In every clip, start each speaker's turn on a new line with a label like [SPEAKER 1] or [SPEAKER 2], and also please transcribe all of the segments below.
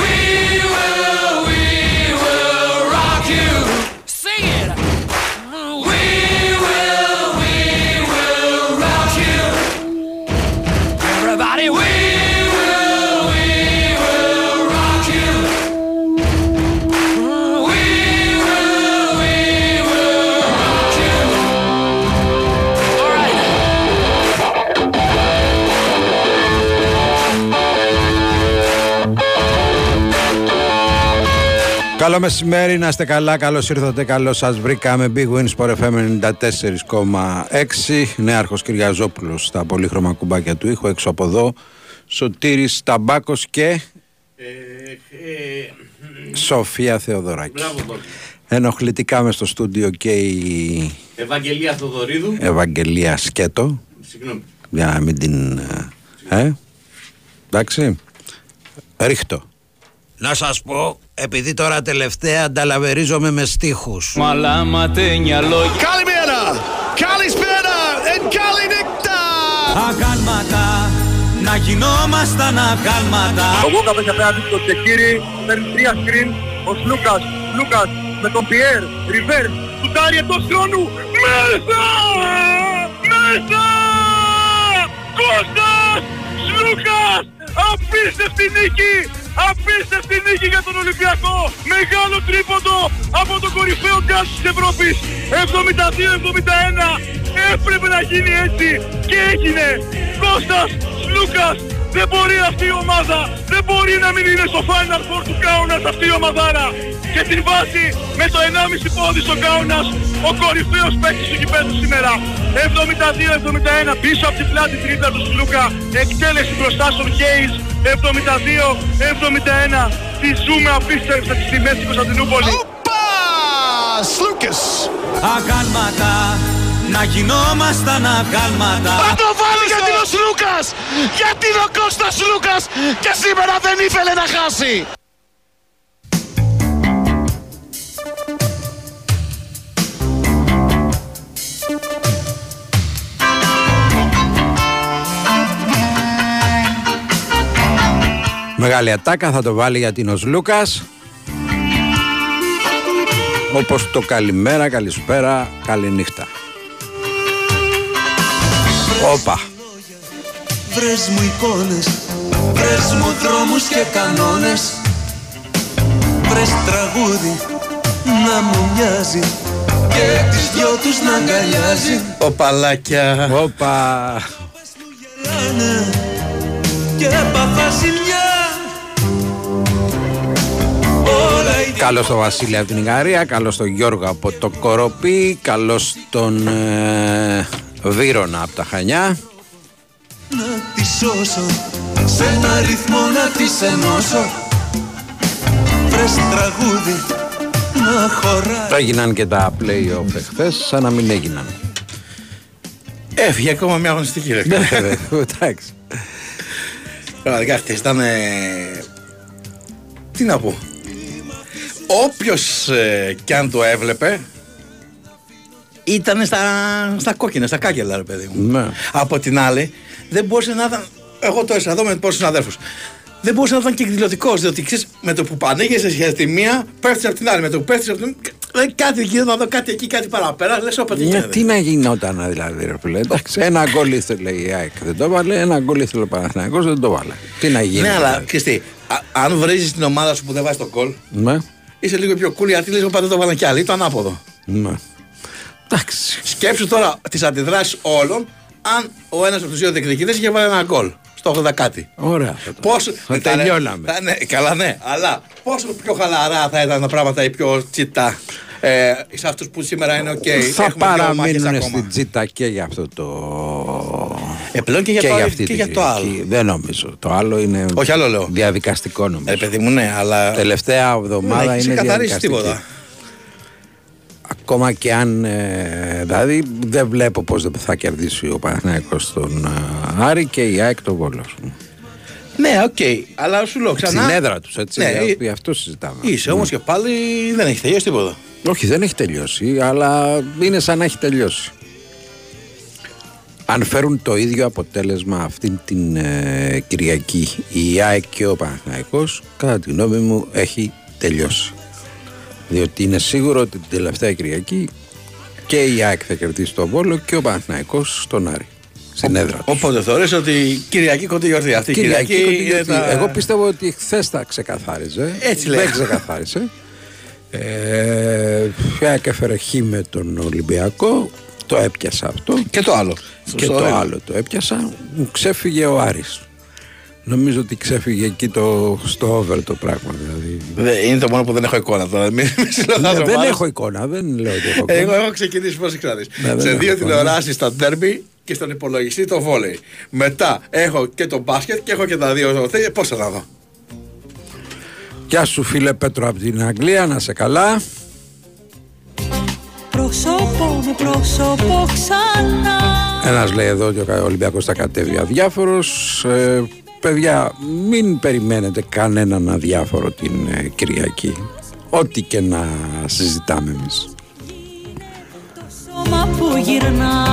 [SPEAKER 1] We will, we will rock you. Sing it.
[SPEAKER 2] Καλό μεσημέρι, να είστε καλά, καλώς ήρθατε, καλώς σας βρήκαμε. Big Win Sport FM 94,6 Νέαρχος Κυριαζόπουλος στα πολύχρωμα κουμπάκια του ήχου έξω από εδώ. Σωτήρης Ταμπάκος και
[SPEAKER 3] Ε,
[SPEAKER 2] Σοφία Θεοδωράκη.
[SPEAKER 3] Μπράβο, Μπόμπη.
[SPEAKER 2] Ενοχλητικά μες στο στούντιο και η
[SPEAKER 3] Ευαγγελία Θοδωρίδου.
[SPEAKER 2] Ευαγγελία Σκέτο.
[SPEAKER 3] Συγγνώμη.
[SPEAKER 2] για να μην την... ε, Ε, εντάξει, ρίχτω να σας πω, επειδή τώρα τελευταία ανταλαβερίζομαι με στίχους
[SPEAKER 1] Μαλάματένια λόγια
[SPEAKER 4] Καλημέρα! Καλησπέρα! And καληνύχτα!
[SPEAKER 1] Αγάλματα Να γινόμασταν αγάλματα
[SPEAKER 5] Ο Γόκα παίζει απέναντι στο Τσεκίρι, παίρνει τρία screen, ο Λούκας, Λούκας με τον Πιέρ, Ριβέρ, σουτάρει εντός χρόνου, μέσα! Μέσα! Κώστας! Λούκας! Απίστευτη νίκη! Απίστευτη νίκη για τον Ολυμπιακό! Μεγάλο τρίποντο από τον κορυφαίο γκάζ της Ευρώπης! 72-71! Έπρεπε να γίνει έτσι και έγινε! Κώστας! Λούκας! Δεν μπορεί αυτή η ομάδα, δεν μπορεί να μην είναι στο Final Four του Κάουνας αυτή η ομαδάρα. Και την βάζει με το 1,5 πόδι στο Κάουνας ο κορυφαίος παίκτης του γηπέδου σήμερα. 72-71 πίσω από την πλάτη τρίτα του Σλούκα. Εκτέλεση μπροστά στον Κέις. 72-71. Τη ζούμε απίστευτα τις τιμές στην Κωνσταντινούπολης.
[SPEAKER 4] Οπα! Σλούκες!
[SPEAKER 1] Αγάλματα Να γινόμασταν αγάλματα
[SPEAKER 4] Θα το βάλει γιατί είναι ο Σλούκας! Γιατί είναι ο Κώστας Λούκας και σήμερα δεν ήθελε να χάσει!
[SPEAKER 2] Μεγάλη ατάκα θα το βάλει για την Ως Λούκας. Όπως το καλημέρα, καλησπέρα, καληνύχτα Όπα.
[SPEAKER 6] Βρες μου εικόνες, βρες μου δρόμους και κανόνες. Βρες τραγούδι να μου μοιάζει και τις δυο τους να αγκαλιάζει.
[SPEAKER 3] Οπαλάκια.
[SPEAKER 2] Όπα.
[SPEAKER 6] Γελάνε και παθάς ζημιά Όλα οι
[SPEAKER 2] Καλώς τον Βασίλη από την Ιγαρία, καλώς τον Γιώργο από το Κοροπή, καλώς τον ε, Βύρονα από τα Χανιά.
[SPEAKER 6] να τη σώσω σε ένα ρυθμό να τις ενώσω Βρες τραγούδι να χωράει
[SPEAKER 2] Έγιναν και τα play-off εχθές, σαν να μην έγιναν.
[SPEAKER 3] Έφυγε ακόμα μια αγωνιστική ρε.
[SPEAKER 2] Ναι, Εντάξει.
[SPEAKER 3] Πραγματικά αυτές ήταν. ε, Τι να πω. Όποιος ε, κι αν το έβλεπε ήταν στα, στα κόκκινα, στα κάγκελα ρε παιδί μου.
[SPEAKER 2] Ναι.
[SPEAKER 3] Από την άλλη δεν μπορούσε να ήταν. Εγώ το έσα εδώ με πόσους συναδέλφους. Δεν μπορούσε να ήταν και εκδηλωτικός, διότι ξέρεις με το που πανήγεσαι για τη μία, πέφτεις από την άλλη. Με το που πέφτεις από την άλλη, ε, κάτι εκεί, να δω κάτι εκεί, κάτι παραπέρα. Λες, όπα τι
[SPEAKER 2] Ναι,
[SPEAKER 3] γίνεται.
[SPEAKER 2] τι να γινόταν δηλαδή, ρε φίλε. Εντάξει, ένα γκολ ήθελε η ΑΕΚ, δεν το βάλε. Ένα γκολ ήθελε ο Παναθηναϊκός, δεν το βάλε. Τι να γίνει.
[SPEAKER 3] Ναι, αλλά
[SPEAKER 2] δηλαδή.
[SPEAKER 3] ξέρεις τι, α- αν βρίζεις την ομάδα σου που δεν βάζει τον κολ,
[SPEAKER 2] Ναι.
[SPEAKER 3] Είσαι λίγο πιο cool γιατί λίγο πάντα το βάλαν κι άλλοι. Το ανάποδο.
[SPEAKER 2] Ναι. Εντάξει.
[SPEAKER 3] Σκέψου τώρα τις αντιδράσεις όλων αν ο ένας από τους δύο διεκδικητές είχε βάλει ένα γκολ στο 80 κάτι.
[SPEAKER 2] Ωραία. θα το-
[SPEAKER 3] Πόσο.
[SPEAKER 2] Θα
[SPEAKER 3] ήταν-
[SPEAKER 2] τελειώναμε.
[SPEAKER 3] θα- ναι, καλά, ναι. Αλλά πόσο πιο χαλαρά θα ήταν τα πράγματα ή πιο τσιτά ε, σε αυτούς που σήμερα είναι οκ.
[SPEAKER 2] θα
[SPEAKER 3] Έχουμε δύο μάχες
[SPEAKER 2] παραμείνουν
[SPEAKER 3] ακόμα.
[SPEAKER 2] στην τσίτα και για αυτό το.
[SPEAKER 3] Ε, πλέον και για το άλλο-
[SPEAKER 2] αυτή
[SPEAKER 3] και
[SPEAKER 2] την
[SPEAKER 3] για το
[SPEAKER 2] Κυριακή.
[SPEAKER 3] άλλο.
[SPEAKER 2] Δεν νομίζω. Το άλλο είναι
[SPEAKER 3] Όχι, άλλο λέω.
[SPEAKER 2] διαδικαστικό νομίζω.
[SPEAKER 3] Ε, παιδί μου, ναι, αλλά.
[SPEAKER 2] Τελευταία
[SPEAKER 3] δεν
[SPEAKER 2] εβδομάδα
[SPEAKER 3] έχει
[SPEAKER 2] είναι
[SPEAKER 3] ξεκαθαρίσει
[SPEAKER 2] διαδικαστική.
[SPEAKER 3] τίποτα.
[SPEAKER 2] Ακόμα και αν. Ε, δηλαδή δεν βλέπω πώς δεν θα κερδίσει ο Παναθηναϊκός τον ε, Άρη και η ΑΕΚ τον Βόλος. ας πούμε.
[SPEAKER 3] Ναι, οκ. Αλλά σου λέω ξανά.
[SPEAKER 2] Στην έδρα τους, έτσι.
[SPEAKER 3] Ναι,
[SPEAKER 2] για-
[SPEAKER 3] ε,
[SPEAKER 2] γι' αυτό συζητάμε.
[SPEAKER 3] Είσαι όμως και πάλι δεν έχει τελειώσει τίποτα.
[SPEAKER 2] Όχι, δεν έχει τελειώσει, αλλά είναι σαν να έχει τελειώσει. Αν φέρουν το ίδιο αποτέλεσμα αυτήν την ε, Κυριακή η ΑΕΚ και ο Παναθηναϊκός, κατά τη γνώμη μου έχει τελειώσει. Διότι είναι σίγουρο ότι την τελευταία Κυριακή και η ΑΕΚ θα κερδίσει τον Βόλο και ο Παναθηναϊκός στον Άρη. Στην έδρα τους.
[SPEAKER 3] Οπότε θεωρείς ότι Κυριακή κοντή γιορτή. Αυτή η Κυριακή, είναι
[SPEAKER 2] γιατί
[SPEAKER 3] τα-
[SPEAKER 2] Εγώ πιστεύω ότι χθες τα ξεκαθάριζε.
[SPEAKER 3] Έτσι λέει.
[SPEAKER 2] Δεν ξεκαθάρισε. Ε, η ΑΕΚ έφερε χ με τον Ολυμπιακό. Το έπιασα αυτό.
[SPEAKER 3] Και το άλλο.
[SPEAKER 2] Και
[SPEAKER 3] Στο
[SPEAKER 2] το
[SPEAKER 3] ένα.
[SPEAKER 2] άλλο το έπιασα. Μου ξέφυγε ο Άρης. Νομίζω ότι ξέφυγε εκεί το, στο over το πράγμα. Δηλαδή.
[SPEAKER 3] Δε- Είναι το μόνο που δεν έχω εικόνα τώρα. Μην μην συλλογάζω
[SPEAKER 2] Ναι, δεν
[SPEAKER 3] μάλλον.
[SPEAKER 2] έχω εικόνα, δεν λέω ότι έχω
[SPEAKER 3] Εγώ
[SPEAKER 2] εικόνα.
[SPEAKER 3] έχω ξεκινήσει πώς ξέρεις.
[SPEAKER 2] Ναι, δεν
[SPEAKER 3] Σε
[SPEAKER 2] έχω
[SPEAKER 3] δύο
[SPEAKER 2] εικόνα.
[SPEAKER 3] τηλεοράσεις τα ντέρμπι και στον υπολογιστή το βόλεϊ. Μετά έχω και το μπάσκετ και έχω και τα δύο. Πώς θα τα δω;
[SPEAKER 2] Γεια σου φίλε Πέτρο από την Αγγλία, να σε καλά.
[SPEAKER 7] Πρόσωπο με πρόσωπο ξανά
[SPEAKER 2] Ένας λέει εδώ ότι ο Ολυμπιακός θα κατέβει αδιάφορος. Ε, παιδιά, μην περιμένετε κανέναν αδιάφορο την ε, Κυριακή. Ό,τι και να συζητάμε εμείς.
[SPEAKER 7] Σώμα που γυρνά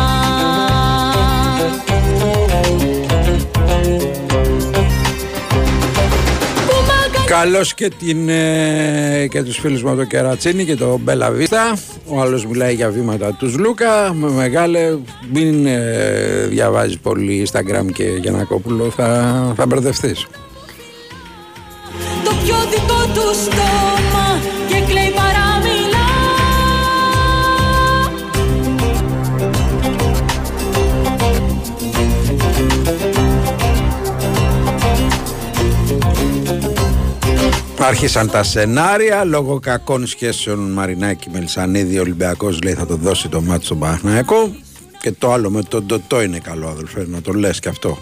[SPEAKER 2] Καλώς και, την, ε, και τους φίλους μου από το Κερατσίνη και το Μπέλα Βίστα. Ο άλλος μιλάει για βήματα τους Λούκα. Με μεγάλε, μην ε, διαβάζεις πολύ Instagram και Γιανακόπουλο, θα, θα μπερδευτείς.
[SPEAKER 7] Το πιο δικό του στόμα
[SPEAKER 2] Άρχισαν τα σενάρια λόγω κακών σχέσεων Μαρινάκη Μελισανίδη. Ο Ολυμπιακός λέει θα το δώσει το μάτι στον Παναθηναϊκό. Και το άλλο με τον Ντοτό είναι καλό, αδελφέ, να το λες και αυτό.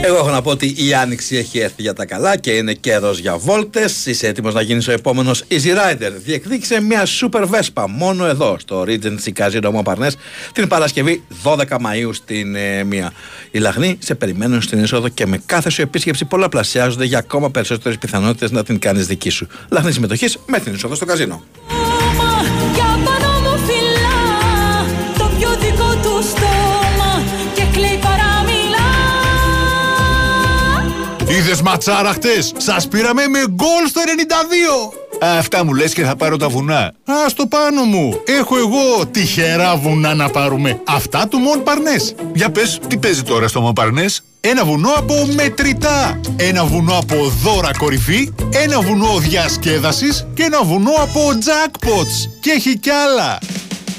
[SPEAKER 3] Εγώ έχω να πω ότι η άνοιξη έχει έρθει για τα καλά και είναι καιρός για βόλτες. Είσαι έτοιμος να γίνεις ο επόμενος Easy Rider. Διεκδίκησε μια Super Vespa μόνο εδώ στο Regency Casino Montparnasse την Παρασκευή 12 Μαου στην ε, μία. Οι λαχνοί σε περιμένουν στην είσοδο και με κάθε σου επίσκεψη πολλαπλασιάζονται για ακόμα περισσότερες πιθανότητες να την κάνεις δική σου. Λαχνή συμμετοχής με την είσοδο στο καζίνο.
[SPEAKER 8] Είδες ματσάρα χτες! Σας πήραμε με γκολ στο 92! Αυτά μου λες και θα πάρω τα βουνά. Α το πάνω μου. Έχω εγώ τυχερά βουνά να πάρουμε. Αυτά του Μον Παρνές. Για πες, τι παίζει τώρα στο Μον Παρνές; Ένα βουνό από μετρητά. Ένα βουνό από δώρα κορυφή. Ένα βουνό διασκέδασης. Και ένα βουνό από jackpots. Και έχει κι άλλα.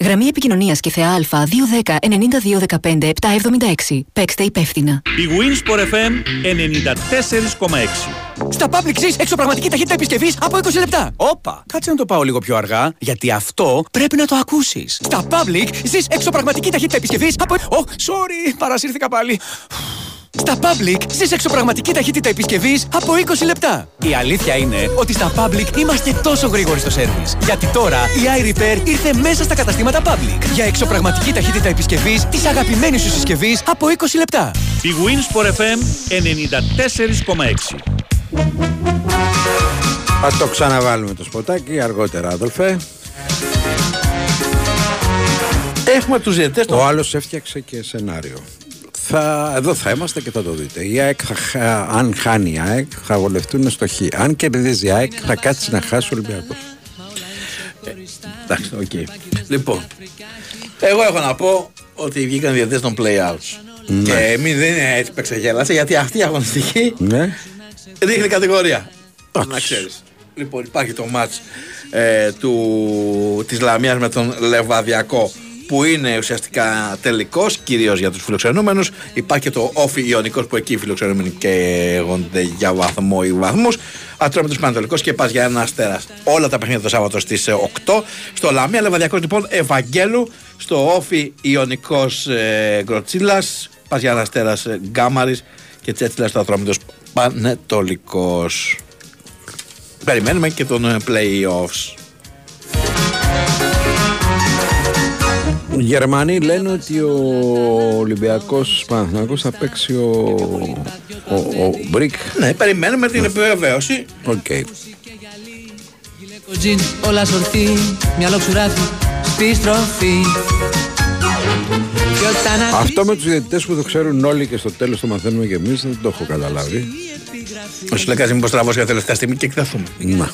[SPEAKER 9] Γραμμή επικοινωνίας και θεά Α 210 92 15 776. Παίξτε υπεύθυνα.
[SPEAKER 10] Η Winsport FM 94,6.
[SPEAKER 11] Στα Public ζεις εξωπραγματική ταχύτητα επισκευής από 20 λεπτά. Όπα, κάτσε να το πάω λίγο πιο αργά, γιατί αυτό πρέπει να το ακούσεις. Στα Public ζεις εξωπραγματική ταχύτητα επισκευής από... Ω, sorry, παρασύρθηκα πάλι. Στα Public ζεις εξωπραγματική ταχύτητα επισκευής από 20 λεπτά. Η αλήθεια είναι ότι στα Public είμαστε τόσο γρήγοροι στο σέρβις. Γιατί τώρα η iRepair ήρθε μέσα στα καταστήματα Public. Για εξωπραγματική ταχύτητα επισκευής της αγαπημένης σου συσκευής από 20 λεπτά.
[SPEAKER 10] Η Winsport FM 94,6.
[SPEAKER 2] Ας το ξαναβάλουμε το σποτάκι αργότερα, Αδολφέ.
[SPEAKER 3] Έχουμε τους διαιτητές
[SPEAKER 2] Ο άλλος έφτιαξε και σενάριο. Θα, εδώ θα είμαστε και θα το δείτε. Η ΑΕΚ, θα, χα- αν χάνει η ΑΕΚ, θα βολευτούν στο Χ. Αν κερδίζει η ΑΕΚ, θα κάτσει να χάσει ο Ολυμπιακός.
[SPEAKER 3] Εντάξει, οκ. Λοιπόν, εγώ έχω να πω ότι βγήκαν διαιτητές των play-outs.
[SPEAKER 2] Ναι.
[SPEAKER 3] Και μην δεν είναι έτσι που εξεγέλασε, γιατί αυτή η αγωνιστική
[SPEAKER 2] Ναι.
[SPEAKER 3] δείχνει κατηγορία. Να ξέρεις. Λοιπόν, υπάρχει το μάτς ε, του, της Λαμίας με τον Λεβαδιακό που είναι ουσιαστικά τελικός, κυρίως για τους φιλοξενούμενους. Υπάρχει και το όφι Ιωνικός που εκεί οι φιλοξενούμενοι καίγονται για βαθμό ή βαθμούς. Ατρόμητος Πανατολικός και πας για ένα αστέρας. Όλα τα παιχνίδια το Σάββατο στις ε, 8. Στο Λαμία Λεβαδιακός λοιπόν Ευαγγέλου. Στο όφι Ιωνικός ε, Γκροτσίλας. Πας για ένα αστέρας ε, Γκάμαρης και Τσέτσιλας στο Ατρόμητος Πανετολικός. Περιμένουμε και τον ε, play-offs.
[SPEAKER 2] Οι Γερμανοί λένε ότι ο Ολυμπιακός Παναθηναϊκός θα παίξει ο, ο, ο Μπρικ.
[SPEAKER 3] Ναι, περιμένουμε την επιβεβαίωση.
[SPEAKER 2] Οκ.
[SPEAKER 12] Τζιν, όλα σορτή, μυαλό ξουράφι, στη στροφή. Και όταν
[SPEAKER 2] Αυτό με τους διαιτητές που το ξέρουν όλοι και στο τέλος το μαθαίνουμε και εμείς δεν το έχω καταλάβει.
[SPEAKER 3] Ο Σουλέκας μήπως τραβώσει για τελευταία στιγμή και εκταθούμε.
[SPEAKER 2] Να.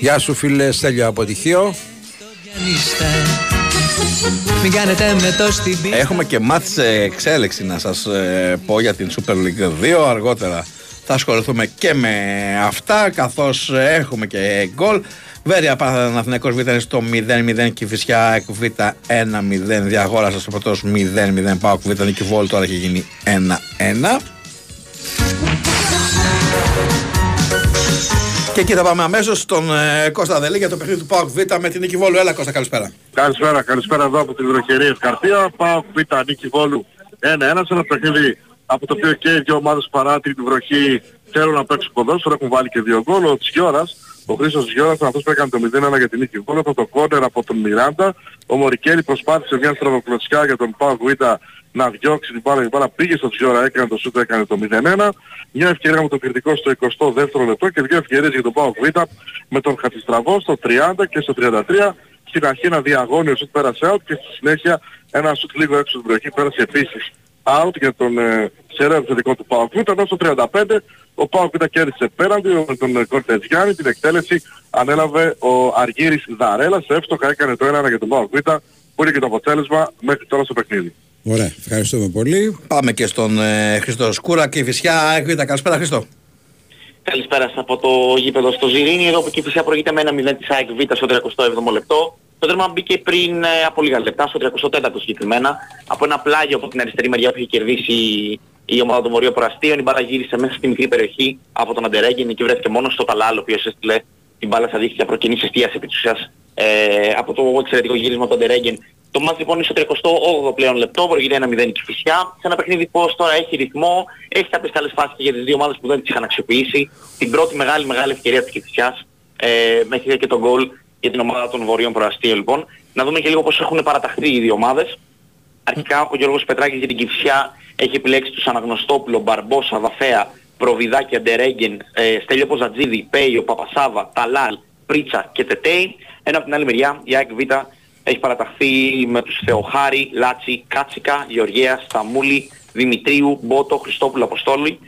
[SPEAKER 2] Γεια σου φίλε Στέλιο από τυχείο.
[SPEAKER 12] αγωνίστε, μην κάνετε με το στην πίστα.
[SPEAKER 3] Έχουμε και μάτς σε εξέλιξη να σας ε, πω για την Super League 2 αργότερα. Θα ασχοληθούμε και με αυτά καθώς ε, έχουμε και γκολ. Βέρεια Παναθηναϊκός Β είναι στο 0-0 και η Φυσιά ΕΚ Β 1-0 διαγόρασε στο πρωτός 0-0 Πάοκ Β Νικηβόλ τώρα έχει γίνει 1-1 Και εκεί θα πάμε αμέσως στον ε, Κώστα Δελή για το παιχνίδι του Πάοκ Β με την Νικηβόλου. Έλα Κώστα καλησπέρα.
[SPEAKER 13] Καλησπέρα, καλησπέρα εδώ από την βροχερή Ευκαρπία. Πάω Β' Νίκη Βόλου 1-1 σε ένα παιχνίδι από το οποίο και οι δύο ομάδες παρά την βροχή θέλουν να παίξουν ποδόσφαιρο, έχουν βάλει και δύο γκολ. Ο Τσιόρας, ο Χρήστος Τσιόρας ήταν αυτός που έκανε το 0-1 για την Νίκη Βόλου, από το κόρνερ από τον Μιράντα. Ο Μωρικέλη προσπάθησε μια στραβοκλωτσιά για τον Πάο Β' να διώξει την μπάλα, η μπάλα πήγε στο Τσιόρα, έκανε το σούτ, έκανε το 0-1. Μια ευκαιρία με τον κριτικό στο 22ο λεπτό και δύο ευκαιρίες για τον Πάο Β' με τον Χατζηστραβό στο 30 και στο 33 στην αρχή ένα διαγώνιο σουτ πέρασε out και στη συνέχεια ένα σουτ λίγο έξω στην περιοχή πέρασε επίσης out για τον ε, σερέ επιθετικό του Πάοκ Β' ενώ στο 35 ο Πάοκ Β' κέρδισε πέραντι με τον ε, Κορτες Γιάννη την εκτέλεση ανέλαβε ο Αργύρης Δαρέλας εύστοχα έκανε το 1 για τον Πάοκ Β' που είναι και το αποτέλεσμα μέχρι τώρα στο παιχνίδι.
[SPEAKER 2] Ωραία, ευχαριστούμε πολύ.
[SPEAKER 3] Πάμε και στον ε, Χρήστο Σκούρα και η Φυσιά ΕΚ Β. Καλησπέρα Χρήστο.
[SPEAKER 14] Καλησπέρα σας από το γήπεδο στο Ζιρίνι, εδώ που και η Φυσιά προηγείται με ένα 0 της ΑΕΚ Β στο 37ο λεπτό. Το τέρμα μπήκε πριν ε, από λίγα λεπτά, στο 34ο συγκεκριμένα, από ένα πλάγιο από την αριστερή μεριά που είχε κερδίσει η ομάδα των Βορείων Πραστίων. Η μπάλα γύρισε μέσα στη μικρή περιοχή από τον Αντερέγγεν, εκεί βρέθηκε μόνος στο Ταλάλ, ο οποίος έστειλε την μπάλα στα δίχτυα προκυνής εστίαση επί της ουσίας ε, από το εξαιρετικό γύρισμα του Αντερέγγεν. Το μάτς λοιπόν είναι στο 38ο πλέον λεπτό, προηγείται ένα 0 η Φυσιά. Σε ένα παιχνίδι πως τώρα έχει ρυθμό, έχει κάποιες καλές φάσεις και για τις δύο ομάδες που δεν τις είχαν αξιοποιήσει. Την πρώτη μεγάλη μεγάλη ευκαιρία της Κηφισιάς ε, μέχρι και τον γκολ για την ομάδα των Βορείων Προαστίων λοιπόν. Να δούμε και λίγο πώς έχουν παραταχθεί οι δύο ομάδες. Αρχικά ο Γιώργος Πετράκης για την Κηφισιά έχει επιλέξει τους Αναγνωστόπουλο, Μπαρμπόσα, Δαφέα, Προβιδάκη, Αντερέγγεν, ε, Στέλιο Ποζατζίδη, Πέιο, Παπασάβα, Ταλάλ, Πρίτσα και Τετέι. Ενώ από την άλλη μεριά η ΑΕΚ Β έχει παραταχθεί με τους Θεοχάρη, Λάτσι, Κάτσικα, Γεωργία, Σταμούλη, Δημητρίου, Μπότο, Χριστόπουλο, Αποστόλη,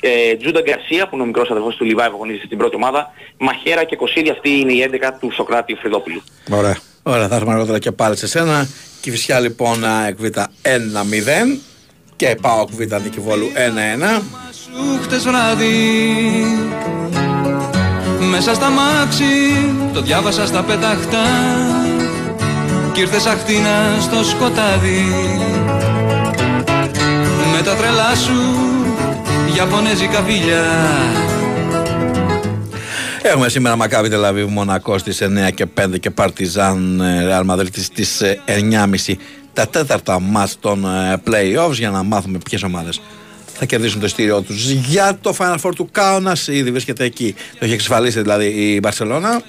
[SPEAKER 14] ε, Τζούντα Γκαρσία που είναι ο μικρός αδερφός του Λιβάη που αγωνίζεται στην πρώτη ομάδα, Μαχέρα και Κωσίδη, αυτή είναι η 11 του Σοκράτη Φρυδόπουλου.
[SPEAKER 2] Ωραία.
[SPEAKER 3] Ωραία, θα έρθουμε αργότερα και πάλι σε σένα. Και η Φυσιά λοιπόν ΑΕΚ Β 1-0 και ΠΑΟΚ Β Νίκη Βόλου 1-1.
[SPEAKER 12] Σου χτες βράδυ. Μέσα στα μάξι το διάβασα στα πεταχτά Κι ήρθες αχτίνα στο σκοτάδι. Με τα τρελά σου Ιαπωνέζικα φιλιά
[SPEAKER 3] Έχουμε σήμερα Μακάβι Τελαβίβ Μονακός στις 9 και 5 και Παρτιζάν ε, Ρεάλ Μαδρίτη στις ε, 9.30 τα τέταρτα μας των ε, play-offs για να μάθουμε ποιες ομάδες θα κερδίσουν το ειστήριό τους για το Final Four του Κάουνα. Ήδη βρίσκεται εκεί. Το έχει εξασφαλίσει δηλαδή η Μπαρσελόνα.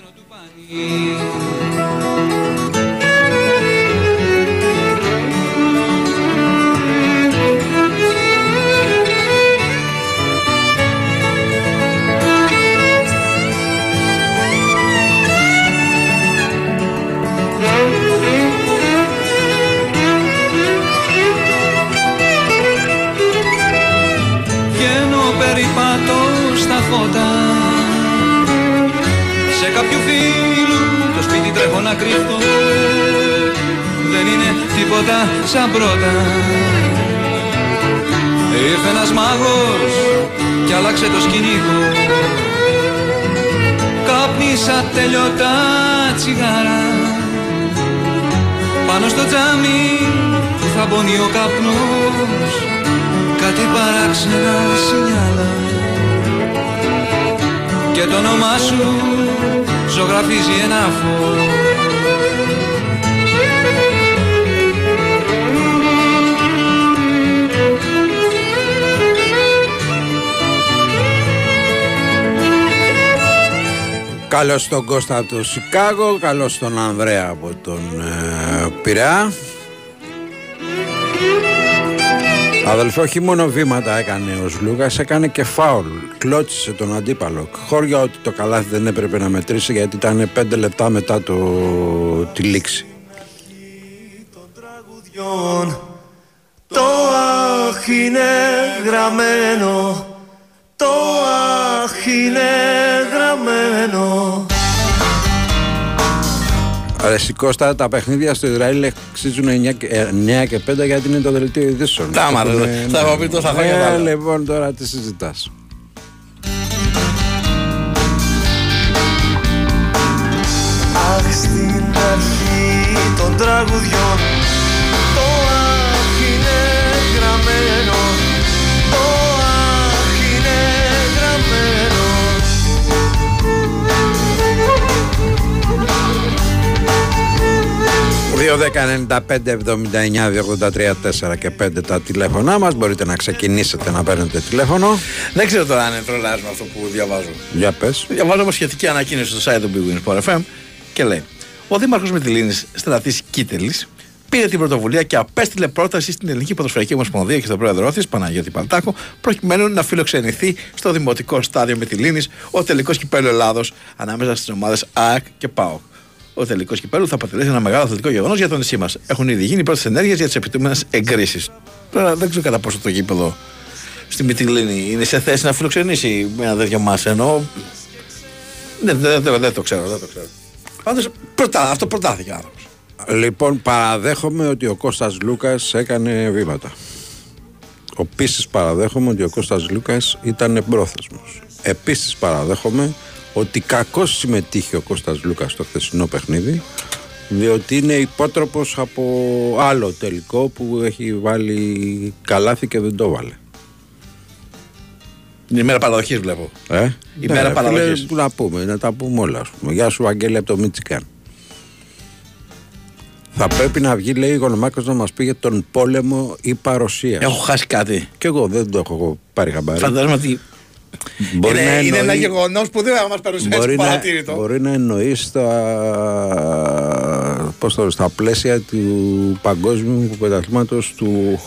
[SPEAKER 12] Τίποτα σαν πρώτα. Ήρθε ένας μάγος κι άλλαξε το σκηνικό. Κάπνισα τελειωτά τσιγάρα. Πάνω στο τζάμι που θα μπονεί ο καπνός. Κάτι παράξενα σινιάλα. Και το όνομά σου ζωγραφίζει ένα φως
[SPEAKER 2] Καλώς τον Κώστα από το Σικάγο, καλώς τον Ανδρέα από τον ε, Πειραιά. Αδελφέ, όχι μόνο βήματα έκανε ο Σλούγας, έκανε και φάουλ. Κλώτσισε τον αντίπαλο. Χώρια ότι το καλάθι δεν έπρεπε να μετρήσει γιατί ήταν 5 λεπτά μετά το... τη λήξη.
[SPEAKER 15] Το αχ είναι γραμμένο Το αχ είναι γραμμένο
[SPEAKER 2] Ρε Κώστα, τα παιχνίδια στο Ισραήλ αξίζουν 9 και, 9 και 5 γιατί είναι το δελτίο ειδήσεων.
[SPEAKER 3] Τα άμα,
[SPEAKER 2] Έχουν-
[SPEAKER 3] ρε, θα έχω πει τόσα χρόνια
[SPEAKER 2] Ε,
[SPEAKER 3] τα άλλα.
[SPEAKER 2] Λοιπόν, τώρα τι συζητάς.
[SPEAKER 15] Αχ στην αρχή των τραγουδιών
[SPEAKER 2] 2-10-95-79-283-4 και 5 τα τηλέφωνά μας Μπορείτε να ξεκινήσετε να παίρνετε τηλέφωνο.
[SPEAKER 3] Δεν ξέρω τώρα αν είναι τρολάρισμα αυτό που διαβάζω.
[SPEAKER 2] Για πες.
[SPEAKER 3] Διαβάζω όμως σχετική ανακοίνωση στο site του Big Win Sport FM και λέει: Ο Δήμαρχος Μητυλίνης Στρατής Κίτελης πήρε την πρωτοβουλία και απέστειλε πρόταση στην Ελληνική Ποδοσφαιρική Ομοσπονδία και στον πρόεδρό της, Παναγιώτη Παλτάκο, προκειμένου να φιλοξενηθεί στο δημοτικό στάδιο Μητυλίνης ο τελικός κυπέλο Ελλάδος ανάμεσα στις ομάδες ΑΕΚ και ΠΑΟΚ. Ο τελικό κυπέλο θα αποτελέσει ένα μεγάλο αθλητικό γεγονός για το νησί μας. Έχουν ήδη γίνει οι πρώτες ενέργειες για τις επιτούμενε εγκρίσεις. Τώρα δεν ξέρω κατά πόσο το γήπεδο στη Μητυλίνη είναι σε θέση να φιλοξενήσει ένα τέτοιο μα ενώ. Δεν, δεν, δεν, δεν το ξέρω, δεν το ξέρω. Πάντως, προτά, αυτό προτάθηκε ο άνθρωπος.
[SPEAKER 2] Λοιπόν, παραδέχομαι ότι ο Κώστας Λούκας έκανε βήματα. Επίσης παραδέχομαι ότι ο Κώστας Λούκας ήταν πρόθεσμος. Επίσης παραδέχομαι ότι κακώς συμμετείχε ο Κώστας Λούκας στο χθεσινό παιχνίδι διότι είναι υπότροπος από άλλο τελικό που έχει βάλει καλάθι και δεν το βάλε.
[SPEAKER 3] Είναι η μέρα παραδοχής βλέπω.
[SPEAKER 2] Ε;
[SPEAKER 3] Η μέρα
[SPEAKER 2] φίλε,
[SPEAKER 3] παραδοχής.
[SPEAKER 2] Πού να πούμε, να τα πούμε όλα. Ας πούμε. Γεια σου, Αγγέλη από το Μίτσικαν. Θα πρέπει να βγει, λέει, ο Γονομάκος να μας πει για τον πόλεμο ή παρουσία.
[SPEAKER 3] Έχω χάσει κάτι.
[SPEAKER 2] Κι εγώ δεν το έχω πάρει χαμπάρι.
[SPEAKER 3] Φαντάζομαι ότι
[SPEAKER 2] Μπορεί
[SPEAKER 3] είναι,
[SPEAKER 2] να
[SPEAKER 3] είναι ένα
[SPEAKER 2] εννοεί-
[SPEAKER 3] γεγονός που δεν θα μας παρουσιάσει
[SPEAKER 2] Μπορεί να,
[SPEAKER 3] παρατήρητο.
[SPEAKER 2] μπορεί να εννοείς στα, πώς το, λέω, στα πλαίσια του παγκόσμιου πρωταθλήματος του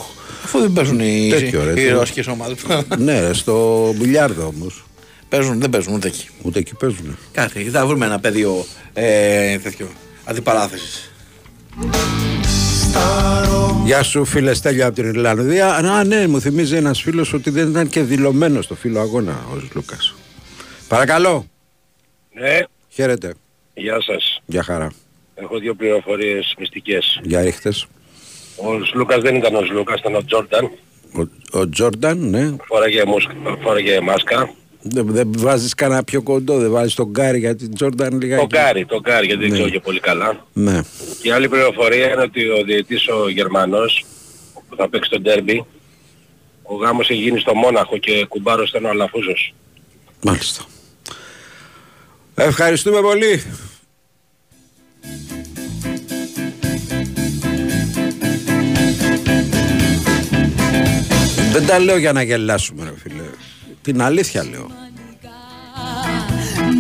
[SPEAKER 3] Αφού δεν παίζουν οι,
[SPEAKER 2] τέτοιο, ρε,
[SPEAKER 3] οι
[SPEAKER 2] του-
[SPEAKER 3] ρώσικες ομάδες.
[SPEAKER 2] ναι, ρε, στο μπιλιάρδο όμως.
[SPEAKER 3] παίζουν, δεν παίζουν ούτε εκεί.
[SPEAKER 2] Ούτε εκεί παίζουν.
[SPEAKER 3] Κάτι, θα βρούμε ένα πεδίο ε, τέτοιο αντιπαράθεσης.
[SPEAKER 2] Γεια σου φίλε Στέλιο από την Ιρλανδία. Α, ναι, μου θυμίζει ένας φίλος ότι δεν ήταν και δηλωμένος στο φίλο αγώνα ο Λούκας. Παρακαλώ.
[SPEAKER 16] Ναι,
[SPEAKER 2] Χαίρετε.
[SPEAKER 16] γεια σας.
[SPEAKER 2] Γεια χαρά.
[SPEAKER 16] Έχω δύο πληροφορίες μυστικές.
[SPEAKER 2] Για ρίχτες.
[SPEAKER 16] Ο Λούκας δεν ήταν ο Λούκας, ήταν ο Τζόρνταν.
[SPEAKER 2] Ο, ο Τζόρνταν, ναι.
[SPEAKER 16] Φόραγε, μουσ- φόραγε μάσκα.
[SPEAKER 2] Δεν, δεν βάζεις κανένα πιο κοντό, δεν βάζεις τον Κάρι γιατί Τζόρνταν λιγάκι.
[SPEAKER 16] Το Κάρι, το Κάρι, γιατί δεν
[SPEAKER 2] Ναι.
[SPEAKER 16] ξέρω και πολύ καλά.
[SPEAKER 2] Ναι.
[SPEAKER 16] Και η άλλη πληροφορία είναι ότι ο διαιτητής ο Γερμανός που θα παίξει το ντέρμπι, ο γάμος έχει γίνει στο Μόναχο και κουμπάρος ήταν ο Αλαφούζος.
[SPEAKER 2] Μάλιστα. Ευχαριστούμε πολύ. Δεν τα λέω για να γελάσουμε, ρε φίλε. Την αλήθεια λέω.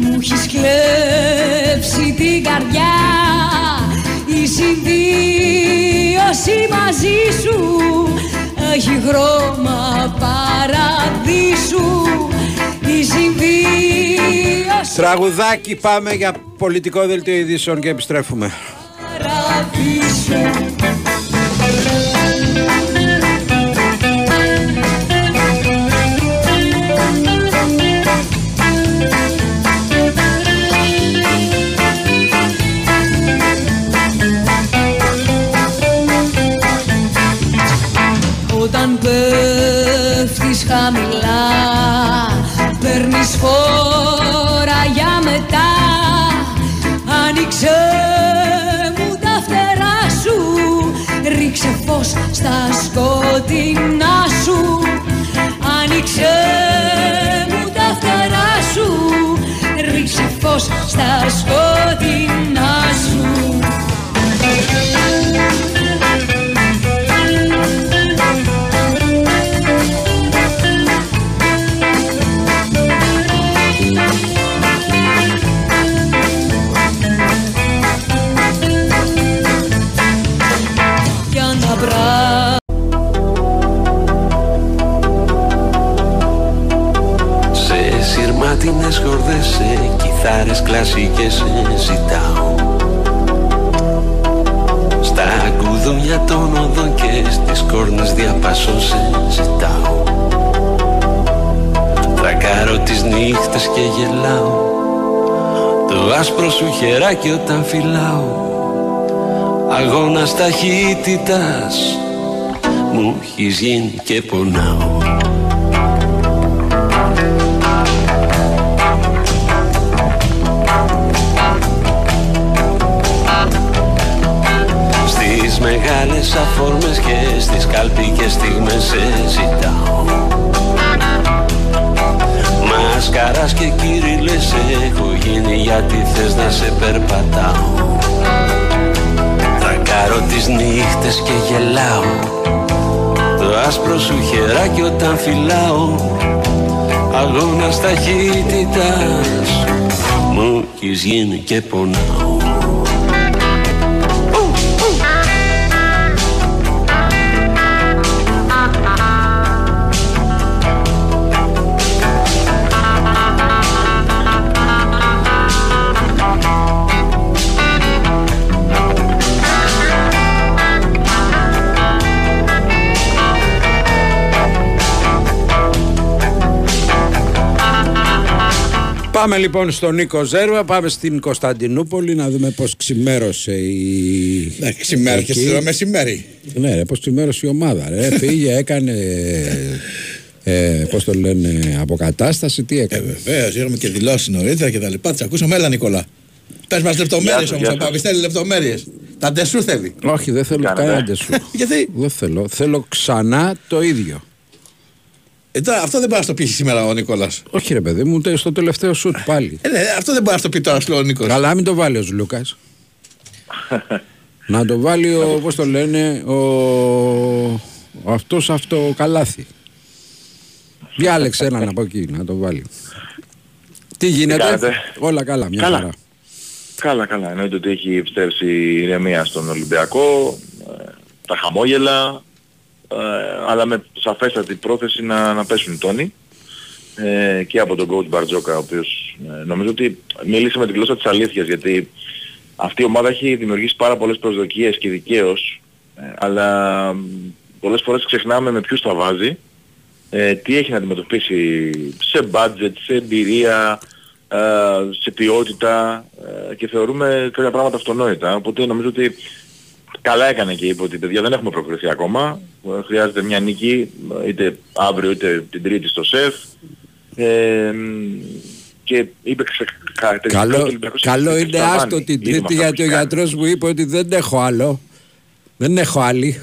[SPEAKER 7] Μου έχεις κλέψει την καρδιά Η συμβίωση μαζί σου Έχει χρώμα παραδείσου Η συμβίωση
[SPEAKER 2] Τραγουδάκι πάμε για πολιτικό δελτίο ειδήσεων και επιστρέφουμε.
[SPEAKER 7] παραδείσου χαμηλά. Παίρνεις φόρα για μετά. Άνοιξε μου τα φτερά σου. Ρίξε φως στα σκοτεινά σου. Άνοιξε μου τα φτερά σου. Ρίξε φως στα σκοτεινά σου
[SPEAKER 17] σειρμάτινες χορδές, σε κιθάρες κλασικές σε ζητάω. Στα κουδούνια των οδών και στις κόρνες διαπάσω σε ζητάω Τρακάρω τις νύχτες και γελάω. Το άσπρο σου χεράκι όταν φυλάω. Αγώνας ταχύτητας Μου έχεις γίνει και πονάω Στις μεγάλες αφόρμες και στις καλπικές στιγμές σε ζητάω. Μασκαράς και κύριλες έχω γίνει γιατί θες να σε περπατάω. Τρακάρω τις νύχτες και γελάω. Το άσπρο σου χεράκι όταν φυλάω Αγώνας ταχύτητας Μου έχεις γίνει και πονάω
[SPEAKER 2] Πάμε λοιπόν στον Νίκο Ζέρβα, πάμε στην Κωνσταντινούπολη να δούμε πώς ξημέρωσε η...
[SPEAKER 3] Ναι, ξημέρωσε
[SPEAKER 2] εκεί.
[SPEAKER 3] στο μεσημέρι.
[SPEAKER 2] Ναι ρε, πώς ξημέρωσε η ομάδα ρε. Πήγε, έκανε, ε, πώς το λένε, αποκατάσταση, τι
[SPEAKER 3] Ε,
[SPEAKER 2] έκανε.
[SPEAKER 3] βεβαίως, είχαμε και δηλώσεις νωρίτερα και τα λοιπά. Τις ακούσαμε, έλα Νικόλα. Πες μας λεπτομέρειες
[SPEAKER 18] Γεια σου,
[SPEAKER 3] όμω.
[SPEAKER 18] γεια
[SPEAKER 3] Ο
[SPEAKER 18] σου.
[SPEAKER 3] Παπis θέλει λεπτομέρειες. Τα ντεσού θέλει.
[SPEAKER 2] Όχι, δεν θέλω
[SPEAKER 18] κάνετε;
[SPEAKER 2] κανένα σου.
[SPEAKER 3] Γιατί;
[SPEAKER 2] Δεν θέλω. Θέλω ξανά το ίδιο.
[SPEAKER 3] Ε, τώρα, αυτό δεν μπορεί να το πεις σήμερα ο Νικόλας.
[SPEAKER 2] Όχι ρε παιδί μου, τε- στο τελευταίο σουτ πάλι.
[SPEAKER 3] Ε, ναι, αυτό δεν μπορεί να το πει τώρα σου λέει ο Νίκος.
[SPEAKER 2] Καλά, μην το βάλει ο Λούκας. να το βάλει ο, πώς το λένε, ο, ο αυτός αυτό καλάθι. Διάλεξε έναν από εκεί να το βάλει. Τι γίνεται,
[SPEAKER 18] κάνετε;
[SPEAKER 2] όλα καλά, μια
[SPEAKER 18] Καλά.
[SPEAKER 2] χαρά.
[SPEAKER 18] Καλά, καλά. Εννοείται ότι έχει επιστρέψει η ηρεμία στον Ολυμπιακό, ε, τα χαμόγελα, ε, αλλά με σαφέστατη πρόθεση να, να πέσουν οι τόνοι ε, και από τον coach Μπαρτζόκα, ο οποίος ε, νομίζω ότι μίλησε με τη γλώσσα της αλήθειας, γιατί αυτή η ομάδα έχει δημιουργήσει πάρα πολλές προσδοκίες και δικαίως, ε, αλλά μ, πολλές φορές ξεχνάμε με ποιους τα βάζει, ε, τι έχει να αντιμετωπίσει σε budget, σε εμπειρία, ε, σε ποιότητα ε, και θεωρούμε κάποια πράγματα αυτονόητα. Οπότε νομίζω ότι καλά έκανε και είπε ότι παιδιά δεν έχουμε προκριθεί ακόμα. Ε, Χρειάζεται μια νίκη ε, είτε αύριο είτε την τρίτη στο ΣΕΦ. Ε, μ, και είπε ξεκάθαρα
[SPEAKER 2] Καλό, καλό είναι άστο την τρίτη γιατί ο γιατρός μου είπε ότι δεν έχω άλλο. Δεν έχω άλλη.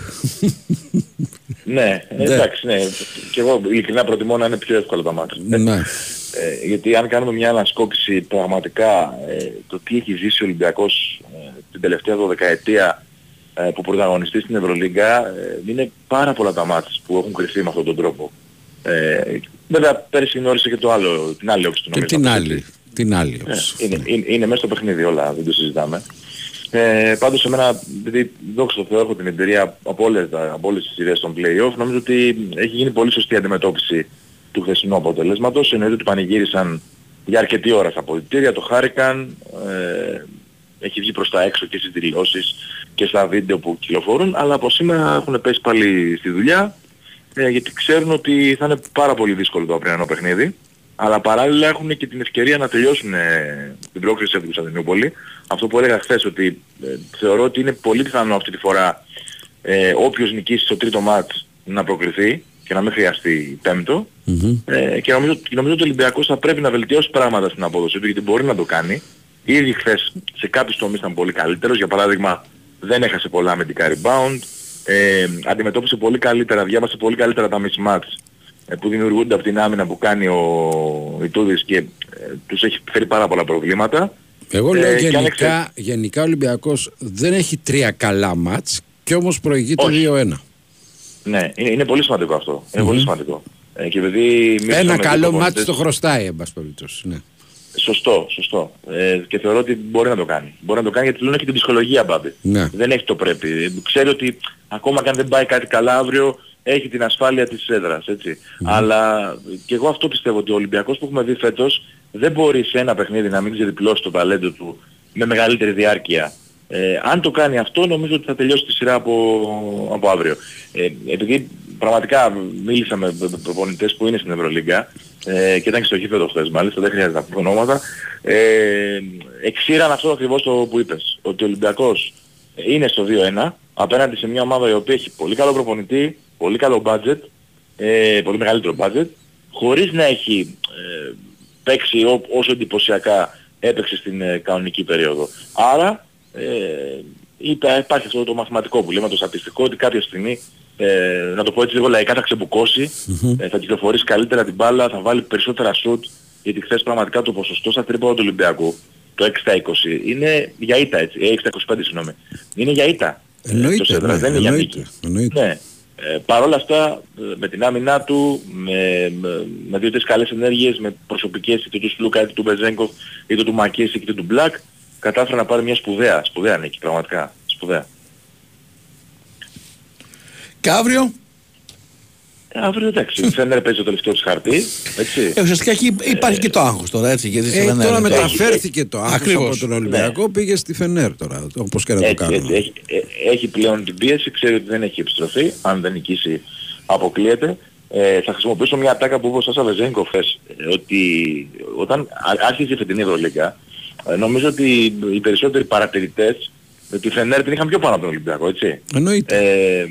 [SPEAKER 18] Ναι,
[SPEAKER 2] Ναι.
[SPEAKER 18] εντάξει, ναι. Και εγώ ειλικρινά προτιμώ να είναι πιο εύκολο τα μάτια.
[SPEAKER 2] ναι.
[SPEAKER 18] Ε, γιατί αν κάνουμε μια ανασκόπηση πραγματικά ε, το τι έχει ζήσει ο Ολυμπιακός ε, την τελευταία δωδεκαετία ε, που πρωταγωνιστεί στην Ευρωλίγκα ε, είναι πάρα πολλά τα μάτς που έχουν κρυφθεί με αυτόν τον τρόπο. Ε, βέβαια πέρυσι γνώρισε και το άλλο, την άλλη όψη του
[SPEAKER 2] Και
[SPEAKER 18] νομίζω.
[SPEAKER 2] την άλλη. Την άλλη
[SPEAKER 18] Ε,
[SPEAKER 2] όψη.
[SPEAKER 18] είναι, είναι, είναι μέσα στο παιχνίδι όλα, δεν το συζητάμε. Ε, πάντως σε μένα, επειδή δόξα τω Θεώ έχω την εμπειρία από όλες, τα- από όλες τις σειρές των play-off, νομίζω ότι έχει γίνει πολύ σωστή αντιμετώπιση του χθεσινού αποτελέσματος. Εννοείται ότι πανηγύρισαν για αρκετή ώρα στα πολιτήρια, το χάρηκαν, ε, έχει βγει προς τα έξω και στις δηλώσεις και στα βίντεο που κυκλοφορούν, αλλά από σήμερα έχουν πέσει πάλι στη δουλειά, ε, γιατί ξέρουν ότι θα είναι πάρα πολύ δύσκολο το αυριανό παιχνίδι. Αλλά παράλληλα έχουν και την ευκαιρία να τελειώσουν ε, την πρόκληση από την Κωνσταντινούπολη. Αυτό που έλεγα χθες ότι ε, θεωρώ ότι είναι πολύ πιθανό αυτή τη φορά ε, όποιος νικήσει στο τρίτο μάτς να προκριθεί και να μην χρειαστεί πέμπτο. Ε, και νομίζω, και νομίζω ότι ο Ολυμπιακός θα πρέπει να βελτιώσει πράγματα στην απόδοση του γιατί μπορεί να το κάνει. Ήδη χθες σε κάποιους τομείς ήταν πολύ καλύτερος. Για παράδειγμα δεν έχασε πολλά αμυντικά rebound. Ε, αντιμετώπισε πολύ καλύτερα, διάβασε πολύ καλύτερα τα mismatch ε, που δημιουργούνται από την άμυνα που κάνει ο Ιτούδης και ε, τους έχει φέρει πάρα πολλά προβλήματα.
[SPEAKER 2] Εγώ λέω
[SPEAKER 18] Ε, και
[SPEAKER 2] γενικά,
[SPEAKER 18] άνοιξε-
[SPEAKER 2] γενικά ο Ολυμπιακός δεν έχει τρία καλά μάτς και όμως προηγείται
[SPEAKER 18] Όχι.
[SPEAKER 2] 2-1.
[SPEAKER 18] Ναι, είναι, είναι πολύ σημαντικό αυτό. Είναι
[SPEAKER 2] Μμμ.
[SPEAKER 18] πολύ σημαντικό. Ε, και επειδή μίλησα
[SPEAKER 2] Ένα
[SPEAKER 18] με δύο
[SPEAKER 2] καλό
[SPEAKER 18] προπονητές-
[SPEAKER 2] μάτς το χρωστάει, εν πάση περιπτώσει. Ναι.
[SPEAKER 18] Σωστό, σωστό. Ε, και θεωρώ ότι μπορεί να το κάνει. Μπορεί να το κάνει γιατί του λένε και την ψυχολογία Μπάμπη.
[SPEAKER 2] Ναι.
[SPEAKER 18] Δεν έχει το πρέπει. Ε, Ξέρει ότι ακόμα και αν δεν πάει κάτι καλά αύριο έχει την ασφάλεια της έδρας, έτσι. Αλλά και εγώ αυτό πιστεύω ότι ο Ολυμπιακός που έχουμε δει φέτος δεν μπορεί σε ένα παιχνίδι να μην ξεδιπλώσει το ταλέντο του με μεγαλύτερη διάρκεια. Ε, αν το κάνει αυτό νομίζω ότι θα τελειώσει τη σειρά από, από αύριο. Ε, επειδή πραγματικά μίλησα με προπονητές που είναι στην Ευρωλίγκα ε, και ήταν και στο γήπεδο χθες μάλιστα, δεν χρειάζεται να πω ονόματα, ε, εξήραν αυτό ακριβώς το που είπες, ότι ο Ολυμπιακός είναι στο 2-1 απέναντι σε μια ομάδα η οποία έχει πολύ καλό προπονητή, πολύ καλό budget, ε, πολύ μεγαλύτερο budget, χωρίς να έχει ε, παίξει ό, όσο εντυπωσιακά έπαιξε στην ε, κανονική περίοδο. Άρα ε, υπά- υπάρχει αυτό το μαθηματικό που λέμε, το στατιστικό, ότι κάποια στιγμή, ε, να το πω έτσι λίγο λαϊκά, θα ξεμπουκώσει, ε, θα κυκλοφορήσει καλύτερα την μπάλα, θα βάλει περισσότερα σουτ, γιατί χθες πραγματικά το ποσοστό στα τρίποδα του Ολυμπιακού, το 6 στα 20, είναι για ήττα έτσι, ε, 6 στα 25 συγγνώμη, είναι για ήττα. Ε, το
[SPEAKER 2] Εννοείται,
[SPEAKER 18] Σέντρα,
[SPEAKER 2] ναι,
[SPEAKER 18] δεν είναι για
[SPEAKER 2] εννοείται,
[SPEAKER 18] νίκη.
[SPEAKER 2] εννοείται.
[SPEAKER 18] Ναι. Ε, Παρ' όλα αυτά, ε, με την άμυνά του, με, με, με δύο-τρεις καλές ενέργειες, με προσωπικές είτε του Σλούκα, είτε του Μπεζέγκοφ, είτε του Μακίση, είτε του Μπλακ, κατάφερε να πάρει μια σπουδαία, σπουδαία νίκη, πραγματικά. Σπουδαία.
[SPEAKER 3] Και αύριο,
[SPEAKER 18] Ε, αύριο εντάξει, η Φέντερ παίζει το τελευταίο της χαρτί, έτσι.
[SPEAKER 3] ε, ουσιαστικά έχει, υπάρχει και το άγχος τώρα, έτσι. Γιατί στη
[SPEAKER 2] Ε,
[SPEAKER 3] Φενέρ,
[SPEAKER 2] τώρα
[SPEAKER 3] έτσι.
[SPEAKER 2] μεταφέρθηκε το άγχος
[SPEAKER 3] Ακριβώς.
[SPEAKER 2] από τον Ολυμπιακό, πήγε στη Φενέρ τώρα, όπως και να το
[SPEAKER 18] Έτσι,
[SPEAKER 2] κάνουμε.
[SPEAKER 18] έτσι, έχει, ε, έχει πλέον την πίεση, ξέρει ότι δεν έχει επιστροφή, αν δεν νικήσει αποκλείεται. Ε, θα χρησιμοποιήσω μια ατάκα που είπε ο Σάσα Βεζέγκο χθες, ε, ότι όταν α- άρχισε η φετινή Ευρωλίγκα, ε, νομίζω ότι οι περισσότεροι παρατηρητές ε, τη Φενέρ την είχαν πιο πάνω από τον Ολυμπιακό, έτσι.
[SPEAKER 2] Εννοείται.
[SPEAKER 18] Ε,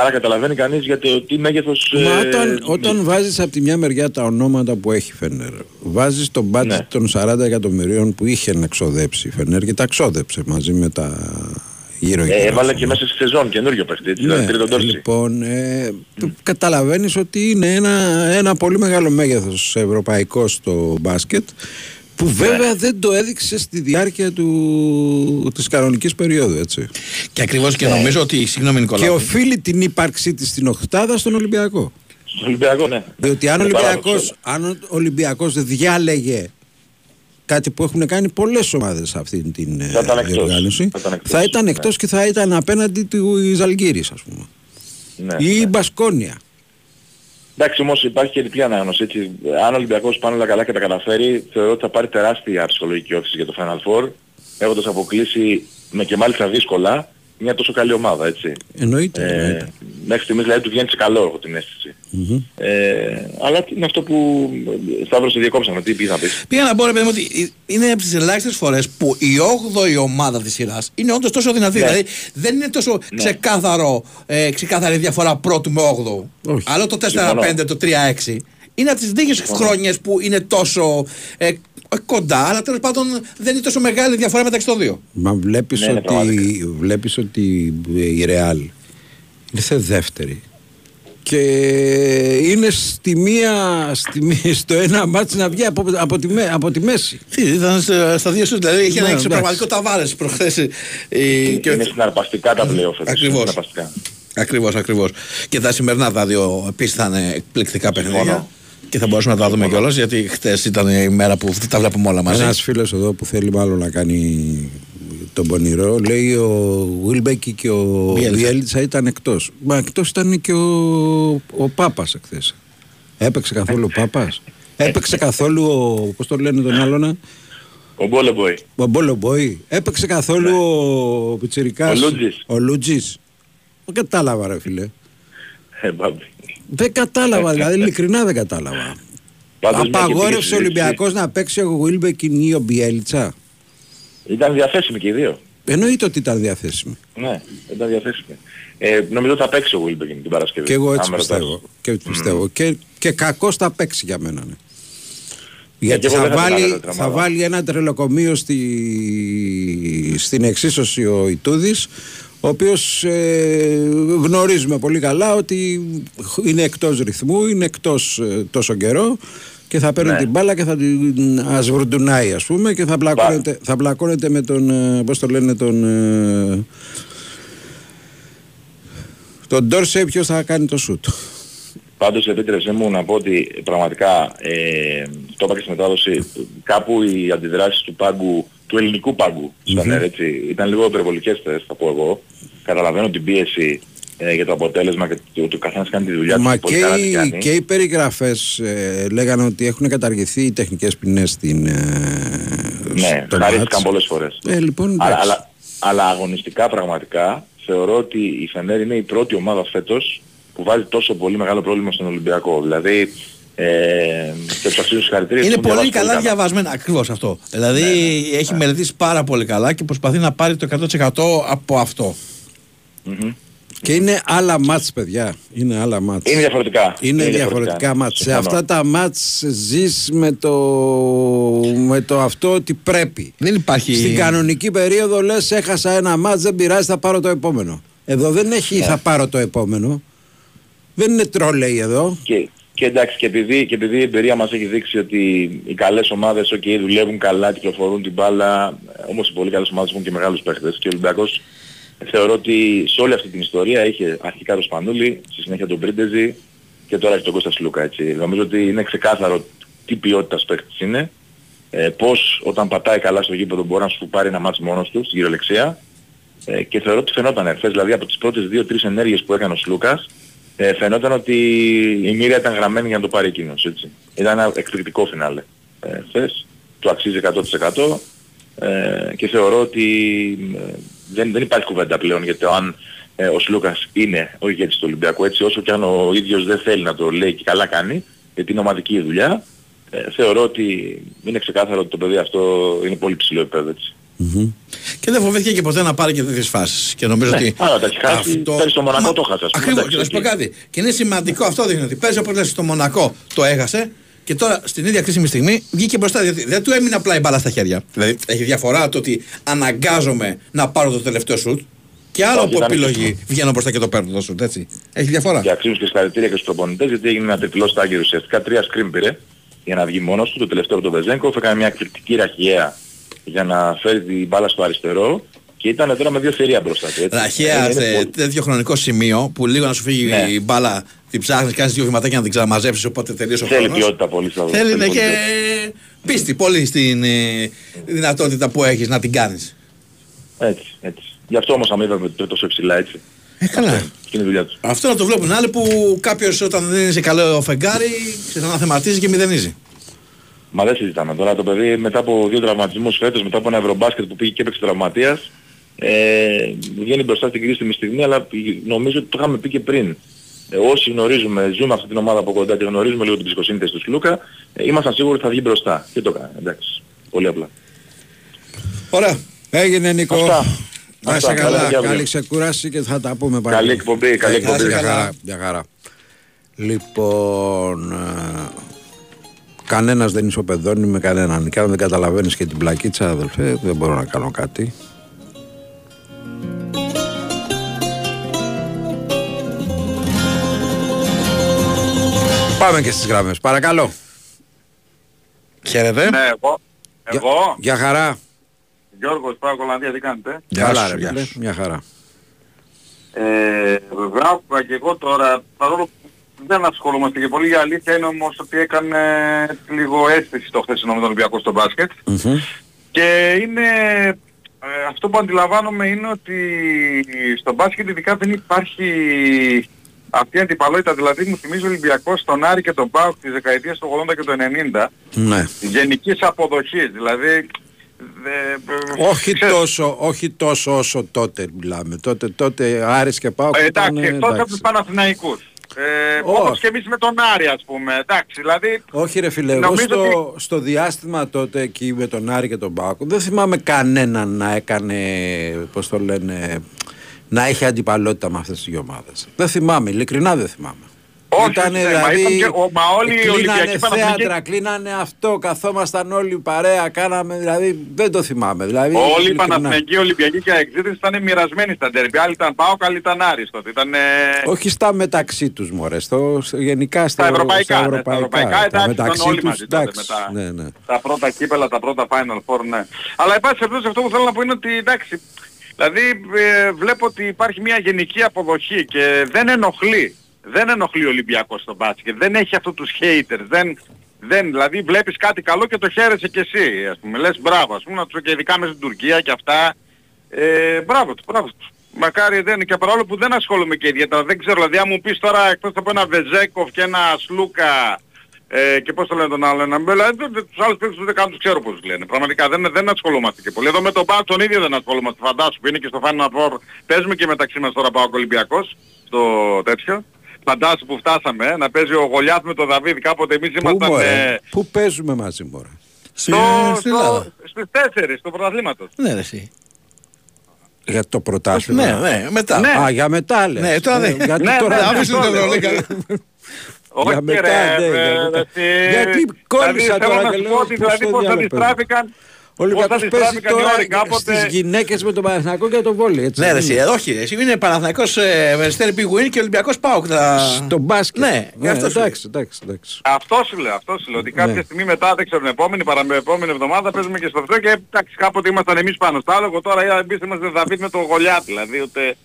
[SPEAKER 18] άρα καταλαβαίνει κανείς για το τι μέγεθος...
[SPEAKER 2] Μα
[SPEAKER 18] ε,
[SPEAKER 2] όταν, όταν βάζεις από τη μια μεριά τα ονόματα που έχει η Φενέρ, βάζεις τον budget
[SPEAKER 18] Ναι.
[SPEAKER 2] των 40 εκατομμυρίων που είχε να ξοδέψει η Φενέρ και τα ξόδεψε μαζί με τα γύρω
[SPEAKER 18] ε, έβαλε και μέσα στη σεζόν καινούριο παίχτη, έτσι, δηλαδή τρίτον Ντόρση.
[SPEAKER 2] λοιπόν, ε, καταλαβαίνεις ότι είναι ένα, ένα πολύ μεγάλο μέγεθος ευρωπαϊκό στο μπάσκετ που
[SPEAKER 18] Ναι.
[SPEAKER 2] βέβαια δεν το έδειξε στη διάρκεια του, της κανονικής περίοδου, έτσι.
[SPEAKER 3] Και ακριβώς και
[SPEAKER 18] Ναι.
[SPEAKER 3] νομίζω ότι, συγγνώμη
[SPEAKER 2] Και
[SPEAKER 3] Νικόλα,
[SPEAKER 2] οφείλει την ύπαρξή της στην οχτάδα στον Ολυμπιακό.
[SPEAKER 18] Στον Ολυμπιακό, ναι.
[SPEAKER 2] Διότι αν ο
[SPEAKER 18] Είναι
[SPEAKER 2] Ολυμπιακός,
[SPEAKER 18] παράδοξο.
[SPEAKER 2] αν ο Ολυμπιακός διάλεγε κάτι που έχουν κάνει πολλές ομάδες σε αυτή την ε,
[SPEAKER 18] Θα ήταν εκτός.
[SPEAKER 2] διοργάνωση,
[SPEAKER 18] Θα ήταν εκτός,
[SPEAKER 2] θα ήταν
[SPEAKER 18] ναι.
[SPEAKER 2] εκτός και θα ήταν απέναντι του Ζαλγκύρης ας πούμε.
[SPEAKER 18] Ναι,
[SPEAKER 2] Ή η
[SPEAKER 18] ναι.
[SPEAKER 2] Μπασκόνια.
[SPEAKER 18] Εντάξει όμως υπάρχει και διπλή ανάγνωση. Έτσι. Αν ο Ολυμπιακός πάνε όλα καλά και τα καταφέρει, θεωρώ ότι θα πάρει τεράστια ψυχολογική όθηση για το Final Four, έχοντας αποκλείσει με και μάλιστα δύσκολα μια τόσο καλή ομάδα, έτσι.
[SPEAKER 2] Εννοείται.
[SPEAKER 18] Ε,
[SPEAKER 2] εννοείται.
[SPEAKER 18] μέχρι στιγμής δηλαδή του βγαίνει σε καλό, έχω την αίσθηση.
[SPEAKER 2] Μμμ.
[SPEAKER 18] Ε, αλλά είναι αυτό που Σταύρος σε διακόψαμε, τι πήγες να πεις;
[SPEAKER 3] πήγα να πω ρε παιδί μου ότι είναι από τις ελάχιστες φορές που η 8η ομάδα της σειράς είναι όντως τόσο δυνατή.
[SPEAKER 18] Ναι.
[SPEAKER 3] Δηλαδή δεν είναι τόσο ξεκάθαρο, ε, ξεκάθαρη διαφορά πρώτου με 8ο.
[SPEAKER 2] Όχι.
[SPEAKER 3] Άλλο το 4-5,
[SPEAKER 18] Συμφωνώ.
[SPEAKER 3] το 3-6. Είναι από τις λίγες χρόνιες που είναι τόσο ε, κοντά, αλλά τέλος πάντων δεν είναι τόσο μεγάλη διαφορά μεταξύ των δύο.
[SPEAKER 2] Μα βλέπεις,
[SPEAKER 18] Ναι, ναι,
[SPEAKER 2] ότι, βλέπεις ότι η Ρεάλ ήρθε δεύτερη και είναι στη μία, στη, μία- στο ένα μάτς να βγει από, από, τη, με- από τη μέση.
[SPEAKER 3] Τι, ήταν στα στα δύο σου, δηλαδή είχε
[SPEAKER 2] Ναι,
[SPEAKER 3] ένα
[SPEAKER 2] εντάξει.
[SPEAKER 3] εξωπραγματικό ταβάρες προχθές. ε, ε, και-
[SPEAKER 18] Είναι συναρπαστικά τα πλέον φέτος.
[SPEAKER 3] Ακριβώς.
[SPEAKER 18] Συναρπαστικά.
[SPEAKER 3] Ακριβώς, ακριβώς. Και τα σημερινά τα δύο επίσης θα είναι εκπληκτικά παιχνίδια. Και θα μπορούσαμε να τα δούμε κιόλας γιατί χτες ήταν η μέρα που τα βλέπουμε όλα μαζί.
[SPEAKER 2] Ένας φίλος εδώ που θέλει μάλλον να κάνει τον πονηρό λέει ο Βίλμπεκη και ο
[SPEAKER 3] Μπιέλτσα.
[SPEAKER 2] Βιέλτσα ήταν εκτός. Μα εκτός ήταν και ο, ο Πάπας εχθές. Έπαιξε καθόλου ο Πάπας; Έπαιξε καθόλου ο. Πώς το λένε τον άλλον.
[SPEAKER 18] Ο Μπόλεμποϊ.
[SPEAKER 2] Ο Μπόλομποϊ. Έπαιξε καθόλου ο Πιτσυρικά.
[SPEAKER 18] Ο Λούτζης.
[SPEAKER 2] Ο Λούτζης. Δεν κατάλαβα, ρε φίλε.
[SPEAKER 18] Ε, μπάμπη.
[SPEAKER 2] Δεν κατάλαβα, δηλαδή ειλικρινά δεν κατάλαβα.
[SPEAKER 18] Πάντως, μια και πήγε
[SPEAKER 2] Απαγόρευσε ο
[SPEAKER 18] στη
[SPEAKER 2] Ολυμπιακός να παίξει ο Βίλμπεκιν ή ο Μπιέλτσα;
[SPEAKER 18] Ήταν διαθέσιμοι και οι δύο.
[SPEAKER 2] Εννοείται ότι ήταν διαθέσιμη.
[SPEAKER 18] Ναι, ήταν διαθέσιμοι. Ε, νομίζω θα παίξει ο Βίλμπεκιν την Παρασκευή.
[SPEAKER 2] Και εγώ έτσι
[SPEAKER 18] αν με ρωτάς.
[SPEAKER 2] πιστεύω. Και, έτσι πιστεύω. και, και κακό θα παίξει για μένα. Ναι. Γιατί
[SPEAKER 18] εγώ
[SPEAKER 2] θα
[SPEAKER 18] δεν θα την
[SPEAKER 2] βάλει,
[SPEAKER 18] άλλαζα την
[SPEAKER 2] θα
[SPEAKER 18] ομάδα.
[SPEAKER 2] βάλει ένα τρελοκομείο στη, στην εξίσωση ο Ιτούδης ο οποίος ε, γνωρίζουμε πολύ καλά ότι είναι εκτός ρυθμού, είναι εκτός ε, τόσο καιρό και θα παίρνει
[SPEAKER 18] Ναι.
[SPEAKER 2] την μπάλα και θα την ασβουρντουνάει ας πούμε και θα μπλακώνεται, θα μπλακώνεται με τον, ε, πώς το λένε, τον, ε, τον Ντόρσε ποιος θα κάνει το σούτ.
[SPEAKER 18] Πάντως επίτρεψέ μου να πω ότι πραγματικά, ε, το είπα και στη μετάδοση, κάπου οι αντιδράσεις του πάγκου, του ελληνικού πάγκου, στο
[SPEAKER 2] Μμμ.
[SPEAKER 18] ΝΕΡ, έτσι, ήταν λίγο υπερβολικές θες, θα πω εγώ. Καταλαβαίνω την πίεση ε, για το αποτέλεσμα και το ότι ο καθένας κάνει τη δουλειά του.
[SPEAKER 2] Μα
[SPEAKER 18] πολύ
[SPEAKER 2] και
[SPEAKER 18] καλά την
[SPEAKER 2] οι,
[SPEAKER 18] κάνει.
[SPEAKER 2] και οι περιγραφές ε, λέγανε ότι έχουν καταργηθεί οι τεχνικές ποινές στην, ε,
[SPEAKER 18] Ναι,
[SPEAKER 2] στο
[SPEAKER 18] χαρίστηκαν
[SPEAKER 2] μάτς.
[SPEAKER 18] πολλές φορές.
[SPEAKER 2] Ε, λοιπόν,
[SPEAKER 18] αλλά,
[SPEAKER 2] εντάξει.
[SPEAKER 18] αλλά, αλλά αγωνιστικά πραγματικά θεωρώ ότι η Φενέρ είναι η πρώτη ομάδα φέτος που βάζει τόσο πολύ μεγάλο πρόβλημα στον Ολυμπιακό. Δηλαδή, ε, και τους αξίζουν συγχαρητήρια.
[SPEAKER 3] Είναι
[SPEAKER 18] τους έχουν
[SPEAKER 3] πολύ
[SPEAKER 18] διαβάσει
[SPEAKER 3] καλά διαβασμένα, ακριβώς αυτό. Δηλαδή
[SPEAKER 18] Ναι,
[SPEAKER 3] έχει μελετήσει πάρα πολύ καλά και προσπαθεί να πάρει το 100% από αυτό.
[SPEAKER 18] Μμμ.
[SPEAKER 2] Και είναι άλλα μάτς παιδιά. Είναι άλλα μάτς.
[SPEAKER 18] Είναι διαφορετικά.
[SPEAKER 2] Είναι,
[SPEAKER 18] Είναι
[SPEAKER 2] διαφορετικά,
[SPEAKER 18] διαφορετικά,
[SPEAKER 2] μάτς. Σε
[SPEAKER 18] συμφωνώ.
[SPEAKER 2] αυτά τα μάτς ζεις με το, με το αυτό ότι πρέπει.
[SPEAKER 3] Δεν υπάρχει...
[SPEAKER 2] Στην κανονική περίοδο λες έχασα ένα μάτς δεν πειράζει θα πάρω το επόμενο. Εδώ δεν έχει
[SPEAKER 18] Ναι.
[SPEAKER 2] θα πάρω το επόμενο. Δεν είναι τρόλεϊ εδώ.
[SPEAKER 18] Και, και εντάξει, και επειδή, και επειδή η εμπειρία μας έχει δείξει ότι οι καλές ομάδες okay, δουλεύουν καλά, κυκλοφορούν την μπάλα, όμως οι πολύ καλές ομάδες έχουν και μεγάλους παίχτες και ο Ολυμπιακός θεωρώ ότι σε όλη αυτή την ιστορία είχε αρχικά το Σπανούλη, στη συνέχεια τον Πρίντεζη και τώρα έχει τον Κώστας Σλούκα. Έτσι. Νομίζω ότι είναι ξεκάθαρο τι ποιότητας παίχτης είναι, ε, πώς όταν πατάει καλά στο γήπεδο μπορεί να σου πάρει ένα μάτς μόνος του στην κυριολεξία ε, και θεωρώ ότι φαινόταν εχθές, δηλαδή από τις πρώτες δύο-τρεις ενέργειες που έκανε ο Σλούκας ε, φαινόταν ότι η μοίρα ήταν γραμμένη για να το πάρει εκείνος, έτσι. Ήταν ένα εκπληκτικό φινάλε. Ε, χθες, του αξίζει 100% ε, και θεωρώ ότι ε, δεν, δεν υπάρχει κουβέντα πλέον για το αν ε, ο Σλούκας είναι ο ηγέτης του Ολυμπιακού, έτσι όσο και αν ο ίδιος δεν θέλει να το λέει και καλά κάνει, γιατί είναι ομαδική η δουλειά, ε, θεωρώ ότι είναι ξεκάθαρο ότι το παιδί αυτό είναι πολύ ψηλό επίπεδο, έτσι.
[SPEAKER 3] Και δεν φοβήθηκε και ποτέ να πάρει και τέτοιες φάσεις. Και νομίζω
[SPEAKER 18] Ναι,
[SPEAKER 3] ότι.
[SPEAKER 18] άρα τα έχει χάσει, πέρυσι στο Μονακό το έχασε, ας πούμε,
[SPEAKER 3] Ακριβώς,
[SPEAKER 18] εντάξει,
[SPEAKER 3] και να σου πω
[SPEAKER 18] εκεί.
[SPEAKER 3] κάτι. Και είναι σημαντικό αυτό δείχνει ότι παίζει όπως λες στο Μονακό το έχασε και τώρα στην ίδια κρίσιμη στιγμή βγήκε μπροστά. Γιατί δεν του έμεινε απλά η μπάλα στα χέρια. Δηλαδή έχει διαφορά το ότι αναγκάζομαι να πάρω το τελευταίο σουτ και άλλο
[SPEAKER 18] Όχι,
[SPEAKER 3] από
[SPEAKER 18] ήταν
[SPEAKER 3] επιλογή
[SPEAKER 18] και-
[SPEAKER 3] βγαίνω μπροστά και το παίρνω το σουτ. Έτσι. Έχει διαφορά.
[SPEAKER 18] Και αξίζουν και συγχαρητήρια και στους προπονητές γιατί έγινε ένα τριπλό στάγιο ουσιαστικά. Τρία σκριν πήρε για να βγει μόνος του. Το τελευταίο από τον Βεζέγκοφ έκανε μια εκπληκτική ραχιαία για να φέρει την μπάλα στο αριστερό και ήταν τώρα με δύο θηρία μπροστά του. έτσι.
[SPEAKER 3] Ραχαία
[SPEAKER 18] Είναι- είναι
[SPEAKER 3] σε
[SPEAKER 18] πολύ-
[SPEAKER 3] τέτοιο χρονικό σημείο που λίγο να σου φύγει
[SPEAKER 18] Ναι.
[SPEAKER 3] η μπάλα, την ψάχνεις, κάνεις δύο βηματάκια να την ξαναμαζέψεις οπότε τελείωσε ο
[SPEAKER 18] Θέλει
[SPEAKER 3] χρόνος.
[SPEAKER 18] ποιότητα πολύ στα
[SPEAKER 3] Θέλει ναι,
[SPEAKER 18] πολύ
[SPEAKER 3] και
[SPEAKER 18] ποιότητα.
[SPEAKER 3] πίστη πολύ στην ε, δυνατότητα που έχεις να την κάνεις.
[SPEAKER 18] Έτσι, έτσι. Γι' αυτό όμως αμείβαμε το τόσο υψηλά έτσι.
[SPEAKER 3] Ε, καλά.
[SPEAKER 18] Και είναι η δουλειά τους.
[SPEAKER 3] Αυτό να το βλέπουν άλλοι που κάποιος όταν δεν είναι σε καλό φεγγάρι ξαναθεματίζει και μηδενίζει.
[SPEAKER 18] Μα δεν συζητάμε τώρα το παιδί μετά από δύο τραυματισμούς φέτος, μετά από ένα ευρωμπάσκετ που πήγε και έπαιξε τραυματίας, ε, βγαίνει μπροστά στην κρίσιμη στιγμή, αλλά νομίζω ότι το είχαμε πει και πριν. Ε, όσοι γνωρίζουμε, ζούμε αυτή την ομάδα από κοντά και γνωρίζουμε λίγο την ψυχοσύνθεση του Σλούκα, ε, ήμασταν σίγουροι ότι θα βγει μπροστά. Και το έκανε, εντάξει. Πολύ απλά.
[SPEAKER 3] Ωραία.
[SPEAKER 2] Έγινε Νικό.
[SPEAKER 18] Αυτά.
[SPEAKER 2] Να είσαι
[SPEAKER 18] Αυτά.
[SPEAKER 2] καλά.
[SPEAKER 18] Καλά,
[SPEAKER 2] Καλή
[SPEAKER 18] αύριο.
[SPEAKER 2] ξεκούραση και θα τα πούμε πάλι.
[SPEAKER 18] Καλή εκπομπή, καλή
[SPEAKER 2] Ε,
[SPEAKER 18] εκπομπή.
[SPEAKER 2] Μια
[SPEAKER 18] Καλά.
[SPEAKER 2] χαρά. Μια χαρά. Λοιπόν, ε, κανένας δεν ισοπεδώνει με κανέναν. Και αν δεν καταλαβαίνεις και την πλακίτσα, αδελφέ, δεν μπορώ να κάνω κάτι. Πάμε και στις γραμμές. Παρακαλώ.
[SPEAKER 3] Χαίρετε.
[SPEAKER 19] Ναι, εγώ.
[SPEAKER 2] Για-
[SPEAKER 19] Εγώ,
[SPEAKER 2] Για χαρά.
[SPEAKER 19] Γιώργος Πάο Κολανδία, τι κάνετε;
[SPEAKER 3] Γεια
[SPEAKER 2] Καλά,
[SPEAKER 3] σου,
[SPEAKER 2] ρε
[SPEAKER 3] γεια
[SPEAKER 2] φίλε.
[SPEAKER 3] σου.
[SPEAKER 2] Μια χαρά.
[SPEAKER 19] Ε, βέβαια, άκουγα και εγώ τώρα, παρόλο που δεν ασχολούμαστε και πολύ, η αλήθεια είναι όμως ότι έκανε λίγο αίσθηση το χθεσινό με τον Ολυμπιακό στο μπάσκετ.
[SPEAKER 2] Μμμ.
[SPEAKER 19] Και είναι, ε, αυτό που αντιλαμβάνομαι είναι ότι στο μπάσκετ ειδικά δεν υπάρχει αυτή η αντιπαλότητα. Δηλαδή μου θυμίζει ο Ολυμπιακός τον Άρη και τον Πάουκ της δεκαετίας του 80 και του 90
[SPEAKER 2] Ναι.
[SPEAKER 19] γενικής αποδοχής. Δηλαδή δε-
[SPEAKER 2] Όχι
[SPEAKER 19] ξέρεις,
[SPEAKER 2] τόσο, όχι τόσο όσο τότε μιλάμε. Τότε, τότε Άρης και Πάοκ
[SPEAKER 19] Ε,
[SPEAKER 2] ήταν,
[SPEAKER 19] εντάξει, εκτός από
[SPEAKER 2] εντάξει.
[SPEAKER 19] τους Παναθηναϊκούς. Ε,
[SPEAKER 2] Όχι.
[SPEAKER 19] όπως και εμείς με τον Άρη ας πούμε. Εντάξει, δηλαδή...
[SPEAKER 2] Όχι ρε φίλε, εγώ
[SPEAKER 19] Νομίζω
[SPEAKER 2] στο, στο διάστημα τότε εκεί με τον Άρη και τον Πάοκ δεν θυμάμαι κανέναν να έκανε, πώς το λένε, να έχει αντιπαλότητα με αυτές τις δύο ομάδες. Δεν θυμάμαι, ειλικρινά δεν θυμάμαι.
[SPEAKER 19] Όχι,
[SPEAKER 2] Ήτανε,
[SPEAKER 19] ναι, μα ήταν και- ο- μα όλοι οι
[SPEAKER 2] κλείνανε
[SPEAKER 19] Ολυμπιακοί Παναθηναϊκοί-
[SPEAKER 2] θέατρα, κλείνανε αυτό, καθόμασταν όλοι παρέα, κάναμε, δηλαδή δεν το θυμάμαι. Δηλαδή,
[SPEAKER 19] Όλοι οι
[SPEAKER 2] ειλικρινά.
[SPEAKER 19] Παναθηναϊκοί, Ολυμπιακοί και Αεξίδες ήταν μοιρασμένοι στα ντέρμπι. Άλλοι ήταν Πάοκ, άλλοι ήταν Άρης τότε. Ήταν, ε,
[SPEAKER 2] Όχι στα μεταξύ τους μωρέ, στο, στο- γενικά στο,
[SPEAKER 19] Στα ευρωπαϊκά,
[SPEAKER 2] στα
[SPEAKER 19] ναι, στα ευρωπαϊκά,
[SPEAKER 2] Τα
[SPEAKER 19] εντάξει,
[SPEAKER 2] μεταξύ
[SPEAKER 19] ήταν όλοι
[SPEAKER 2] τους,
[SPEAKER 19] μαζί τότε
[SPEAKER 2] εντάξει,
[SPEAKER 19] με τα-
[SPEAKER 2] ναι, ναι.
[SPEAKER 19] τα πρώτα κύπελα, τα πρώτα Final Four, ναι. Αλλά εν πάση περιπτώσει αυτό που θέλω να πω είναι ότι εντάξει, δηλαδή ε, βλέπω ότι υπάρχει μια γενική αποδοχή και δεν ενοχλεί. Δεν ενοχλεί ο Ολυμπιακός στο μπάσκετ. Δεν έχει αυτού τους haters. Δεν, δεν, δηλαδή βλέπεις κάτι καλό και το χαίρεσαι κι εσύ. Ας πούμε, λες μπράβο, ας πούμε, να τους και ειδικά μέσα στην Τουρκία και αυτά. Ε, μπράβο τους, μπράβο τους. Μακάρι δεν και παρόλο που δεν ασχολούμαι και ιδιαίτερα, δεν ξέρω, δηλαδή αν μου πεις τώρα εκτός από ένα Βεζέκοφ και ένα Σλούκα ε, και πώς το λένε τον άλλο, ένα Μπέλα, δεν- δεν- τους άλλους παίκτες ούτε καν τους ξέρω πώς τους λένε. Πραγματικά δεν, δεν ασχολούμαστε και πολύ. Εδώ με τον Πάο τον ίδιο δεν ασχολούμαστε, φαντάσου που είναι και στο Final Four. Παίζουμε και μεταξύ μας τώρα Πάο Ολυμπιακός, στο τέτοιο. Φαντάσου που φτάσαμε, ε, να παίζει ο Γολιάθ με τον Δαβίδ. Κάποτε εμείς
[SPEAKER 2] Πού,
[SPEAKER 19] ήμασταν
[SPEAKER 2] μωρέ,
[SPEAKER 19] ε,
[SPEAKER 2] πού παίζουμε μαζί μωρέ;
[SPEAKER 3] Στη-
[SPEAKER 19] στο,
[SPEAKER 3] στην
[SPEAKER 19] στο,
[SPEAKER 3] Ελλάδα.
[SPEAKER 19] στις 4 του πρωταθλήματος.
[SPEAKER 3] Ναι, ρε, εσύ.
[SPEAKER 2] Για το πρωτάθλημα.
[SPEAKER 3] Ναι, ναι, μετά.
[SPEAKER 19] Ναι.
[SPEAKER 2] Α, για μετά λες.
[SPEAKER 3] Ναι, τώρα
[SPEAKER 2] Ε,
[SPEAKER 3] δεν-
[SPEAKER 2] γιατί
[SPEAKER 19] Ναι,
[SPEAKER 2] τώρα
[SPEAKER 19] ναι,
[SPEAKER 3] Άφησε
[SPEAKER 19] αυτό
[SPEAKER 3] την
[SPEAKER 19] λέω,
[SPEAKER 3] Ευρωλίγα.
[SPEAKER 19] Όχι
[SPEAKER 2] Για μετά,
[SPEAKER 19] ρε,
[SPEAKER 2] ναι,
[SPEAKER 19] ε,
[SPEAKER 2] για μετά.
[SPEAKER 19] ε,
[SPEAKER 2] Γιατί κόλλησα
[SPEAKER 19] δηλαδή,
[SPEAKER 2] τώρα
[SPEAKER 19] θέλω
[SPEAKER 2] και
[SPEAKER 19] να σου
[SPEAKER 2] λέω,
[SPEAKER 19] πω ότι
[SPEAKER 2] πώς
[SPEAKER 19] δηλαδή
[SPEAKER 2] στο
[SPEAKER 19] πώς θα
[SPEAKER 2] διάλογο
[SPEAKER 19] αντιστράφηκαν
[SPEAKER 2] Ο Ολυμπιακός
[SPEAKER 19] πώς
[SPEAKER 2] παίζει
[SPEAKER 19] αντιστράφηκαν οι
[SPEAKER 2] τώρα
[SPEAKER 19] όροι κάποτε.
[SPEAKER 2] στις γυναίκες με τον Παναθηναϊκό και τον Βόλι. Έτσι.
[SPEAKER 3] Ναι, ρε,
[SPEAKER 2] δεν
[SPEAKER 3] εσύ,
[SPEAKER 2] είναι.
[SPEAKER 3] ε, όχι, ρε, εσύ είναι Παναθηναϊκός ε, Περιστέρη Big Win και Ολυμπιακός Πάοκ. Θα...
[SPEAKER 2] Στο μπάσκετ.
[SPEAKER 3] Ναι, γι' αυτό σου
[SPEAKER 2] εντάξει, εντάξει, εντάξει.
[SPEAKER 19] Αυτό σου λέω, αυτό σου λέω. Ότι κάποια
[SPEAKER 2] Ναι.
[SPEAKER 19] στιγμή μετά, δεν ξέρω, την επόμενη, παραμεπόμενη εβδομάδα παίζουμε και στο αυτό και εντάξει, κάποτε ήμασταν εμείς πάνω στο άλογο, τώρα ε, εμείς είμαστε Δαβίδ με τον Γολιάτ, δηλαδή ούτε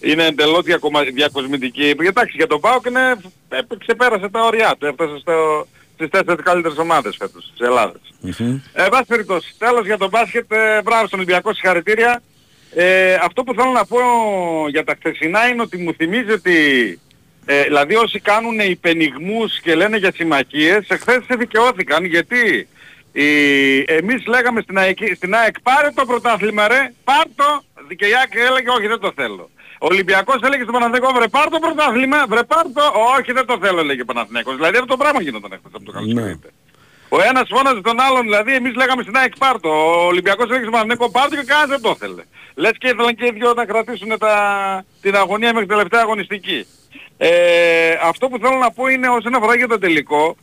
[SPEAKER 19] είναι εντελώς διακομα... διακοσμητική. Εντάξει, για τον Πάοκ είναι, ε, ξεπέρασε τα ωριά του, έφτασε στο, στις τέσσερις καλύτερες ομάδες φέτος της Ελλάδας. Ε, βάση περιπτώσει. Τέλος για τον μπάσκετ, ε, μπράβο στον Ολυμπιακό, συγχαρητήρια. Ε, αυτό που θέλω να πω για τα χθεσινά είναι ότι μου θυμίζει ότι ε, δηλαδή όσοι κάνουν υπενιγμούς και λένε για συμμαχίες, εχθές σε δικαιώθηκαν γιατί η, εμείς λέγαμε στην ΑΕΚ, στην ΑΕΚ πάρε το πρωτάθλημα ρε, πάρ το, και η ΑΕΚ έλεγε όχι δεν το θέλω. Ο Ολυμπιακός έλεγε στον Παναθηναϊκό βρε πάρ το πρωτάθλημα, βρε πάρ το, όχι δεν το θέλω έλεγε ο Παναθηναϊκός. Δηλαδή αυτό το πράγμα γινόταν εχθές από το καλοκαίρι. Ο ένας φώναζε τον άλλον, δηλαδή εμείς λέγαμε στην ΑΕΚ πάρ το. Ο Ολυμπιακός έλεγε στον Παναθηναϊκό πάρ το και κανένας δεν το ήθελε. Λες και ήθελαν και οι δυο να κρατήσουν τα, την αγωνία μέχρι την τελευταία αγωνιστική. Ε, αυτό που θέλω να πω είναι όσον αφορά για το τελικό,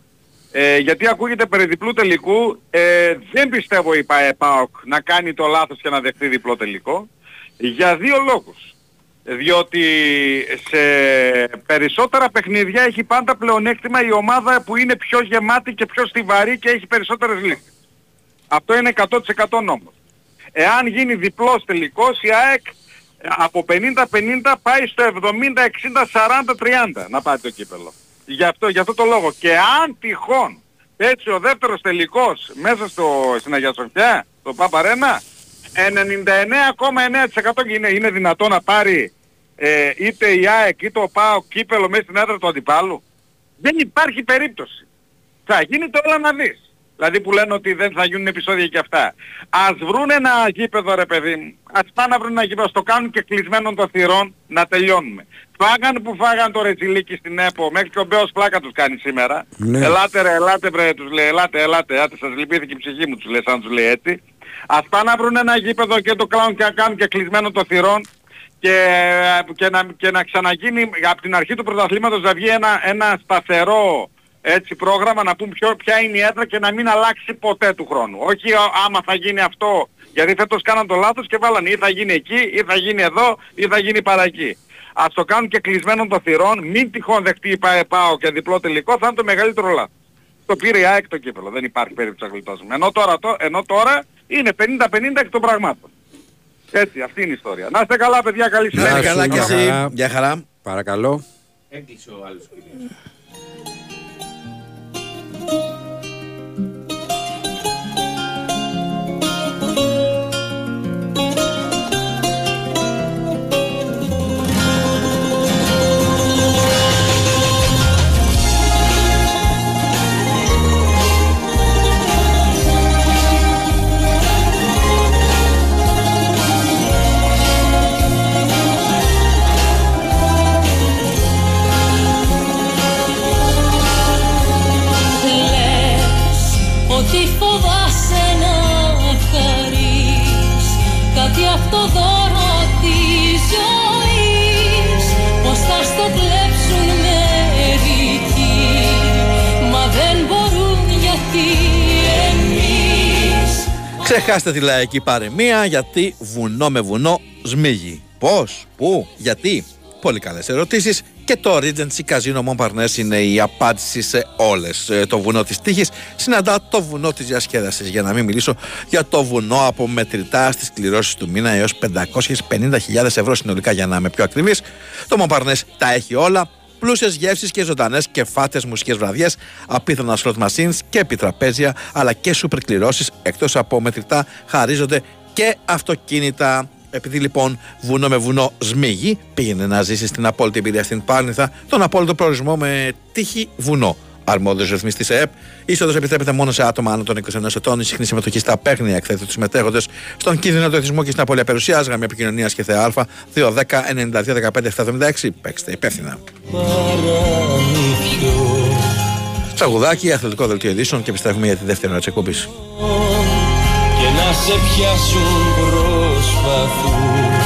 [SPEAKER 19] ε, γιατί ακούγεται περί διπλού τελικού, ε, δεν πιστεύω η ΠΑΕ ΠΑΟΚ να κάνει το λάθος και να δεχτεί διπλό τελικό, για δύο λόγους. Διότι σε περισσότερα παιχνίδια έχει πάντα πλεονέκτημα η ομάδα που είναι πιο γεμάτη και πιο στιβαρή και έχει περισσότερες λύσεις. Αυτό είναι 100% νόμος. Εάν γίνει διπλός τελικός η ΑΕΚ από 50-50 πάει στο 70-60-40-30 να πάει το κύπελο. Γι' αυτό, γι' αυτό το λόγο. Και αν τυχόν έτσι ο δεύτερος τελικός μέσα στο, στην Αγία Σοφιά, στο Παπαρένα, 99,9% και είναι, είναι δυνατό να πάρει ε, είτε η ΑΕΚ είτε ο ΠΑΟ κύπελο μέσα στην έδρα του αντιπάλου. Δεν υπάρχει περίπτωση. Θα γίνει το όλα να δεις. Δηλαδή που λένε ότι δεν θα γίνουν επεισόδια και αυτά. Ας βρουν ένα γήπεδο ρε παιδί μου. Ας πάνε να βρουν ένα γήπεδο. Στο κάνουν και κλεισμένων των θυρών να τελειώνουμε. Φάγαν που φάγαν το ρετσιλίκι στην ΕΠΟ. Μέχρι και ο Μπέος πλάκα τους κάνει σήμερα.
[SPEAKER 2] Ναι.
[SPEAKER 19] Ελάτε ρε, ελάτε βρε, τους λέει. Ελάτε, ελάτε, ελάτε. Σας λυπήθηκε η ψυχή μου τους λέει, σαν τους λέει έτσι. Ας πάνε να βρουν ένα γήπεδο και το κλάουν και να κάνουν και κλεισμένο των θυρών και, και, να, και να ξαναγίνει από την αρχή του πρωταθλήματος να βγει ένα, ένα σταθερό έτσι πρόγραμμα να πούμε ποιο, ποια είναι η έδρα και να μην αλλάξει ποτέ του χρόνου. Όχι α- άμα θα γίνει αυτό Γιατί φέτος κάναν το λάθος και βάλανε ή θα γίνει εκεί, ή θα γίνει εδώ, ή θα γίνει παρά εκεί. Ας το κάνουν και κλεισμένων των θυρών, μην τυχόν δεχτεί η ΠΑΕ ΠΑΟ και διπλό τελικό, θα είναι το μεγαλύτερο λάθος. Το πήρε η ΑΕΚ το κύπελο, δεν υπάρχει περίπτωση να γλιτώσουμε. Ενώ τώρα, το, ενώ τώρα είναι 50-50 εκ των πραγμάτων. Έτσι, αυτή είναι η ιστορία. Να είστε καλά παιδιά, καλή
[SPEAKER 3] Να
[SPEAKER 19] συνέχεια.
[SPEAKER 3] είστε καλά κι εσύ. Γεια χαρά.
[SPEAKER 2] Παρακαλώ.
[SPEAKER 20] Έκλεισε ο άλλος κύριος.
[SPEAKER 3] Ξεχάστε τη λαϊκή παρεμία γιατί βουνό με βουνό σμίγει. Πώς, πού, γιατί. Πολύ καλές ερωτήσεις και το Regency Casino Montparnasse είναι η απάντηση σε όλες. Ε, Το βουνό της τύχης συναντά το βουνό της διασκέδασης για να μην μιλήσω για το βουνό από μετρητά στις κληρώσεις του μήνα έως 550.000 ευρώ συνολικά για να είμαι πιο ακριβής. Το Montparnasse τα έχει όλα Πλούσιες γεύσεις και ζωντανές και φάτες μουσικές βραδιές, απίθανα slot machines και επιτραπέζια, αλλά και σούπερ κληρώσεις, εκτός από μετρητά, χαρίζονται και αυτοκίνητα. Επειδή λοιπόν βουνό με βουνό σμίγει, πήγαινε να ζήσεις στην απόλυτη εμπειρία στην Πάρνηθα, τον απόλυτο προορισμό με τύχη βουνό. Αρμόδιος ρυθμιστής ΕΕΠ. Είσοδος επιτρέπεται μόνο σε άτομα άνω των 21 ετών. Η συχνή συμμετοχή στα παίχνια εκθέτει τους συμμετέχοντε στον κίνδυνο του εθισμού και στην απώλεια περιουσίας. Γραμμή επικοινωνίας και ΘΑ 210 92 15 776. Παίξτε υπεύθυνα. Τσαγουδάκι, αθλητικό δελτίο ειδήσεων και επιστρέφουμε για τη δεύτερη ώρα της εκπομπής.
[SPEAKER 15] και να σε πιάσουν προσπαθούν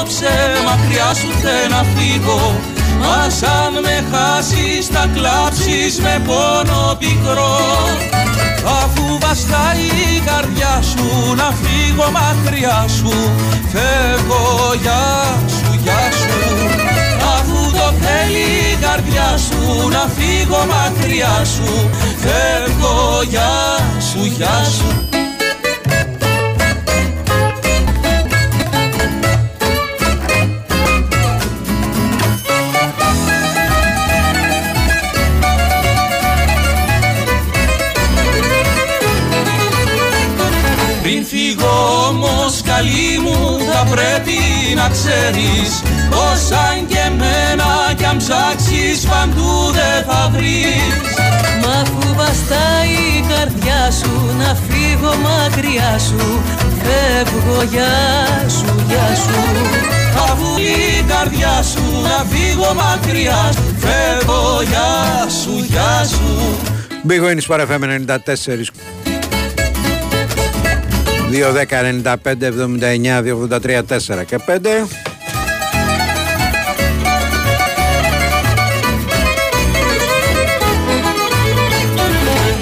[SPEAKER 15] απόψε μακριά σου θε να φύγω. Μα σαν με χάσεις θα κλάψεις με πόνο πικρό. Αφού βαστάει η καρδιά σου να φύγω μακριά σου. Φεύγω γεια σου, γεια σου. Αφού το θέλει η καρδιά σου να φύγω μακριά σου. Φεύγω γεια σου, γεια σου μου θα πρέπει να ξέρεις Πως αν και εμένα κι αν ψάξεις παντού δεν θα βρεις.
[SPEAKER 7] Μα αφού βαστάει η καρδιά σου να φύγω μακριά σου. Φεύγω γεια σου, γεια σου.
[SPEAKER 15] Αφού η καρδιά σου να φύγω μακριά σου. Φεύγω γεια σου, γεια σου.
[SPEAKER 2] Big Win Sport FM 94 2, 10, 95, 79, 283, 4 και 5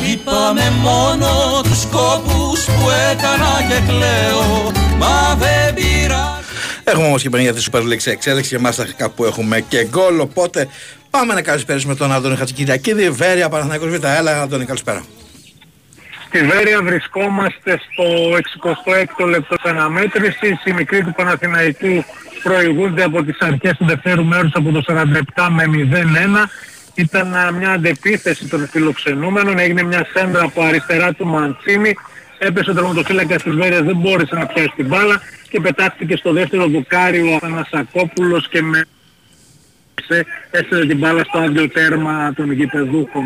[SPEAKER 15] Λυπάμαι μόνο τους κόπους που έκανα και κλαίω Μα δεν πειράζει
[SPEAKER 3] Έχουμε όμως και πριν για τη Super League σε εξέλιξη και εμάς αρχικά που έχουμε και γκολ οπότε πάμε να καλησπέρισουμε τον Αντώνη Χατζικυριακίδη Βέρεια Παναθηναϊκός Β' Έλα Αντώνη καλησπέρα
[SPEAKER 21] Στη Βέρεια βρισκόμαστε στο 66ο λεπτό της αναμέτρησης. Οι μικροί του Παναθηναϊκού προηγούνται από τις αρχές του δευτέρου μέρους από το 47 με 0-1. Ήταν α, μια αντεπίθεση των φιλοξενούμενων. Έγινε μια σέντρα από αριστερά του Μαντσίνη. Έπεσε ο τερματοφύλακας της Βέρειας, δεν μπόρεσε να πιάσει την μπάλα και πετάχτηκε στο δεύτερο δοκάρι ο Αθανασακόπουλος και με έστειλε την μπάλα στο άδειο τέρμα των γηπεδούχων.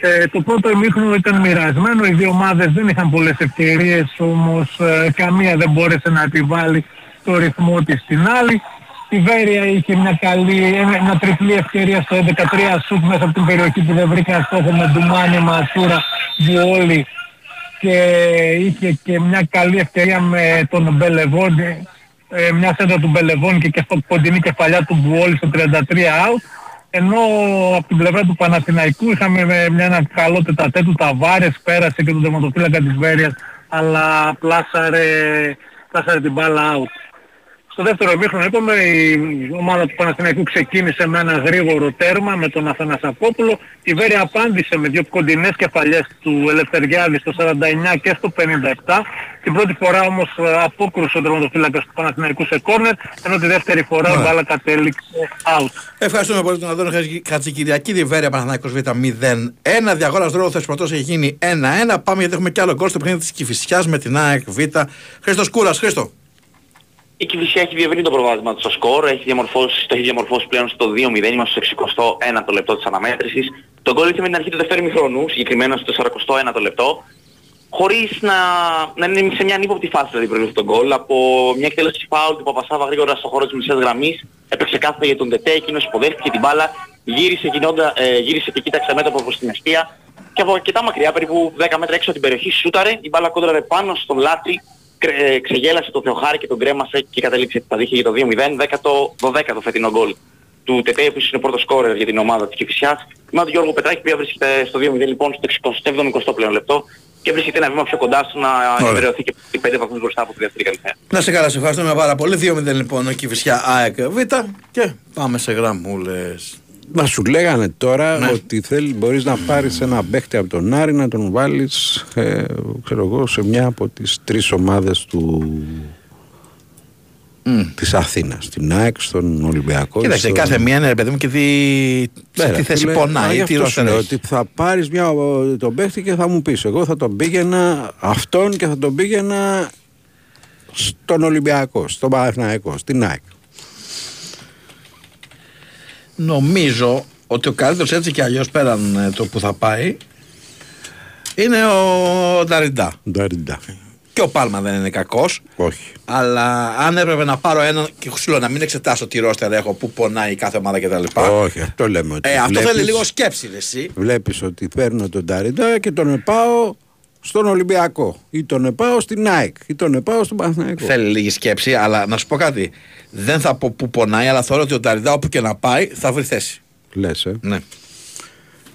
[SPEAKER 21] Ε, το πρώτο ημίχρονο ήταν μοιρασμένο, οι δύο ομάδες δεν είχαν πολλές ευκαιρίες, όμως ε, καμία δεν μπόρεσε να επιβάλλει το ρυθμό της στην άλλη. Η Βέρεια είχε μια καλή, ένα- μια τριπλή ευκαιρία στο 11-3 σουτ μέσα από την περιοχή που δεν βρήκαν στόχο με Ντουμάνι, Ματσούρα, Μπουόλη και είχε και μια καλή ευκαιρία με τον Μπελεβόν, ε, μια σέντρα του Μπελεβόν και, και στο κοντινή κεφαλιά του Μπουόλη στο 33 out. Ενώ από την πλευρά του Παναθηναϊκού είχαμε με μια, ένα καλό τετατέ του Ταβάρες, πέρασε και τον τερματοφύλακα της Βέρειας, αλλά πλάσαρε, πλάσαρε την μπάλα out. Στο δεύτερο ημίχρονο είπαμε η ομάδα του Παναθηναϊκού ξεκίνησε με ένα γρήγορο τέρμα με τον Αθανασακόπουλο. Η Βέρεια απάντησε με δύο κοντινές κεφαλιές του Ελευθεριάδη στο 49 και στο 57. Την πρώτη φορά όμως ε, απόκρουσε ο τερματοφύλακας του Παναθηναϊκού σε κόρνερ, ενώ τη δεύτερη φορά η μπάλα κατέληξε out.
[SPEAKER 3] Ευχαριστούμε πολύ τον Αντώνη Χατζη- Χατζικυριακίδη Βέρεια Παναθηναϊκός Β' 0-1 Διαγώνας δρόμος θεσπρωτός έχει γίνει 1-1 Πάμε γιατί έχουμε κι άλλο γκολ στο παιχνίδι της Κηφισιάς με την ΑΕΚ Β' Χρήστος Κούρας, Χρήστο
[SPEAKER 14] Η Κηφισιά έχει διευρύνει το προβάδισμα του στο σκορ, έχει διαμορφώσει, το έχει διαμορφώσει πλέον στο 2-0, είμαστε στο 61ο λεπτό της αναμέτρησης. Το γκολ ήρθε με την αρχή του δευτέρου μηχρονού, συγκεκριμένα στο 41ο λεπτό, χωρίς να, να είναι σε μια ανύποπτη φάση δηλαδή πριν τον γκολ, από μια εκτέλεση φάουλ του Παπασάβα γρήγορα στο χώρο της μισές γραμμής, έπαιξε κάθετα για τον Τετέ, εκείνος υποδέχτηκε την μπάλα, γύρισε, γινόντα, ε, γύρισε και κοίταξε μέτωπο προς την αιστεία και από αρκετά μακριά, περίπου 10 μέτρα έξω από την περιοχή, σούταρε, η μπάλα κόντραρε πάνω στον λάτι, κρε- ε, ξεγέλασε το Θεοχάρη και τον κρέμασε και κατέληξε τα δίχτυα για το 2-0, 10ο φετινό γκολ του Τετέ, που είναι ο πρώτος σκόρερ για την ομάδα της Κηφισιάς. Η ομάδα του Γιώργου Πετράκη, που βρίσκεται στο 2-0 λοιπόν στο 67ο πλέον λεπτό και βρίσκεται ένα βήμα πιο κοντά στο να
[SPEAKER 3] Ωραία.
[SPEAKER 14] εμπειρεωθεί και οι 5 βαθμούς μπροστά από τη δεύτερη καλυφαία.
[SPEAKER 3] Να σε καλά, σε ευχαριστούμε πάρα πολύ 2-0 λοιπόν Κηφισιά ΑΕΚ Β' και πάμε σε γραμμούλες
[SPEAKER 2] Μα σου λέγανε τώρα
[SPEAKER 3] Ναι.
[SPEAKER 2] ότι θέλει, μπορείς να πάρεις ένα παίχτη από τον Άρη να τον βάλεις ε, ξέρω εγώ, σε μια από τις τρεις ομάδες του της Αθήνας την ΑΕΚ, στον Ολυμπιακό
[SPEAKER 3] Κοίταξε,
[SPEAKER 2] στον-
[SPEAKER 3] κάθε μία είναι ρε παιδί μου και δει σε
[SPEAKER 2] Ναι,
[SPEAKER 3] τι
[SPEAKER 2] ρε,
[SPEAKER 3] θέση
[SPEAKER 2] φίλε,
[SPEAKER 3] πονάει,
[SPEAKER 2] α, γι'
[SPEAKER 3] τι
[SPEAKER 2] αυτό
[SPEAKER 3] ρόστερ
[SPEAKER 2] σου λέω,
[SPEAKER 3] έχει.
[SPEAKER 2] ότι θα πάρεις μια, τον παίχτη και θα μου πεις εγώ θα τον πήγαινα αυτόν και θα τον πήγαινα στον Ολυμπιακό, στον Παναθηναϊκό, στην ΑΕΚ.
[SPEAKER 3] Νομίζω ότι ο καλύτερος έτσι και αλλιώς πέραν ε, το που θα πάει είναι ο Νταριντά.
[SPEAKER 2] Νταριντά.
[SPEAKER 3] Και ο Πάλμα δεν είναι κακός.
[SPEAKER 2] Όχι.
[SPEAKER 3] Αλλά αν έπρεπε να πάρω έναν και σου λέω να μην εξετάσω τι ρόστερ έχω, πού πονάει κάθε ομάδα κτλ.
[SPEAKER 2] Όχι, αυτό λέμε. Ότι
[SPEAKER 3] Ε, αυτό
[SPEAKER 2] βλέπεις-
[SPEAKER 3] θέλει λίγο σκέψη, ρε, εσύ.
[SPEAKER 2] Βλέπεις ότι παίρνω τον Ταριντά και τον επάω στον Ολυμπιακό ή τον επάω στην ΑΕΚ ή τον επάω στον Παναθηναϊκό.
[SPEAKER 3] Θέλει λίγη σκέψη, αλλά να σου πω κάτι. Δεν θα πω που πονάει, αλλά θεωρώ ότι ο Νταριντά όπου και να πάει θα βρει θέση.
[SPEAKER 2] Λες, ε.
[SPEAKER 3] Ναι.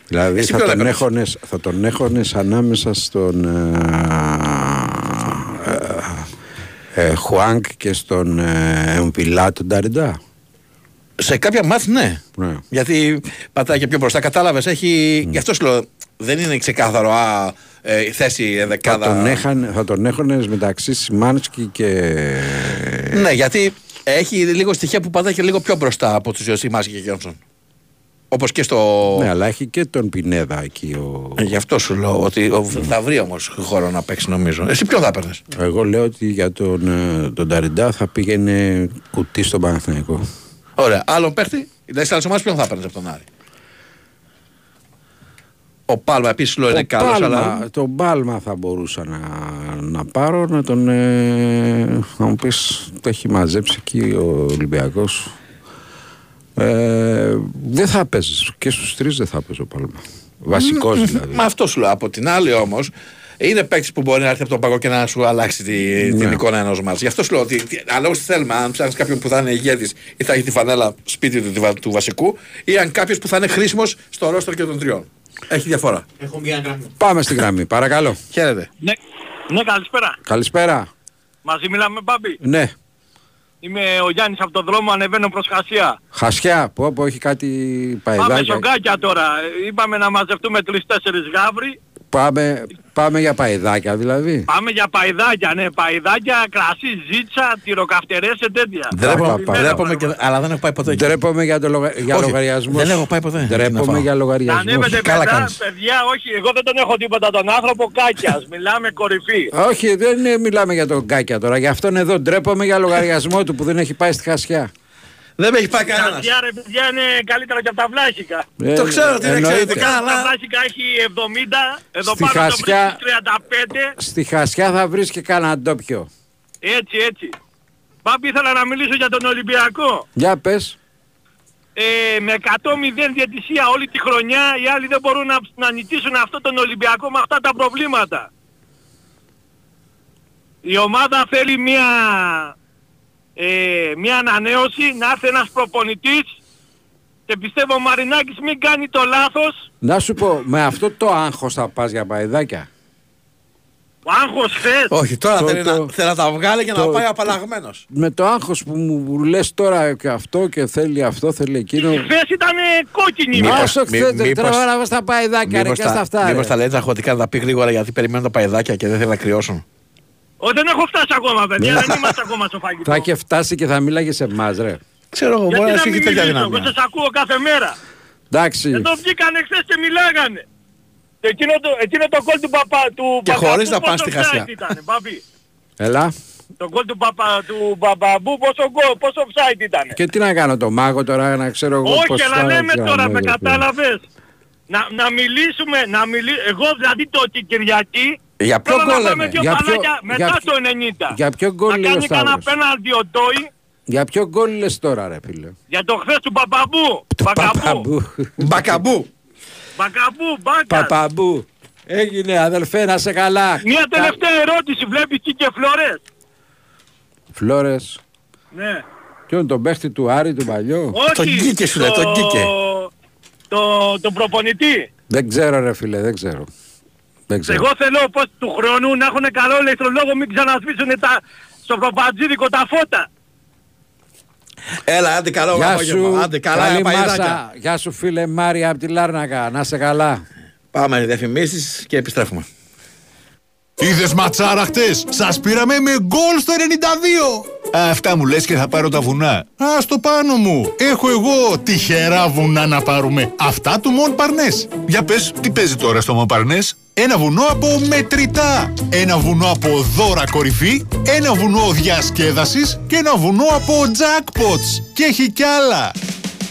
[SPEAKER 2] Δηλαδή
[SPEAKER 3] Εσύ
[SPEAKER 2] θα
[SPEAKER 3] ποιο
[SPEAKER 2] τον,
[SPEAKER 3] έκανες;
[SPEAKER 2] έχωνες, θα τον έχωνες ανάμεσα στον ε, ε, ε, Χουάνκ και στον ε, Εμφυλά τον Ταριντά.
[SPEAKER 3] Σε κάποια μάτς ναι.
[SPEAKER 2] Ναι.
[SPEAKER 3] Γιατί πατάει και πιο μπροστά. Κατάλαβες, έχει. Γι' αυτό σου λέω, δεν είναι ξεκάθαρο α, ε, θέση
[SPEAKER 2] Θα
[SPEAKER 3] δεκάδα.
[SPEAKER 2] τον, έχανε, θα τον έχωνες μεταξύ Σιμάνσκι και...
[SPEAKER 3] Ναι, γιατί έχει λίγο στοιχεία που πατάει και λίγο πιο μπροστά από τους Ιωσή Μάσκι και Γιόνσον. Όπως και στο.
[SPEAKER 2] Ναι, αλλά έχει και τον Πινέδα εκεί. Ο...
[SPEAKER 3] Ε, Γι' αυτό σου λέω ότι ο- θα βρει όμως χώρο να παίξει νομίζω. Εσύ ποιο θα έπαιρνες;
[SPEAKER 2] Εγώ λέω ότι για τον, ε, τον Ταριντά θα πήγαινε κουτί στον Παναθηναϊκό.
[SPEAKER 3] Ωραία. Άλλον παίχτη; Δηλαδή, σε άλλε ομάδε ποιον θα έπαιρνες από τον Άρη; Ο Πάλμα επίσης λέω είναι
[SPEAKER 2] Ο
[SPEAKER 3] καλός,
[SPEAKER 2] Πάλμα,
[SPEAKER 3] αλλά.
[SPEAKER 2] Τον Πάλμα θα μπορούσα να, να πάρω να τον. Ε, να μου πεις, το έχει μαζέψει εκεί ο Ολυμπιακός. Ε, δεν θα παίζεις. Και στους τρεις δεν θα παίζει ο Πάλμα. Βασικός δηλαδή.
[SPEAKER 3] Μα αυτό σου λέω. Από την άλλη όμως, είναι παίκτης που μπορεί να έρθει από τον παγό και να σου αλλάξει τη,
[SPEAKER 2] Ναι.
[SPEAKER 3] την εικόνα ενός μα. Γι' αυτό σου λέω ότι τι- ανάλογα τι θέλουμε. Αν ψάχνεις κάποιον που θα είναι ηγέτης ή θα έχει τη φανέλα σπίτι του, του, του βασικού, ή αν κάποιος που θα είναι χρήσιμος στο ρόστρο και των τριών. Έχει διαφορά.
[SPEAKER 22] Έχω μια γραμμή.
[SPEAKER 2] Πάμε στη γραμμή, παρακαλώ.
[SPEAKER 3] Χαίρετε.
[SPEAKER 23] Ναι, ναι, καλησπέρα.
[SPEAKER 2] Καλησπέρα.
[SPEAKER 23] Μαζί μιλάμε, Μπάμπη;
[SPEAKER 2] Ναι.
[SPEAKER 23] Είμαι ο Γιάννης από τον δρόμο, ανεβαίνω προς Χασία.
[SPEAKER 2] Χασιά, που όπου έχει κάτι
[SPEAKER 23] Πάμε
[SPEAKER 2] παϊδάκια.
[SPEAKER 23] σογκάκια τώρα. Είπαμε να μαζευτούμε τρεις-τέσσερις γάβροι.
[SPEAKER 2] Πάμε, πάμε για παϊδάκια δηλαδή.
[SPEAKER 23] Πάμε για παϊδάκια, ναι, παϊδάκια, κρασί, ζήτσα, τυροκαυτερές και τέτοια.
[SPEAKER 3] Ντρέπομαι,
[SPEAKER 2] πα, πα.
[SPEAKER 3] ντρέπομαι και, αλλά δεν έχω πάει ποτέ. εκεί.
[SPEAKER 2] Ντρέπομαι για, το λογα... για
[SPEAKER 3] Όχι,
[SPEAKER 2] λογαριασμό.
[SPEAKER 3] δεν έχω πάει ποτέ. Τι να
[SPEAKER 2] Ντρέπομαι
[SPEAKER 3] φάω.
[SPEAKER 2] για λογαριασμό.
[SPEAKER 23] Ανέβετε
[SPEAKER 3] Καλά
[SPEAKER 23] παιδιά,
[SPEAKER 3] κάνεις.
[SPEAKER 23] παιδιά, όχι, εγώ δεν τον έχω τίποτα τον άνθρωπο, κάκιας, μιλάμε κορυφή.
[SPEAKER 2] Όχι, δεν είναι- μιλάμε για τον Γκάκια τώρα. Για αυτόν εδώ ντρέπομαι για λογαριασμό του που δεν έχει πάει στη Χασιά.
[SPEAKER 3] Δεν με έχει πάει κανένας.
[SPEAKER 23] Χασία ρε παιδιά είναι καλύτερα και από τα βλάχικα.
[SPEAKER 2] Ε,
[SPEAKER 3] Το ξέρω ότι είναι
[SPEAKER 2] εννοείται.
[SPEAKER 3] εξαιρετικά,
[SPEAKER 23] Τα
[SPEAKER 3] αλλά
[SPEAKER 23] βλάχικα έχει 70, εδώ
[SPEAKER 2] Στη
[SPEAKER 23] πάνω το
[SPEAKER 2] Χασιά-
[SPEAKER 23] βρίσκεις 35.
[SPEAKER 2] Στη Χασιά θα βρεις και κανένα ντόπιο.
[SPEAKER 23] Έτσι, έτσι. Πάμπη ήθελα να μιλήσω για τον Ολυμπιακό.
[SPEAKER 2] Για πες.
[SPEAKER 23] Ε, με 100-0 διαιτησία όλη τη χρονιά οι άλλοι δεν μπορούν να, να νικήσουν αυτό τον Ολυμπιακό με αυτά τα προβλήματα. Η ομάδα θέλει μια, ε, μια ανανέωση, να έρθει ένας προπονητής και πιστεύω ο Μαρινάκης μην κάνει το λάθος.
[SPEAKER 2] Να σου πω, με αυτό το άγχος θα πας για παϊδάκια.
[SPEAKER 23] Ο άγχος χθες.
[SPEAKER 3] Όχι, τώρα
[SPEAKER 2] Το-
[SPEAKER 3] θέλει,
[SPEAKER 2] το-
[SPEAKER 3] να, θέλει να τα βγάλει και να
[SPEAKER 2] το-
[SPEAKER 3] πάει απαλλαγμένος.
[SPEAKER 2] Με το άγχος που μου λες τώρα και αυτό και θέλει αυτό, θέλει εκείνο.
[SPEAKER 23] Χθες ήταν κόκκινη.
[SPEAKER 3] Μήπως-
[SPEAKER 2] Άσο
[SPEAKER 3] μη-
[SPEAKER 2] χθες,
[SPEAKER 3] μήπως-
[SPEAKER 2] τώρα να βάζεις τα παϊδάκια ρε
[SPEAKER 3] Μήπως
[SPEAKER 2] και στα
[SPEAKER 3] τα,
[SPEAKER 2] αυτά.
[SPEAKER 3] μήπως
[SPEAKER 2] ρε.
[SPEAKER 3] τα λέει τραγωτικά να τα πει γρήγορα γιατί περιμένουν τα παϊδάκια και δεν θέλει να κρυώσουν.
[SPEAKER 23] Ω, δεν έχω φτάσει ακόμα παιδιά, δεν είμαστε ακόμα στο φαγητό.
[SPEAKER 2] Θα είχε φτάσει και θα μίλαγε σε εμάς ρε.
[SPEAKER 3] Ξέρω εγώ,
[SPEAKER 23] Γιατί
[SPEAKER 3] μπορεί να
[SPEAKER 23] να
[SPEAKER 3] σου
[SPEAKER 23] μην
[SPEAKER 3] έχει τέτοια
[SPEAKER 23] μιλήσω, εγώ
[SPEAKER 3] δυναμία.
[SPEAKER 23] σας ακούω κάθε μέρα.
[SPEAKER 2] Εντάξει.
[SPEAKER 23] Εδώ βγήκανε χθες και μιλάγανε. Και Εκείνο το, εκείνο το γκολ του παπά του
[SPEAKER 3] Και
[SPEAKER 23] Παπαπού,
[SPEAKER 3] χωρίς να πάνε
[SPEAKER 23] πόσο
[SPEAKER 3] στη Χασιά.
[SPEAKER 23] offside Ήτανε, Μπαμπή;
[SPEAKER 2] Έλα.
[SPEAKER 23] Το γκολ του, παπα, του Παπαμπού πόσο, γκολ, πόσο offside ήταν.
[SPEAKER 2] Και τι να κάνω το μάγο τώρα να ξέρω εγώ πώς
[SPEAKER 23] Όχι, αλλά
[SPEAKER 2] θα
[SPEAKER 23] λέμε
[SPEAKER 2] κάνω,
[SPEAKER 23] τώρα, με
[SPEAKER 2] ρε, φίλε.
[SPEAKER 23] κατάλαβες. Να, να μιλήσουμε, να μιλή... εγώ δηλαδή το την Κυριακή
[SPEAKER 3] Για ποιο
[SPEAKER 23] θέλω να
[SPEAKER 3] γκολ
[SPEAKER 23] πάμε
[SPEAKER 3] λέμε;
[SPEAKER 23] δύο
[SPEAKER 2] Για ποιο-
[SPEAKER 23] παλάκια μετά
[SPEAKER 2] για-
[SPEAKER 23] το 90.
[SPEAKER 2] για ποιο γκολ
[SPEAKER 23] να
[SPEAKER 2] λέει ο
[SPEAKER 23] κάνει κανένα
[SPEAKER 2] Σταύρος;
[SPEAKER 23] πέναλτι ο Ντόι
[SPEAKER 2] Για ποιο γκολ λες τώρα ρε φίλε;
[SPEAKER 23] για το χθες του Παπαμπού.
[SPEAKER 2] Του
[SPEAKER 23] Μπακαμπού.
[SPEAKER 2] Παπαμπού.
[SPEAKER 3] Μπακαμπού.
[SPEAKER 23] Μπακαμπού, μπάκα.
[SPEAKER 2] Παπαμπού. Έγινε αδελφέ να σε καλά.
[SPEAKER 23] Μια τελευταία ερώτηση, βλέπεις τι και φλωρές.
[SPEAKER 2] Φλόρες.
[SPEAKER 23] Ναι.
[SPEAKER 2] Ποιον τον παίχτη του Άρη του παλιού;
[SPEAKER 23] Όχι,
[SPEAKER 3] Τον Γκίκε σου λέει,
[SPEAKER 23] το-
[SPEAKER 3] τον Γκίκε.
[SPEAKER 23] Το, τον προπονητή.
[SPEAKER 2] Δεν ξέρω ρε φίλε, δεν ξέρω. Δεν ξέρω.
[SPEAKER 23] Εγώ θέλω πως του χρόνου να έχουν καλό ηλεκτρολόγο μην ξανασβήσουν τα, στο προπατζίδικο τα φώτα.
[SPEAKER 3] Έλα, άντε καλό
[SPEAKER 2] Γεια
[SPEAKER 3] απόγευμα.
[SPEAKER 2] σου,
[SPEAKER 3] Άντε καλά
[SPEAKER 2] καλή
[SPEAKER 3] παϊδάκια.
[SPEAKER 2] μάσα. Γεια σου φίλε Μάρια από τη Λάρνακα. Να σε καλά.
[SPEAKER 3] Πάμε διαφημίσεις και επιστρέφουμε.
[SPEAKER 8] Είδες ματσάρα χτες, σας πήραμε με γκολ στο 92. Αυτά μου λες και θα πάρω τα βουνά. Α, στο πάνω μου. Έχω εγώ τυχερά βουνά να πάρουμε. Αυτά του Μον Παρνές. Για πες, τι παίζει τώρα στο Μον Παρνές; Ένα βουνό από μετρητά. Ένα βουνό από δώρα κορυφή. Ένα βουνό διασκέδασης. Και ένα βουνό από jackpots. Και έχει κι άλλα.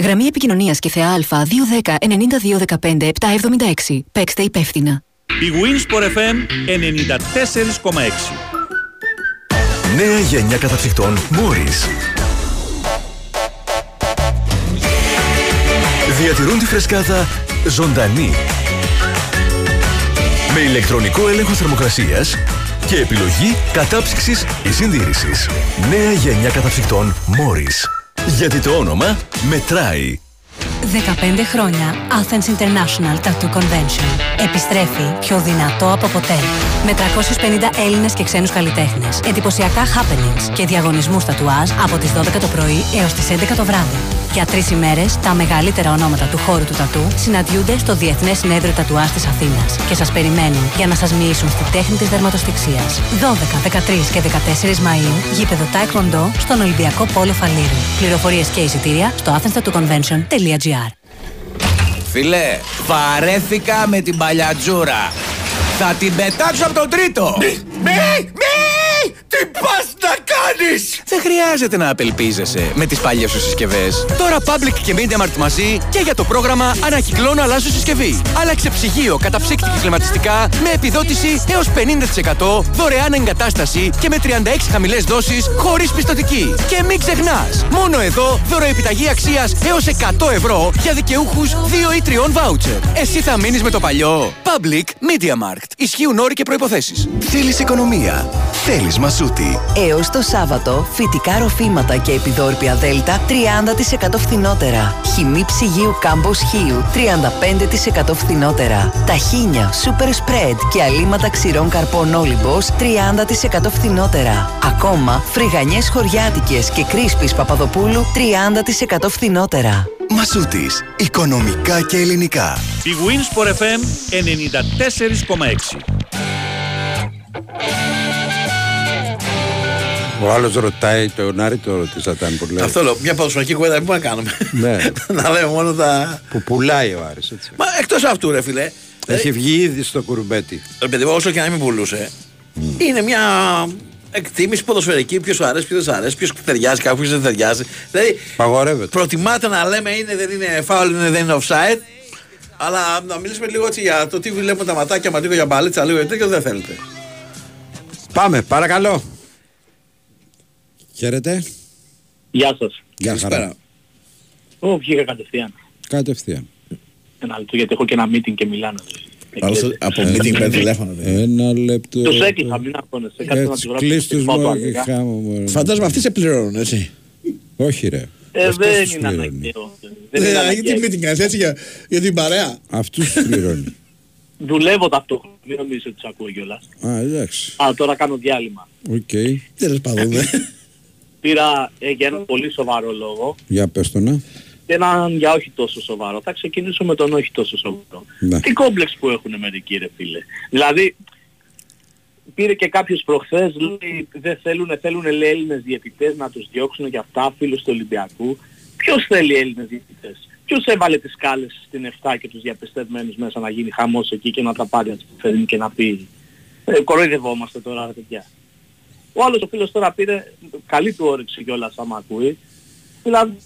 [SPEAKER 9] Γραμμή επικοινωνίας και θεά Α 210 9215 776. Παίξτε υπεύθυνα.
[SPEAKER 10] Η Winsport FM 94,6.
[SPEAKER 24] Νέα γενιά καταψυκτών Morris. Διατηρούν τη φρεσκάδα ζωντανή. Με ηλεκτρονικό έλεγχο θερμοκρασίας και επιλογή κατάψυξης ή συντήρησης. Νέα γενιά καταψυκτών Morris. Γιατί το όνομα μετράει.
[SPEAKER 25] 15 χρόνια Athens International Tattoo Convention. Επιστρέφει πιο δυνατό από ποτέ. Με 350 Έλληνες και ξένους καλλιτέχνες, εντυπωσιακά happenings και διαγωνισμούς τατουάζ από τις 12 το πρωί έως τις 11 το βράδυ. Για τρεις ημέρες, τα μεγαλύτερα ονόματα του χώρου του τατού συναντιούνται στο Διεθνές Συνέδριο Τατουάζ της Αθήνας και σας περιμένουν για να σας μοιήσουν στη τέχνη της δερματοστηξίας. 12, 13 και 14 Μαΐου, γήπεδο Taekwondo στον Ολυμπιακό Πόλο Φαλήρου. Πληροφορίες και εισιτήρια στο athenstatooconvention.gr
[SPEAKER 26] Φίλε, βαρέθηκα με την παλιατζούρα. Θα την πετάξω από τον τρίτο.
[SPEAKER 3] Μη, μη, τι πας να κάνεις!
[SPEAKER 11] Δεν χρειάζεται να απελπίζεσαι με τις παλιές σου συσκευές. Τώρα Public και MediaMarkt μαζί και για το πρόγραμμα Ανακυκλώνω αλλάζω συσκευή. Άλλαξε ψυγείο, καταψύκτη και κλιματιστικά με επιδότηση έως 50%, δωρεάν εγκατάσταση και με 36 χαμηλές δόσεις χωρίς πιστοτική. Και μην ξεχνάς, μόνο εδώ δωροεπιταγή αξίας έως 100 ευρώ για δικαιούχους 2 ή 3 βάουτσερ. Εσύ θα μείνεις με το παλιό. Public MediaMarkt. Ισχύουν όροι και προϋποθέσεις.
[SPEAKER 24] Θέλεις οικονομία. Θέλεις μασούτη.
[SPEAKER 27] Έως το Σάββατο, φυτικά ροφήματα και επιδόρπια Δέλτα 30% φθηνότερα. Χυμή ψυγείου Κάμπος Χίου 35% φθηνότερα. Ταχίνια, Super Spread και αλήματα ξηρών καρπών Όλυμπος 30% φθηνότερα. Ακόμα, φρυγανιές χωριάτικες και κρίσπης Παπαδοπούλου 30% φθηνότερα.
[SPEAKER 24] Μασούτης. Οικονομικά και ελληνικά.
[SPEAKER 10] Η Wins for FM 94,6.
[SPEAKER 2] Ο άλλος ρωτάει, το Νάρη το ρωτήσατε που λέει.
[SPEAKER 3] Αυτό λέω, μια ποδοσφαιρική κουβέντα δεν μπορούμε να κάνουμε;
[SPEAKER 2] Ναι.
[SPEAKER 3] να λέμε μόνο τα.
[SPEAKER 2] που πουλάει ο Άρης, έτσι.
[SPEAKER 3] Μα εκτός αυτού, ρε φιλέ.
[SPEAKER 2] Έχει βγει ήδη στο κουρμπέτι.
[SPEAKER 3] Ρε παιδί, όσο και να μην πουλούσε, είναι μια εκτίμηση ποδοσφαιρική. Ποιος σου αρέσει, ποιος δεν σου αρέσει, ποιος ταιριάζει, κάποιος δεν ταιριάζει. Δηλαδή,
[SPEAKER 2] Παγορεύεται.
[SPEAKER 3] προτιμάτε να λέμε είναι, δεν είναι foul, είναι, δεν είναι offside. Αλλά να μιλήσουμε λίγο έτσι για το τι βλέπουμε τα ματάκια μα λίγο για μπαλίτσα, λίγο για τέτοιο δεν θέλετε.
[SPEAKER 2] Πάμε, παρακαλώ. Χαίρετε.
[SPEAKER 28] Γεια σας.
[SPEAKER 2] Γεια χαρά.
[SPEAKER 28] Ω, βγήκα κατευθείαν.
[SPEAKER 2] Κατευθείαν.
[SPEAKER 28] Ένα λεπτό γιατί έχω και ένα meeting και μιλάνε.
[SPEAKER 3] Άλλος από meeting παίρνει τηλέφωνο. δε.
[SPEAKER 2] Ένα λεπτό.
[SPEAKER 28] Τους έκλεισα, μην αγχώνεσαι. Κάτσε να
[SPEAKER 2] Έτσι,
[SPEAKER 28] του γράψω.
[SPEAKER 2] κλείς τους
[SPEAKER 28] και πάω
[SPEAKER 2] μόνο
[SPEAKER 28] αργά.
[SPEAKER 2] και χάμω μου.
[SPEAKER 3] Φαντάζομαι αυτοί σε πληρώνουν, έτσι.
[SPEAKER 2] Όχι ρε.
[SPEAKER 28] Ε,
[SPEAKER 2] Αυτούς
[SPEAKER 28] δεν
[SPEAKER 2] τους
[SPEAKER 28] είναι
[SPEAKER 2] πληρώνει.
[SPEAKER 28] αναγκαίο. Δεν είναι
[SPEAKER 3] Ε,
[SPEAKER 28] αναγκαίο.
[SPEAKER 3] Γιατί meeting κάνεις έτσι για, για την παρέα.
[SPEAKER 2] Αυτούς τους πληρώνει.
[SPEAKER 28] Δουλεύω ταυτόχρονα. Μην νομίζεις ότι τους ακούω κιόλας.
[SPEAKER 2] Α, εντάξει.
[SPEAKER 28] Α, τώρα κάνω διάλειμμα.
[SPEAKER 2] Οκ.
[SPEAKER 3] Τέλος πάντων, ναι.
[SPEAKER 28] Πήρα ε, για ένα πολύ σοβαρό λόγο
[SPEAKER 2] Για πες το να.
[SPEAKER 28] και έναν για όχι τόσο σοβαρό. Θα ξεκινήσω με τον όχι τόσο σοβαρό.
[SPEAKER 2] Ναι.
[SPEAKER 28] Τι κόμπλεξ που έχουν μερικοί ρε φίλε. Δηλαδή, πήρε και κάποιος προχθές, λέει, δεν θέλουν, θέλουν λέει, Έλληνες διαιτητές να τους διώξουν για αυτά, φίλους του Ολυμπιακού. Ποιος θέλει Έλληνες διαιτητές; Ποιος έβαλε τις κάλες στην 7 και τους διαπιστευμένους μέσα να γίνει χαμός εκεί και να τα πάρει να τους και να πει ε, κοροϊδευόμαστε τώρα ρε παιδιά. Ο άλλος ο φίλος τώρα πήρε καλή του όρεξη κιόλας άμα ακούει. Δηλαδή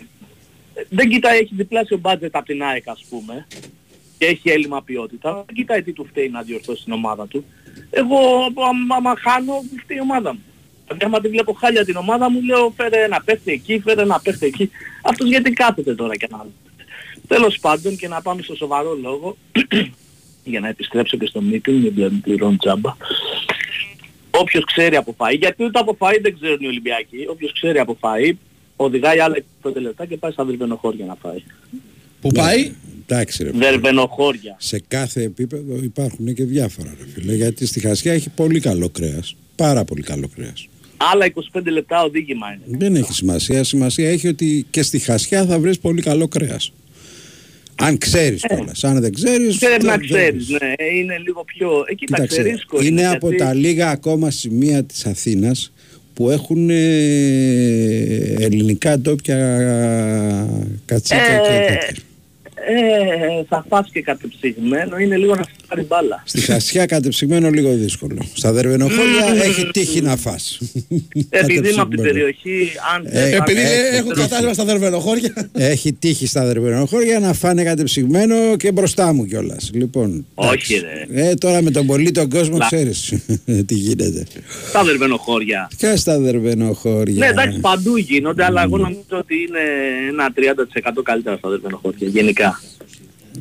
[SPEAKER 28] ε, δεν κοιτάει, έχει διπλάσιο budget από την ΑΕΚ ας πούμε και έχει έλλειμμα ποιότητα. Δεν κοιτάει τι του φταίει να διορθώσει την ομάδα του. Εγώ άμα, άμα χάνω, μου φταίει η ομάδα μου. Δηλαδή άμα τη βλέπω χάλια την ομάδα μου, λέω φέρε ένα παίχτη εκεί, φέρε ένα παίχτη εκεί. Αυτός γιατί κάθεται τώρα και να... Τέλος πάντων και να πάμε στο σοβαρό λόγο, για να επιστρέψω και στο meeting, μην πληρώνω τζάμπα. Όποιος ξέρει από φαΐ, γιατί ούτε από φαΐ δεν ξέρουν οι Ολυμπιακοί, όποιος ξέρει από φαΐ, οδηγάει άλλα 25 λεπτά και πάει στα βερβενοχώρια να φάει.
[SPEAKER 3] Που πάει;
[SPEAKER 2] Εντάξει ρε.
[SPEAKER 28] Βερβενοχώρια.
[SPEAKER 2] Σε κάθε επίπεδο υπάρχουν και διάφορα ρε φίλε. Γιατί στη Χασιά έχει πολύ καλό κρέας. Πάρα πολύ καλό κρέας.
[SPEAKER 28] Άλλα 25 λεπτά οδήγημα είναι.
[SPEAKER 2] Δεν έχει σημασία. Σημασία έχει ότι και στη Χασιά θα βρεις πολύ καλό κρέας. Αν ξέρεις
[SPEAKER 28] Ε.
[SPEAKER 2] κιόλας. Αν δεν ξέρεις...
[SPEAKER 28] Πρέπει να
[SPEAKER 2] δεν
[SPEAKER 28] ξέρεις, ναι, είναι λίγο πιο... Ε, κοίταξε,
[SPEAKER 2] Κοίταξε,
[SPEAKER 28] ρίσκο
[SPEAKER 2] είναι
[SPEAKER 28] γιατί-
[SPEAKER 2] από τα λίγα ακόμα σημεία της Αθήνας που έχουν ε, ελληνικά ντόπια κατσίκα
[SPEAKER 28] Ε,
[SPEAKER 2] και τέτοια.
[SPEAKER 28] Ε, θα φας και κατεψυγμένο, είναι λίγο να πάρει μπάλα.
[SPEAKER 2] Στη Χασιά κατεψυγμένο λίγο δύσκολο. Στα δερβενοχώρια έχει τύχει να φας.
[SPEAKER 28] Επειδή είμαι από την
[SPEAKER 2] Κατεψυγμένο.
[SPEAKER 28] περιοχή, αν...
[SPEAKER 2] Ε,
[SPEAKER 28] δεν
[SPEAKER 3] Επειδή
[SPEAKER 28] φας-
[SPEAKER 2] ε,
[SPEAKER 3] έχω
[SPEAKER 2] ε,
[SPEAKER 3] κατάλημα στα δερβενοχώρια.
[SPEAKER 2] Έχει τύχει στα δερβενοχώρια να φάνε κατεψυγμένο και μπροστά μου κιόλας. Λοιπόν,
[SPEAKER 28] Όχι
[SPEAKER 2] εντάξει.
[SPEAKER 28] ρε,
[SPEAKER 2] Ε, τώρα με τον πολύ τον κόσμο
[SPEAKER 28] Λα-
[SPEAKER 2] ξέρεις τι γίνεται.
[SPEAKER 28] στα βερβενοχώρια.
[SPEAKER 2] Και στα δερβενοχώρια.
[SPEAKER 28] Ναι, εντάξει, παντού γίνονται, αλλά εγώ νομίζω ότι είναι ένα 30% καλύτερα στα βερβενοχώρια, γενικά.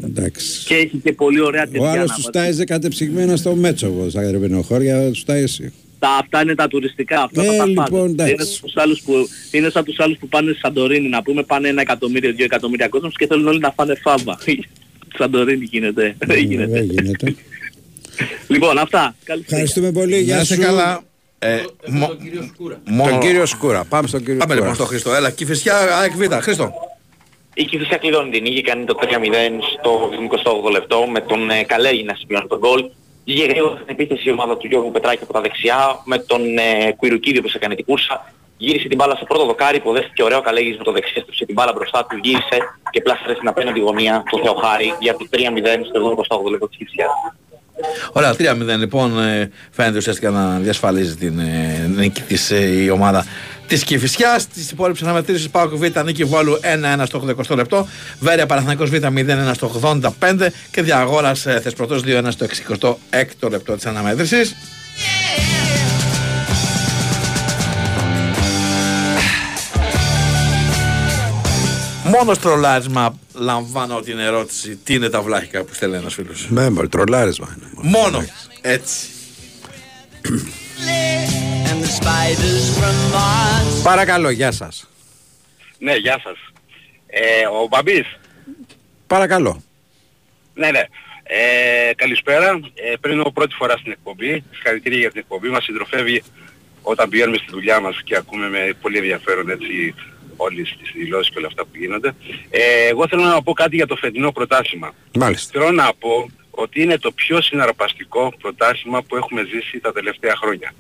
[SPEAKER 2] Εντάξει.
[SPEAKER 28] Και έχει και πολύ ωραία
[SPEAKER 2] Ο
[SPEAKER 28] τέτοια
[SPEAKER 2] άλλος
[SPEAKER 28] να
[SPEAKER 2] του
[SPEAKER 28] βάζει.
[SPEAKER 2] στάιζε κατεψυγμένα στο Μέτσοβο. Στα δερβενοχώρια του στάει εσύ.
[SPEAKER 28] Τα, αυτά είναι τα τουριστικά, αυτά
[SPEAKER 2] Ε,
[SPEAKER 28] θα τα
[SPEAKER 2] λοιπόν,
[SPEAKER 28] πάτε.
[SPEAKER 2] εντάξει.
[SPEAKER 28] Είναι, στους άλλους που, είναι σαν τους άλλους που πάνε στη Σαντορίνη, να πούμε πάνε ένα εκατομμύριο, δύο εκατομμύρια κόσμος και θέλουν όλοι να φάνε φάβα. Σαντορίνη γίνεται, δεν γίνεται.
[SPEAKER 2] Δεν γίνεται.
[SPEAKER 28] Λοιπόν, αυτά. Καλή
[SPEAKER 2] Ευχαριστούμε πολύ. Γεια
[SPEAKER 3] Να είσαι
[SPEAKER 2] σου.
[SPEAKER 3] καλά. Ε, μο- μόνο-
[SPEAKER 2] Τον κύριο Σκούρα. Πάμε στον κύριο
[SPEAKER 3] Πάμε
[SPEAKER 2] Σκούρα.
[SPEAKER 3] λοιπόν στο Χρήστο. Έλα, Κηφισιά, ΑΕΚ Β. Χρήστο.
[SPEAKER 14] Η Κηφισιά κλειδώνει την νίκη, κάνει το 3-0 στο 28 λεπτό με τον ε, Καλέγη να σημειώνει τον γκολ. Γυρεύει στην επίθεση η ομάδα του Γιώργου Πετράκη από τα δεξιά με τον ε, Κουιρουκίδη που έκανε την κούρσα Γύρισε την μπάλα στο πρώτο δοκάρι, υποδέχτηκε ωραίο καλέγης με το δεξί, έστρεψε την μπάλα μπροστά του, γύρισε και πλάσαρε στην απέναντι γωνία του Θεοχάρη για το 3-0 στο 78 λεπτό της Κυψιάς.
[SPEAKER 3] Ωραία, 3-0 λοιπόν ε, φαίνεται ουσιαστικά να διασφαλίζει την ε, νίκη της ε, η ομάδα της Κηφισιάς. Τις υπόλοιπες αναμετρήσεις Πάοκ Β, νίκη Βόλου 1-1 στο 80 λεπτό, Βέρεια Παναθηναϊκός Β 0-1 στο 85 και Διαγόρας ε, Θεσπρωτός 2-1 στο 66 λεπτό της αναμέτρησης. Μόνο τρολάρισμα λαμβάνω την ερώτηση τι είναι τα βλάχικα που στέλνει ένας φίλος.
[SPEAKER 2] Με μόλι, τρολάρισμα είναι.
[SPEAKER 3] Μόνο έτσι.
[SPEAKER 2] Παρακαλώ, γεια σας.
[SPEAKER 16] Ναι, γεια σας. Ε, ο Μπαμπής.
[SPEAKER 2] Παρακαλώ.
[SPEAKER 16] Ναι, ναι. Ε, καλησπέρα. Ε, παίρνω πρώτη φορά στην εκπομπή. Συγχαρητήρια για την εκπομπή. Μας συντροφεύει όταν πηγαίνουμε στη δουλειά μας και ακούμε με πολύ ενδιαφέρον έτσι όλες τις δηλώσεις και όλα αυτά που γίνονται. Ε, εγώ θέλω να πω κάτι για το φετινό πρωτάθλημα.
[SPEAKER 2] Μάλιστα.
[SPEAKER 16] Θέλω να πω ότι είναι το πιο συναρπαστικό πρωτάθλημα που έχουμε ζήσει τα τελευταία χρόνια.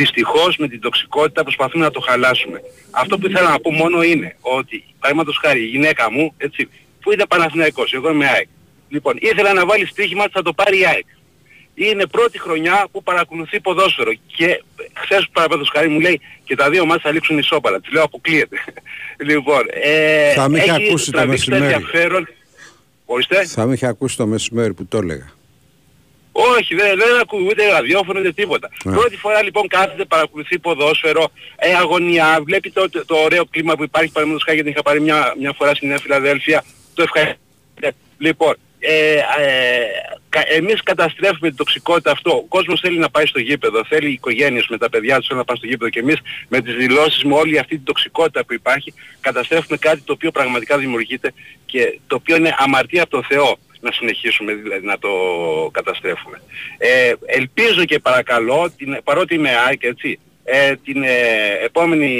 [SPEAKER 16] Δυστυχώς με την τοξικότητα προσπαθούμε να το χαλάσουμε. Αυτό που ήθελα να πω μόνο είναι ότι, παραδείγματος χάρη, η γυναίκα μου, έτσι, που είναι Παναθηναϊκός, εγώ είμαι ΑΕΚ. Λοιπόν, ήθελα να βάλει στοίχημα ότι θα το πάρει η ΑΕΚ. Είναι πρώτη χρονιά που παρακολουθεί ποδόσφαιρο και χθες παραδείγματος χάρη μου λέει και τα δύο μάτς θα λήξουν ισόπαλα. Της λέω αποκλείεται. λοιπόν, ε,
[SPEAKER 2] Θα με είχε
[SPEAKER 16] έχει
[SPEAKER 2] ακούσει το
[SPEAKER 16] τραβήξει
[SPEAKER 2] μεσημέρι.
[SPEAKER 16] ενδιαφέρον. Ορίστε.
[SPEAKER 2] Θα με είχε ακούσει το μεσημέρι που το έλεγα.
[SPEAKER 16] Όχι, δεν, δεν ακούω ούτε ραδιόφωνο ούτε τίποτα.
[SPEAKER 2] Ναι.
[SPEAKER 16] Πρώτη φορά λοιπόν κάθεται, παρακολουθεί ποδόσφαιρο, ε, αγωνιά, βλέπει το, το, το ωραίο κλίμα που υπάρχει παραδείγματος χάρη γιατί είχα πάρει μια, μια φορά στη Νέα Φιλαδέλφια. Το ευχαριστώ. Λοιπόν, ε, ε, κα, εμείς καταστρέφουμε την τοξικότητα αυτό. Ο κόσμος θέλει να πάει στο γήπεδο, θέλει οι οικογένειες με τα παιδιά τους θέλουν να πάνε στο γήπεδο και εμείς με τις δηλώσεις, με όλη αυτή την τοξικότητα που υπάρχει, καταστρέφουμε κάτι το οποίο πραγματικά δημιουργείται και το οποίο είναι αμαρτία από τον Θεό να συνεχίσουμε δηλαδή να το καταστρέφουμε. Ε, ελπίζω και παρακαλώ, την, παρότι είμαι ΑΕΚ έτσι, ε, την ε, επόμενη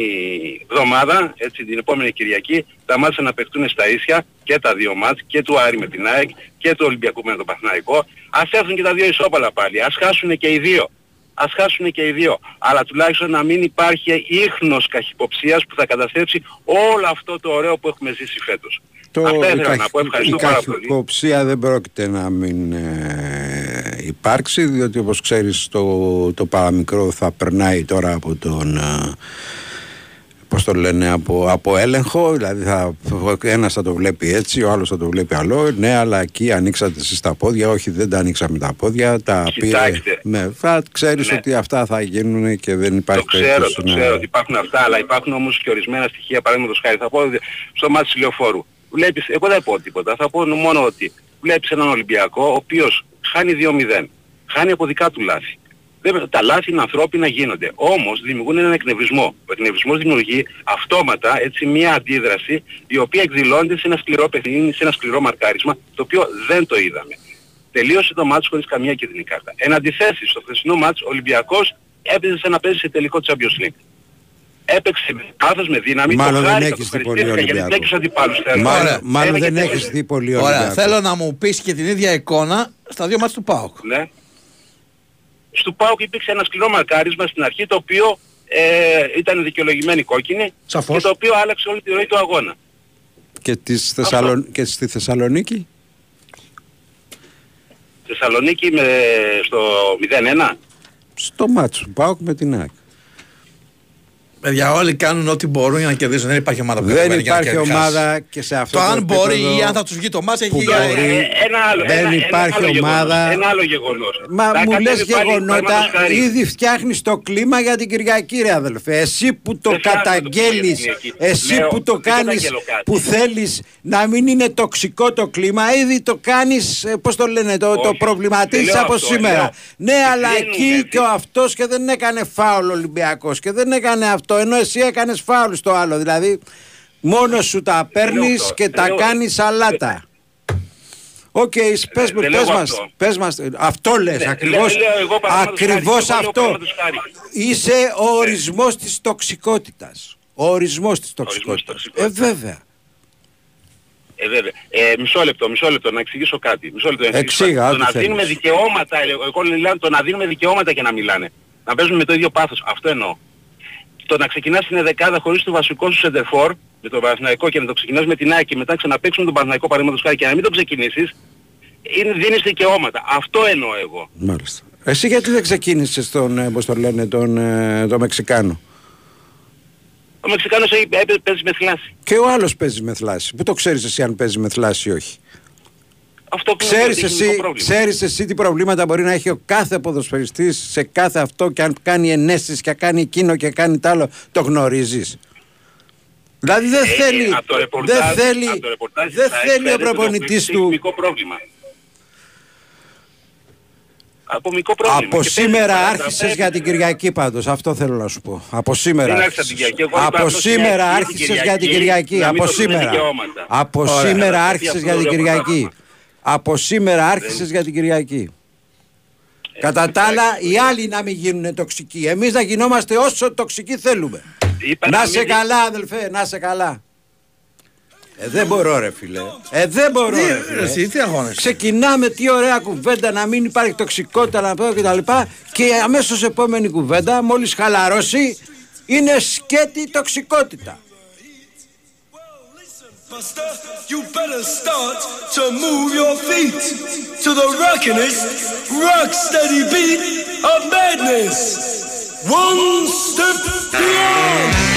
[SPEAKER 16] εβδομάδα, έτσι, την επόμενη Κυριακή, τα μάτια να παιχτούν στα ίσια και τα δύο μάτς, και του Άρη με την ΑΕΚ και του Ολυμπιακού με τον Παθηναϊκό. Ας έρθουν και τα δύο ισόπαλα πάλι, ας χάσουν και οι δύο. Ας χάσουν και οι δύο. Αλλά τουλάχιστον να μην υπάρχει ίχνος καχυποψίας που θα καταστρέψει όλο αυτό το ωραίο που έχουμε ζήσει φέτος.
[SPEAKER 2] Το,
[SPEAKER 16] Αυτά
[SPEAKER 2] η
[SPEAKER 16] ήθελα να
[SPEAKER 2] καχυ-
[SPEAKER 16] πω. Ευχαριστώ
[SPEAKER 2] η
[SPEAKER 16] πάρα πολύ.
[SPEAKER 2] καχυποψία δεν πρόκειται να μην ε, υπάρξει διότι όπως ξέρεις το, το παραμικρό θα περνάει τώρα από τον ε, πώς το λένε από, από έλεγχο δηλαδή θα, ένας θα το βλέπει έτσι ο άλλος θα το βλέπει άλλο ναι αλλά εκεί ανοίξατε εσείς τα πόδια όχι δεν τα ανοίξαμε τα πόδια τα πήρε
[SPEAKER 16] Κοιτάξτε.
[SPEAKER 2] ναι, θα ξέρεις
[SPEAKER 16] Ναι.
[SPEAKER 2] ότι αυτά θα γίνουν και δεν υπάρχει
[SPEAKER 16] Το ξέρω,
[SPEAKER 2] περίπτωση
[SPEAKER 16] το
[SPEAKER 2] να-
[SPEAKER 16] ξέρω ότι υπάρχουν αυτά, αλλά υπάρχουν όμως και ορισμένα στοιχεία, παραδείγματος χάρη. Θα πω ότι στο μάτι της λεωφόρου. Βλέπεις, εγώ δεν πω τίποτα, θα πω μόνο ότι βλέπεις έναν Ολυμπιακό ο οποίος χάνει 2-0. Χάνει από δικά του λάθη. Δεν, τα λάθη είναι ανθρώπινα γίνονται. Όμως δημιουργούν έναν εκνευρισμό. Ο εκνευρισμός δημιουργεί αυτόματα έτσι μια αντίδραση η οποία εκδηλώνεται σε ένα σκληρό παιχνίδι, σε ένα σκληρό μαρκάρισμα, το οποίο δεν το είδαμε. Τελείωσε το μάτς χωρίς καμία κίτρινη κάρτα. Εν αντιθέσει, στο χθεσινό μάτς ο Ολυμπιακός έπαιζε σαν να παίζει σε τελικό Champions League. Έπαιξε με πάθος, με δύναμη,
[SPEAKER 2] Μάλλον
[SPEAKER 16] το
[SPEAKER 2] δεν
[SPEAKER 16] χάρηκα,
[SPEAKER 2] έχεις
[SPEAKER 16] το
[SPEAKER 2] δει πολύ
[SPEAKER 16] ευχαριστήθηκα γιατί
[SPEAKER 2] Ολυμπιακό.
[SPEAKER 16] δεν τους αντιπάλους θέλω.
[SPEAKER 2] Μάλλον,
[SPEAKER 16] Ωραία.
[SPEAKER 2] μάλλον
[SPEAKER 16] Έλεγε
[SPEAKER 2] δεν
[SPEAKER 16] τέλος.
[SPEAKER 2] έχεις δει πολύ
[SPEAKER 3] Ωραία,
[SPEAKER 2] Ολυμπιακό.
[SPEAKER 3] θέλω να μου πεις και την ίδια εικόνα στα δύο μάτς του ΠΑΟΚ.
[SPEAKER 16] Ναι. Στο ΠΑΟΚ υπήρξε ένα σκληρό μαρκάρισμα στην αρχή το οποίο ε, ήταν δικαιολογημένη κόκκινη
[SPEAKER 3] Σαφώς.
[SPEAKER 16] και το οποίο άλλαξε όλη τη ροή του αγώνα.
[SPEAKER 2] Και, της Θεσσαλον... και στη Θεσσαλονίκη;
[SPEAKER 16] Θεσσαλονίκη με, στο 0-1.
[SPEAKER 2] Στο μάτσο του ΠΑΟΚ με την ΑΕΚ.
[SPEAKER 3] Παιδιά, όλοι κάνουν ό,τι μπορούν για να κερδίσουν. Δεν υπάρχει ομάδα που
[SPEAKER 2] Δεν
[SPEAKER 3] καταφέρει για να
[SPEAKER 2] υπάρχει
[SPEAKER 3] κερδίσει.
[SPEAKER 2] ομάδα και σε αυτό
[SPEAKER 3] Το
[SPEAKER 2] το
[SPEAKER 3] αν μπορεί
[SPEAKER 2] επίπεδο
[SPEAKER 3] ή αν θα τους βγει το μάτς έχει
[SPEAKER 2] που
[SPEAKER 3] για...
[SPEAKER 2] μπορεί.
[SPEAKER 16] Ε, ένα άλλο,
[SPEAKER 2] Δεν
[SPEAKER 16] ένα,
[SPEAKER 2] υπάρχει
[SPEAKER 16] ένα άλλο
[SPEAKER 2] ομάδα.
[SPEAKER 16] Γεγονός, ένα άλλο γεγονός.
[SPEAKER 2] Μα
[SPEAKER 16] Θα
[SPEAKER 2] μου
[SPEAKER 16] κατέβει
[SPEAKER 2] λες
[SPEAKER 16] πάλι,
[SPEAKER 2] γεγονότα,
[SPEAKER 16] παραδείγματος χάρη.
[SPEAKER 2] ήδη φτιάχνεις το κλίμα για την Κυριακή ρε αδελφέ. Εσύ που το
[SPEAKER 16] Δεν φτιάχνω το
[SPEAKER 2] καταγγέλεις,
[SPEAKER 16] κλίμα για την Κυριακή.
[SPEAKER 2] εσύ
[SPEAKER 16] Λέω,
[SPEAKER 2] που το
[SPEAKER 16] δεν
[SPEAKER 2] κάνεις,
[SPEAKER 16] καταγγέλω κάτι.
[SPEAKER 2] που θέλεις να μην είναι τοξικό το κλίμα, ήδη το κάνεις, ε, πώς το λένε, το, το
[SPEAKER 16] Όχι.
[SPEAKER 2] προβληματίζεις
[SPEAKER 16] Δεν λέω
[SPEAKER 2] από
[SPEAKER 16] αυτό,
[SPEAKER 2] σήμερα.
[SPEAKER 16] λέω.
[SPEAKER 2] Ναι, αλλά
[SPEAKER 16] Δεν
[SPEAKER 2] εκεί
[SPEAKER 16] είναι
[SPEAKER 2] και ο αυτός και δεν έκανε φάουλ ο Ολυμπιακός και δεν έκανε αυτό, ενώ εσύ έκανες φάουλ στο άλλο. Δηλαδή, μόνος σου τα παίρνεις
[SPEAKER 16] αυτό.
[SPEAKER 2] και
[SPEAKER 16] Δεν
[SPEAKER 2] τα
[SPEAKER 16] λέω-
[SPEAKER 2] κάνεις σαλάτα. Οκ, πες, μου,
[SPEAKER 16] δεν λέω
[SPEAKER 2] πες, μας,
[SPEAKER 16] αυτό.
[SPEAKER 2] πες μας, αυτό λες,
[SPEAKER 16] Ναι,
[SPEAKER 2] ακριβώς,
[SPEAKER 16] λέω- λέω εγώ, παραδείγματος χάρη,
[SPEAKER 2] ακριβώς
[SPEAKER 16] εγώ λέω
[SPEAKER 2] αυτό.
[SPEAKER 16] παραδείγματος χάρη.
[SPEAKER 2] Είσαι ο ορισμός της τοξικότητας. Ο ορισμός της τοξικότητας. Ε,
[SPEAKER 16] τοξικότητας.
[SPEAKER 2] βέβαια.
[SPEAKER 16] Ε, βέβαια. Ε, μισό λεπτό, μισό λεπτό, να εξηγήσω κάτι. Μισό λεπτό, να εξηγήσω
[SPEAKER 2] Εξήγα,
[SPEAKER 16] κάτι.
[SPEAKER 2] ό,τι
[SPEAKER 16] Το να
[SPEAKER 2] θέλεις.
[SPEAKER 16] δίνουμε δικαιώματα, ε, εγώ λέω το να δίνουμε δικαιώματα και να μιλάνε. Να παίζουν με το ίδιο πάθος. Αυτό εννοώ. Το να ξεκινάς στην δεκάδα χωρίς το βασικό σου σεντερφόρ, με τον Παναθηναϊκό και να το ξεκινάς με την ΑΕΚ και μετά να ξαναπαίξεις με τον Παναθηναϊκό παραδείγματος χάρη και να μην το ξεκινήσεις, είναι, δίνεις δικαιώματα. Αυτό εννοώ εγώ.
[SPEAKER 2] Μάλιστα. Εσύ γιατί δεν ξεκίνησες τον, ε, πώς το λένε, τον, ε, τον Μεξικάνο;
[SPEAKER 16] Ο Μεξικάνος έχει- έπαι- παίζει με θλάση.
[SPEAKER 2] Και ο άλλος παίζει με θλάση. Πού το ξέρεις εσύ αν παίζει με θλάση ή όχι;
[SPEAKER 16] Αυτό που
[SPEAKER 2] Ξέρεις
[SPEAKER 16] είναι
[SPEAKER 2] εσύ,
[SPEAKER 16] τεχνικό πρόβλημα.
[SPEAKER 2] ξέρεις εσύ τι προβλήματα μπορεί να έχει ο κάθε ποδοσφαιριστής σε κάθε αυτό και αν κάνει ενέσεις και κάνει εκείνο και κάνει τ' άλλο, το γνωρίζεις. Δηλαδή δεν
[SPEAKER 16] Ε,
[SPEAKER 2] θέλει,
[SPEAKER 16] από το ρεπορτάζ-
[SPEAKER 2] δεν θέλει,
[SPEAKER 16] από το ρεπορτάζ
[SPEAKER 2] δεν
[SPEAKER 16] θα
[SPEAKER 2] θέλει ο
[SPEAKER 16] εκφέρεται το
[SPEAKER 2] προπονητής του
[SPEAKER 16] τεχνικό πρόβλημα. Ατομικό πρόβλημα.
[SPEAKER 2] Από
[SPEAKER 16] Και
[SPEAKER 2] σήμερα
[SPEAKER 16] παίζει
[SPEAKER 2] άρχισες
[SPEAKER 16] παρατραπέζι.
[SPEAKER 2] για την Κυριακή πάντως, αυτό θέλω να σου πω. Από σήμερα
[SPEAKER 16] Δεν άρχισα
[SPEAKER 2] άρχισες.
[SPEAKER 16] την Κυριακή. Εγώ είπα
[SPEAKER 2] Από
[SPEAKER 16] αυτό
[SPEAKER 2] σήμερα
[SPEAKER 16] στην
[SPEAKER 2] άρχισες για την Κυριακή.
[SPEAKER 16] να μην
[SPEAKER 2] Από
[SPEAKER 16] το δίνουν
[SPEAKER 2] σήμερα.
[SPEAKER 16] δικαιώματα.
[SPEAKER 2] Από
[SPEAKER 16] Ωραία.
[SPEAKER 2] σήμερα
[SPEAKER 16] Γιατί
[SPEAKER 2] άρχισες
[SPEAKER 16] αυτό
[SPEAKER 2] για
[SPEAKER 16] το
[SPEAKER 2] την
[SPEAKER 16] λέω
[SPEAKER 2] Κυριακή. Από σήμερα άρχισες για την Κυριακή. Κατά τα άλλα, οι άλλοι να μην γίνουν τοξικοί. Εμείς να γινόμαστε όσο τοξικοί θέλουμε.
[SPEAKER 16] Είπα
[SPEAKER 2] Να
[SPEAKER 16] να
[SPEAKER 2] σε
[SPEAKER 16] μην-
[SPEAKER 2] καλά, αδελφέ, να σε καλά. Ε, δεν μπορώ ρε φίλε. Ε, δεν μπορώ
[SPEAKER 3] Τι,
[SPEAKER 2] ρε φίλε.
[SPEAKER 3] εσύ, τι αγώνεσαι;
[SPEAKER 2] Ξεκινάμε τι ωραία κουβέντα να μην υπάρχει τοξικότητα να πω και τα λοιπά και αμέσως επόμενη κουβέντα μόλις χαλαρώσει είναι σκέτη τοξικότητα.
[SPEAKER 6] Buster, you better start to move your feet to the rockinest, rock steady beat of madness. One step beyond.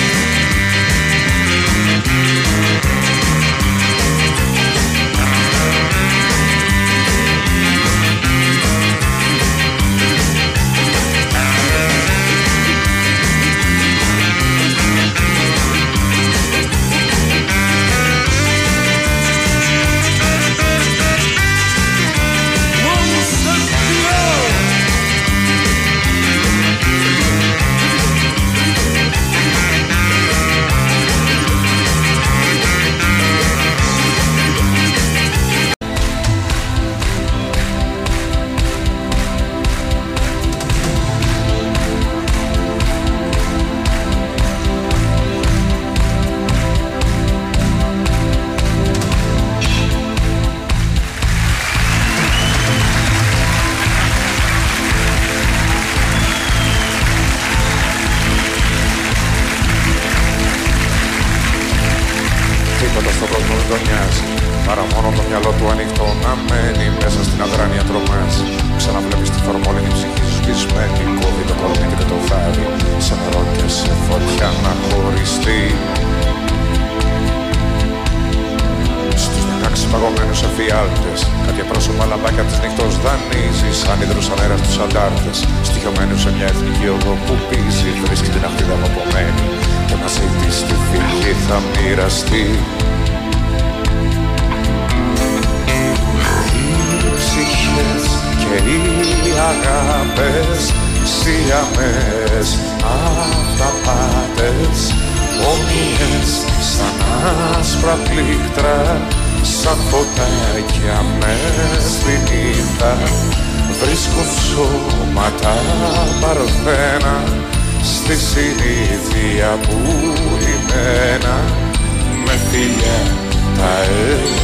[SPEAKER 29] Τα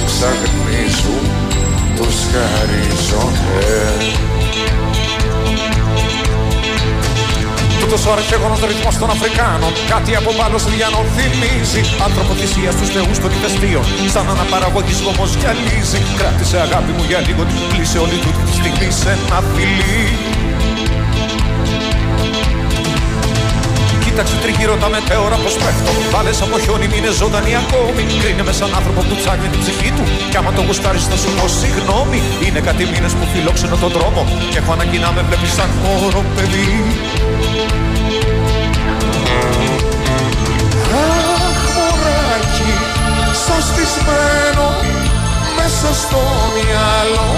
[SPEAKER 29] εξαγνίζουν τους χαρίζονται Τούτος ο αρχαίγονος ρυθμός των Αφρικάνων Κάτι από πάνω Λιανό θυμίζει Άνθρωπο θυσία στους θεούς των ηφαιστείων Σαν αναπαραγωγής όμως γυαλίζει. Κράτησε αγάπη μου για λίγο την κλείσε όλη του τη στιγμή σε ένα φιλί Κοίταξε τριγύρω τα μετέωρα πως πέφτουν Βάλες από χιόνι μείνε ζωντανή ακόμη. Κρίνε με σαν άνθρωπο που ψάχνει την ψυχή του. Κι άμα το γουστάρεις θα σου πω συγγνώμη. Είναι κάτι μήνες που φιλόξενο τον δρόμο. Και έχω ανάγκη να με βλέπεις σαν μωρό παιδί. Αχ μωράκι σωστισμένο Μέσα στο μυαλό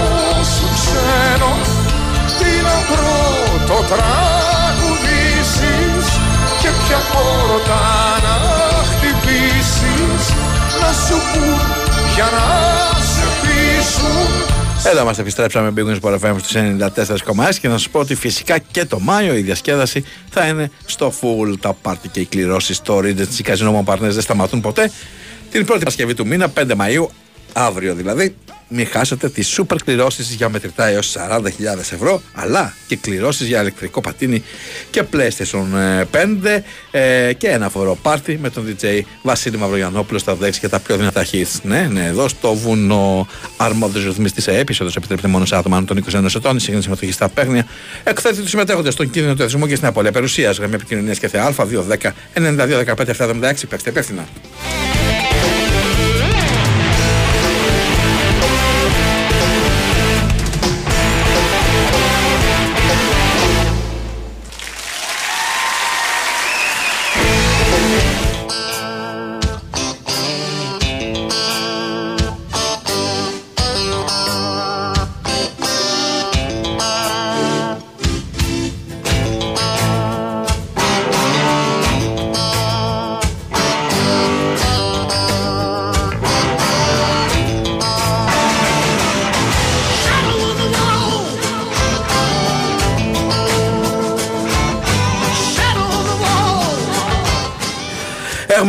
[SPEAKER 29] σου ξένο. Τι να πρώτο τραγουδήσεις Και ποια πόρτα να χτυπήσεις Να σου πούν για να σε πείσουν.
[SPEAKER 3] Εδώ μας επιστρέψαμε Big Wings Sport FM στους 94,6 και να σας πω ότι φυσικά και το Μάιο η διασκέδαση θα είναι στο full. Τα πάρτι και οι κληρώσεις στο Regency Casino Mon Partners δεν σταματούν ποτέ. Την πρώτη Παρασκευή του μήνα 5 Μαΐου αύριο δηλαδή μην χάσετε τις σούπερ κληρώσεις για μετρητά έως 40.000 ευρώ αλλά και κληρώσεις για ηλεκτρικό πατίνι και PlayStation 5 ε, και ένα φορό πάρτι με τον DJ Βασίλη Μαυρογιανόπουλο στα δέξη και τα πιο δυνατά hits. Ναι, ναι, εδώ στο βουνό αρμόδιος ρυθμιστής σε έπισοδος επιτρέπεται μόνος σε άτομα άνω των 21 ετών η σύγχρονη συμμετοχή στα παίγνια εκθέτει τους συμμετέχοντες στον κίνδυνο του εθισμού και στην απολία περιουσίας γραμμή επικοινωνίας και θεά Α210 92 15 776 παίξτε υπεύθυνα.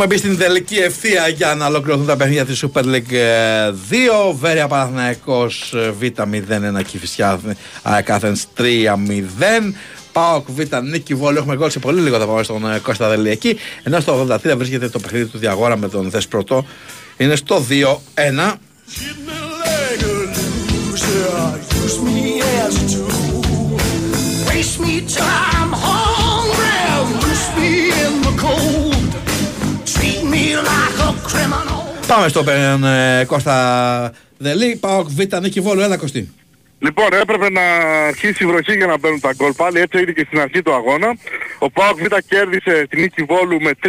[SPEAKER 3] Έχουμε μπει στην τελική ευθεία για να ολοκληρωθούν τα παιχνίδια της Super League 2. Βέρεια Παναθηναϊκός Β0-1 Κηφισιά ΑΕΚ Athens 3-0. Πάοκ Β Νίκη Βόλιο. Έχουμε γκολ σε πολύ λίγο θα πάμε στον ε, Κώστα Δελή εκεί. Ενώ στο 83 βρίσκεται το παιχνίδι του Διαγόρα με τον Δεσπρωτό. Είναι στο 2-1.
[SPEAKER 30] Use me as a tool. Race me till
[SPEAKER 3] Πάμε στο ε, Κώστα Δελή. Πάοκ Β Νίκη Βόλιο. Έλα Κωστή.
[SPEAKER 13] Λοιπόν, έπρεπε να αρχίσει η βροχή για να μπαίνουν τα γκολ πάλι, έτσι έγινε και στην αρχή του αγώνα. Ο Πάοκ Β κέρδισε τη νίκη Βόλου με 3-1.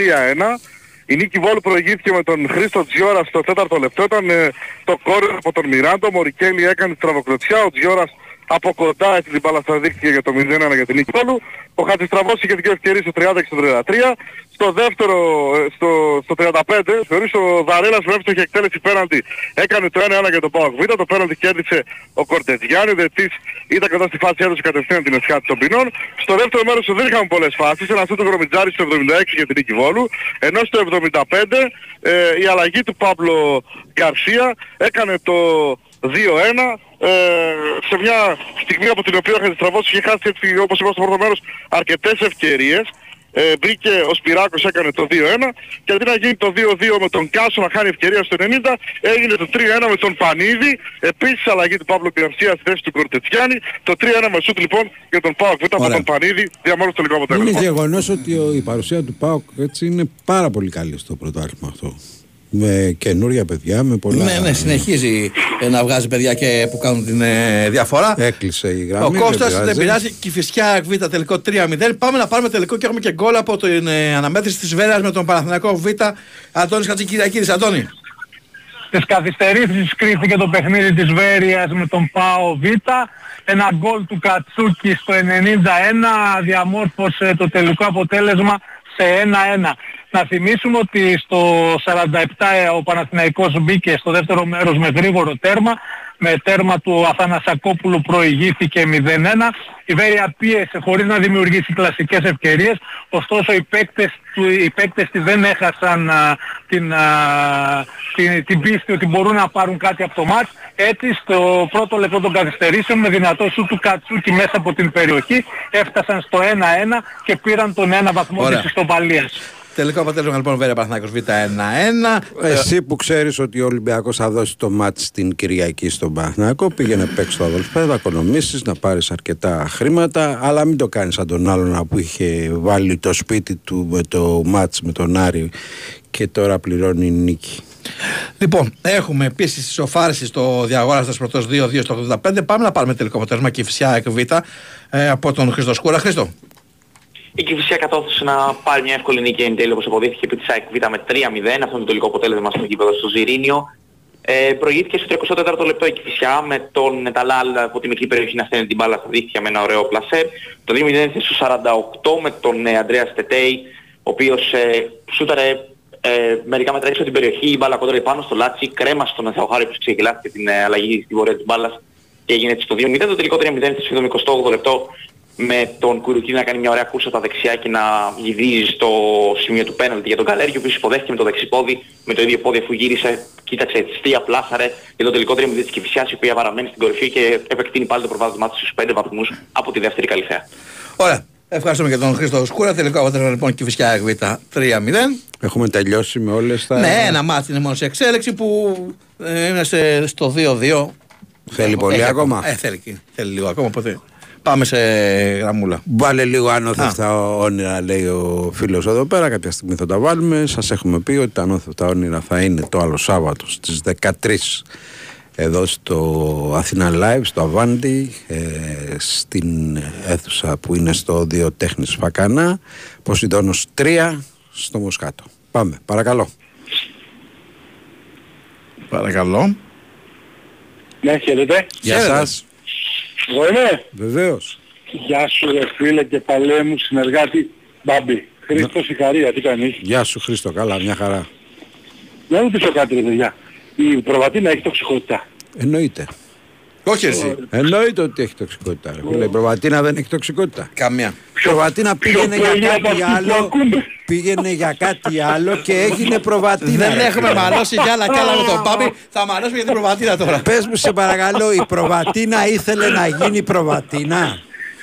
[SPEAKER 13] Η νίκη Βόλου προηγήθηκε με τον Χρήστο Τζιόρα στο τέταρτο λεπτό. Ήταν ε, το κόρνερ από τον Μιράντο. Ο Μωρικέλη έκανε τη τραβοκροτσιά. Ο Τζιόρας από κοντά έτσι την μπάλα στα δίκτυα για το 0-1 για την νίκη Βόλου. Ο Χατζηστραβός είχε δύο ευκαιρίες στο 30 και στο 33. Στο δεύτερο, ε, στο, στο 35, θεωρείς ο Δαρέλας που εύστοχη εκτέλεση πέναντι έκανε το 1-1 για τον Πάοκ Β. Το πέναντι κέρδισε ο Κορτετζιάννη. Ο Δετής ήταν κοντά στη φάση έδωσε κατευθείαν την εσχάτη των ποινών. Στο δεύτερο μέρος δεν είχαμε πολλές φάσεις. Ένα αυτό το Γρομιτζάρι στο 76 για την νίκη Βόλου. Ενώ στο 75 ε, η αλλαγή του Παύλο Γκαρσία έκανε το 2-1 ε, σε μια στιγμή από την οποία ο Χατζηστραβός είχε χάσει έτσι όπως είπα στο πρώτο μέρος αρκετές ευκαιρίες ε, μπήκε ο Σπυράκος έκανε το 2-1 και αντί να γίνει το 2-2 με τον Κάσο να χάνει ευκαιρία στο 90 έγινε το 3-1 με τον Πανίδη επίσης αλλαγή του Παύλου Γκαρσία στη θέση του Κορτετσιάνη το 3-1 με σούτ λοιπόν για τον Πάοκ Β' από τον Πανίδη διαμόρφωσε το τελικό αποτέλεσμα.
[SPEAKER 2] Είναι γεγονός ότι ο- η παρουσία του ΠΑΟΚ έτσι είναι πάρα πολύ καλή στο πρωτάθλημα αυτό. Με καινούρια παιδιά, με πολλά.
[SPEAKER 3] Ναι, ναι, συνεχίζει ε, να βγάζει παιδιά και που κάνουν την ε, διαφορά.
[SPEAKER 2] Έκλεισε η γραμμή.
[SPEAKER 3] Ο
[SPEAKER 2] δεν
[SPEAKER 3] Κώστας δεν
[SPEAKER 2] πειράζει.
[SPEAKER 3] πειράζει. Κηφισιά Β τελικό 3-0. Πάμε να πάρουμε τελικό και έχουμε και γκολ από την ε, αναμέτρηση της Βέρας με τον Παναθηναϊκό Β. Αντώνης Χατζικυριακίδης. Αντώνη.
[SPEAKER 21] Τις καθυστερήσεις κρίθηκε το παιχνίδι της Βέρειας με τον ΠΑΟ Β. Ένα γκολ του Κατσούκη στο 91 διαμόρφωσε το τελικό αποτέλεσμα σε 1-1. Να θυμίσουμε ότι στο 47 ο Παναθηναϊκός μπήκε στο δεύτερο μέρος με γρήγορο τέρμα. Με τέρμα του Αθανασακόπουλου προηγήθηκε 0-1. Η Βέρεια πίεσε χωρίς να δημιουργήσει κλασικές ευκαιρίες. Ωστόσο οι παίκτες, του, οι παίκτες της δεν έχασαν α, την, α, την, την πίστη ότι μπορούν να πάρουν κάτι από το μάτς. Έτσι στο πρώτο λεπτό των καθυστερήσεων με δυνατό σου του Κατσούκη μέσα από την περιοχή έφτασαν στο 1-1 και πήραν τον ένα βαθμό
[SPEAKER 3] Ωραία.
[SPEAKER 21] της ιστοπαλίας.
[SPEAKER 3] Τελικό αποτέλεσμα λοιπόν Βέρεια Παναθηναϊκός Β 1-1.
[SPEAKER 2] Εσύ που ξέρεις ότι ο Ολυμπιακός θα δώσει το μάτς την Κυριακή στον Παναθηναϊκό πήγαινε παίξει το αδελφέ, θα οικονομήσεις, να πάρεις αρκετά χρήματα αλλά μην το κάνεις σαν τον άλλον που είχε βάλει το σπίτι του με το μάτς με τον Άρη και τώρα πληρώνει νίκη.
[SPEAKER 3] Λοιπόν, έχουμε επίσης τη σοφάριση στο διαγόρα στα πρωτό 2-2 στο 85. Πάμε να πάρουμε τελικό αποτέλεσμα και φυσικά εκ Β ε, από τον Χρήστο Σκούρα. Χρήστο.
[SPEAKER 14] Η Κηφισιά κατόρθωσε να πάρει μια εύκολη νίκη εν τέλει όπως αποδείχθηκε επί της ΑΕΚ Β με 3-0. Αυτό είναι το τελικό αποτέλεσμα στο γήπεδο στο Ζιρίνιο. Ε, προηγήθηκε στο 34ο λεπτό η Κηφισιά με τον Νεταλάλ από τη μικρή περιοχή να στέλνει την μπάλα στα δίχτυα με ένα ωραίο πλασέ. Το 2-0 ήρθε στο 48 με τον ε, Αντρέα Στετέι ο οποίος ε, σούταρε ε, μερικά μέτρα έξω από την περιοχή, η μπάλα κόντρα πάνω στο Λάτσι, κρέμα στον Θεοχάρη που ξεγελάστηκε την ε, αλλαγή στην πορεία της μπάλας και έγινε έτσι το 2-0. Το τελικό 3-0 στο 78 λεπτό με τον Κουρουκίνη να κάνει μια ωραία κούρσα τα δεξιά και να γυρίζει στο σημείο του πέναλτι για τον Καλέργη, ο οποίος υποδέχτηκε με το δεξί πόδι, με το ίδιο πόδι αφού γύρισε, κοίταξε και πλάσαρε για το τελικό τρία-μηδέν της Κηφισιάς, η οποία παραμένει στην κορυφή και επεκτείνει πάλι το προβάδισμά της στους 5 βαθμούς από τη δεύτερη Καλλιθέα.
[SPEAKER 3] Ωραία. Ευχαριστούμε και τον Χρήστο Σκούρα. Τελικό αποτέλεσμα λοιπόν και φυσικά Β 3-0.
[SPEAKER 2] Έχουμε τελειώσει με όλες τα...
[SPEAKER 3] Ναι, ένα μάτι είναι μόνο σε εξέλιξη που ε, είναι σε- στο 2-2.
[SPEAKER 2] Θέλει πολύ
[SPEAKER 3] Έχει
[SPEAKER 2] ακόμα;
[SPEAKER 3] Ε, θέλει, και- θέλει λίγο ακόμα. Οπότε πάμε σε γραμμούλα.
[SPEAKER 2] Βάλε λίγο άνωθευτα όνειρα, λέει ο φίλος εδώ πέρα. Κάποια στιγμή θα τα βάλουμε. Σας έχουμε πει ότι τα άνωθευτα όνειρα θα είναι το άλλο Σάββατο στις 13 εδώ στο Αθήνα Live, στο Αβάντι, ε, στην αίθουσα που είναι στο Δύο Τέχνης Φακανά, Ποσειδώνος 3, στο Μοσχάτο. Πάμε, παρακαλώ.
[SPEAKER 3] Παρακαλώ.
[SPEAKER 31] Ναι, χαίρετε.
[SPEAKER 2] Γεια σας.
[SPEAKER 31] Εγώ είμαι.
[SPEAKER 2] Βεβαίως.
[SPEAKER 31] Γεια σου ρε φίλε και παλέ μου συνεργάτη Μπάμπη. Χρήστος Σικαρία, τι κάνεις;
[SPEAKER 2] Γεια σου Χρήστο, καλά, μια χαρά.
[SPEAKER 31] Να μου πεις το κάτι ρε παιδιά. Η προβατίνα έχει τοξικότητα.
[SPEAKER 2] Εννοείται.
[SPEAKER 3] Όχι εσύ.
[SPEAKER 2] Εννοείται ότι έχει τοξικότητα. Ρε. φίλε. Η προβατίνα δεν έχει τοξικότητα.
[SPEAKER 3] Καμία.
[SPEAKER 2] Η προβατίνα πήγαινε
[SPEAKER 31] πιο
[SPEAKER 2] για
[SPEAKER 31] πολύ από
[SPEAKER 2] κάτι
[SPEAKER 31] αυτή που
[SPEAKER 2] άλλο.
[SPEAKER 31] ακούμε.
[SPEAKER 2] Πήγαινε για κάτι άλλο και έγινε προβατίνα.
[SPEAKER 3] Δεν
[SPEAKER 2] ρε,
[SPEAKER 3] έχουμε
[SPEAKER 2] φίλε.
[SPEAKER 3] μαλώσει κι άλλα κι άλλα με τον Πάπη. Θα μαλώσουμε για την προβατίνα τώρα.
[SPEAKER 2] Πες μου σε παρακαλώ, η προβατίνα ήθελε να γίνει προβατίνα.